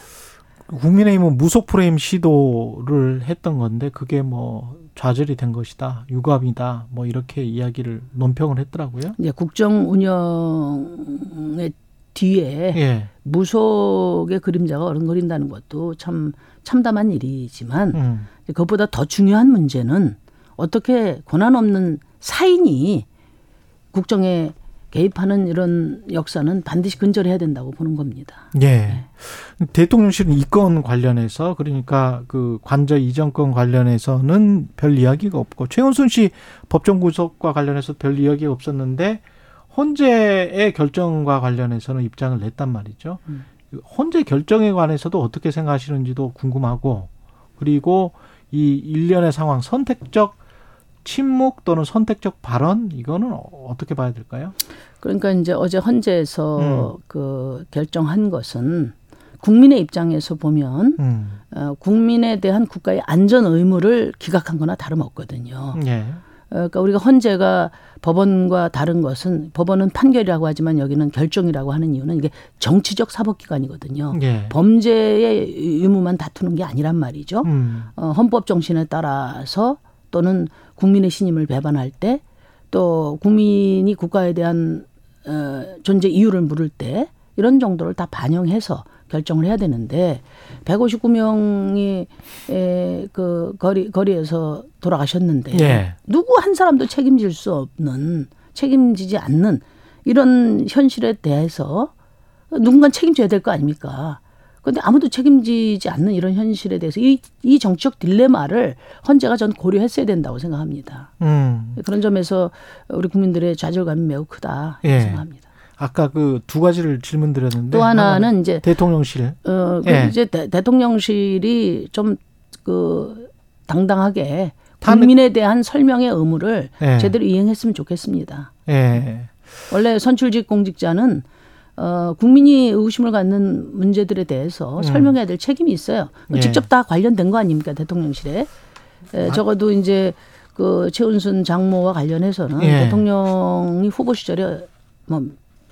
[SPEAKER 2] 국민의힘은 무속 프레임 시도를 했던 건데 그게 뭐 좌절이 된 것이다, 유감이다, 뭐 이렇게 이야기를 논평을 했더라고요.
[SPEAKER 10] 이제 국정 운영의 뒤에
[SPEAKER 2] 예.
[SPEAKER 10] 무속의 그림자가 어른거린다는 것도 참 참담한 일이지만
[SPEAKER 2] 음.
[SPEAKER 10] 그것보다 더 중요한 문제는 어떻게 권한 없는 사인이 국정에 개입하는 이런 역사는 반드시 근절해야 된다고 보는 겁니다.
[SPEAKER 2] 예. 대통령실은 이건 관련해서 그러니까 그 관저 이전권 관련해서는 별 이야기가 없고 최은순 씨 법정 구속과 관련해서 별 이야기가 없었는데 헌재의 결정과 관련해서는 입장을 냈단 말이죠.
[SPEAKER 10] 음.
[SPEAKER 2] 헌재 결정에 관해서도 어떻게 생각하시는지도 궁금하고 그리고 이 일련의 상황 선택적 침묵 또는 선택적 발언 이거는 어떻게 봐야 될까요?
[SPEAKER 10] 그러니까 이제 어제 헌재에서
[SPEAKER 2] 음.
[SPEAKER 10] 그 결정한 것은 국민의 입장에서 보면
[SPEAKER 2] 음.
[SPEAKER 10] 어, 국민에 대한 국가의 안전 의무를 기각한 거나 다름없거든요.
[SPEAKER 2] 예.
[SPEAKER 10] 어, 그러니까 우리가 헌재가 법원과 다른 것은 법원은 판결이라고 하지만 여기는 결정이라고 하는 이유는 이게 정치적 사법기관이거든요.
[SPEAKER 2] 예.
[SPEAKER 10] 범죄의 의무만 다투는 게 아니란 말이죠.
[SPEAKER 2] 음.
[SPEAKER 10] 어, 헌법 정신에 따라서 또는 국민의 신임을 배반할 때 또 국민이 국가에 대한 어, 존재 이유를 물을 때 이런 정도를 다 반영해서 결정을 해야 되는데 159명이 에, 그 거리 거리에서 돌아가셨는데
[SPEAKER 2] 예.
[SPEAKER 10] 누구 한 사람도 책임질 수 없는 책임지지 않는 이런 현실에 대해서 누군가 책임져야 될 거 아닙니까? 그런데 아무도 책임지지 않는 이런 현실에 대해서 이, 이 정치적 딜레마를 헌재가 전 고려했어야 된다고 생각합니다.
[SPEAKER 2] 음.
[SPEAKER 10] 그런 점에서 우리 국민들의 좌절감이 매우 크다
[SPEAKER 2] 예.
[SPEAKER 10] 생각합니다.
[SPEAKER 2] 아까 그 두 가지를 질문 드렸는데
[SPEAKER 10] 또 하나는 이제
[SPEAKER 2] 대통령실
[SPEAKER 10] 어, 그
[SPEAKER 2] 예.
[SPEAKER 10] 이제 대, 대통령실이 좀 그 당당하게 국민에 대한 설명의 의무를
[SPEAKER 2] 예.
[SPEAKER 10] 제대로 이행했으면 좋겠습니다.
[SPEAKER 2] 예.
[SPEAKER 10] 원래 선출직 공직자는 어, 국민이 의구심을 갖는 문제들에 대해서
[SPEAKER 2] 음.
[SPEAKER 10] 설명해야 될 책임이 있어요.
[SPEAKER 2] 예.
[SPEAKER 10] 직접 다 관련된 거 아닙니까 대통령실에? 에, 적어도 이제 그 최은순 장모와 관련해서는
[SPEAKER 2] 예.
[SPEAKER 10] 대통령이 후보 시절에 뭐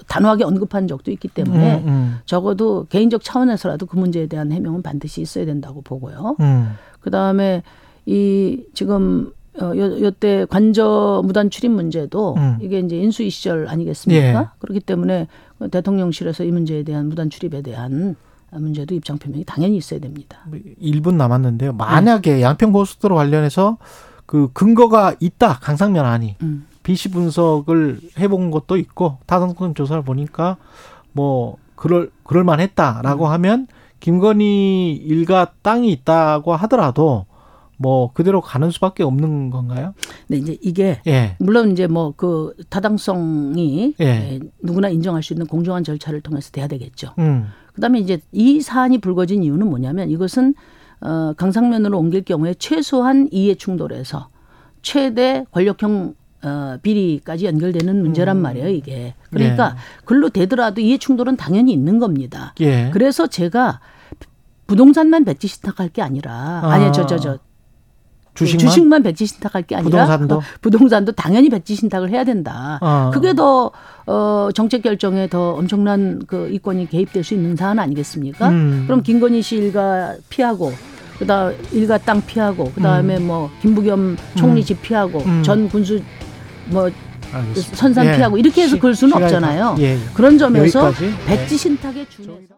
[SPEAKER 10] 단호하게 언급한 적도 있기 때문에
[SPEAKER 2] 음, 음.
[SPEAKER 10] 적어도 개인적 차원에서라도 그 문제에 대한 해명은 반드시 있어야 된다고 보고요.
[SPEAKER 2] 음.
[SPEAKER 10] 그 다음에 이 지금 어, 요, 요때 관저 무단 출입 문제도
[SPEAKER 2] 음.
[SPEAKER 10] 이게 이제 인수위 시절 아니겠습니까?
[SPEAKER 2] 예.
[SPEAKER 10] 그렇기 때문에 대통령실에서 이 문제에 대한 무단 출입에 대한 문제도 입장 표명이 당연히 있어야 됩니다.
[SPEAKER 2] 1분 남았는데요.
[SPEAKER 10] 네.
[SPEAKER 2] 만약에 양평고속도로 관련해서 그 근거가 있다. 강상면 안이.
[SPEAKER 10] 음.
[SPEAKER 2] BC 분석을 해본 것도 있고 타당성 조사를 보니까 뭐 그럴 그럴
[SPEAKER 10] 음.
[SPEAKER 2] 만했다라고 하면 김건희 일가 땅이 있다고 하더라도 뭐 그대로 가는 수밖에 없는 건가요?
[SPEAKER 10] 근데 이제 이게
[SPEAKER 2] 예.
[SPEAKER 10] 물론 이제 뭐 그 타당성이
[SPEAKER 2] 예.
[SPEAKER 10] 에, 누구나 인정할 수 있는 공정한 절차를 통해서 돼야 되겠죠.
[SPEAKER 2] 음.
[SPEAKER 10] 그다음에 이제 이 사안이 불거진 이유는 뭐냐면 이것은 어, 강상면으로 옮길 경우에 최소한 이해 충돌에서 최대 권력형 어, 비리까지 연결되는 문제란 말이에요 이게. 그러니까 글로 되더라도 이해 충돌은 당연히 있는 겁니다.
[SPEAKER 2] 예.
[SPEAKER 10] 그래서 제가 부동산만 백지 신탁할 게 아니라
[SPEAKER 2] 아.
[SPEAKER 10] 아니 저저저
[SPEAKER 2] 주식만?
[SPEAKER 10] 주식만 백지 신탁할 게 아니라
[SPEAKER 2] 부동산도?
[SPEAKER 10] 어, 부동산도 당연히 백지 신탁을 해야 된다.
[SPEAKER 2] 아.
[SPEAKER 10] 그게 더 어, 정책 결정에 더 엄청난 그 이권이 개입될 수 있는 사안 아니겠습니까?
[SPEAKER 2] 음.
[SPEAKER 10] 그럼 김건희 씨 일가 피하고 그다음 일가 땅 피하고 그다음에 뭐 김부겸 총리 집 피하고
[SPEAKER 2] 음.
[SPEAKER 10] 전 군수 뭐
[SPEAKER 2] 알겠습니다.
[SPEAKER 10] 선산
[SPEAKER 2] 예.
[SPEAKER 10] 피하고 이렇게 해서
[SPEAKER 2] 시-
[SPEAKER 10] 그럴 수는 없잖아요.
[SPEAKER 2] 다- 예.
[SPEAKER 10] 그런 점에서
[SPEAKER 2] 여기까지.
[SPEAKER 10] 배치 신탁에 준해서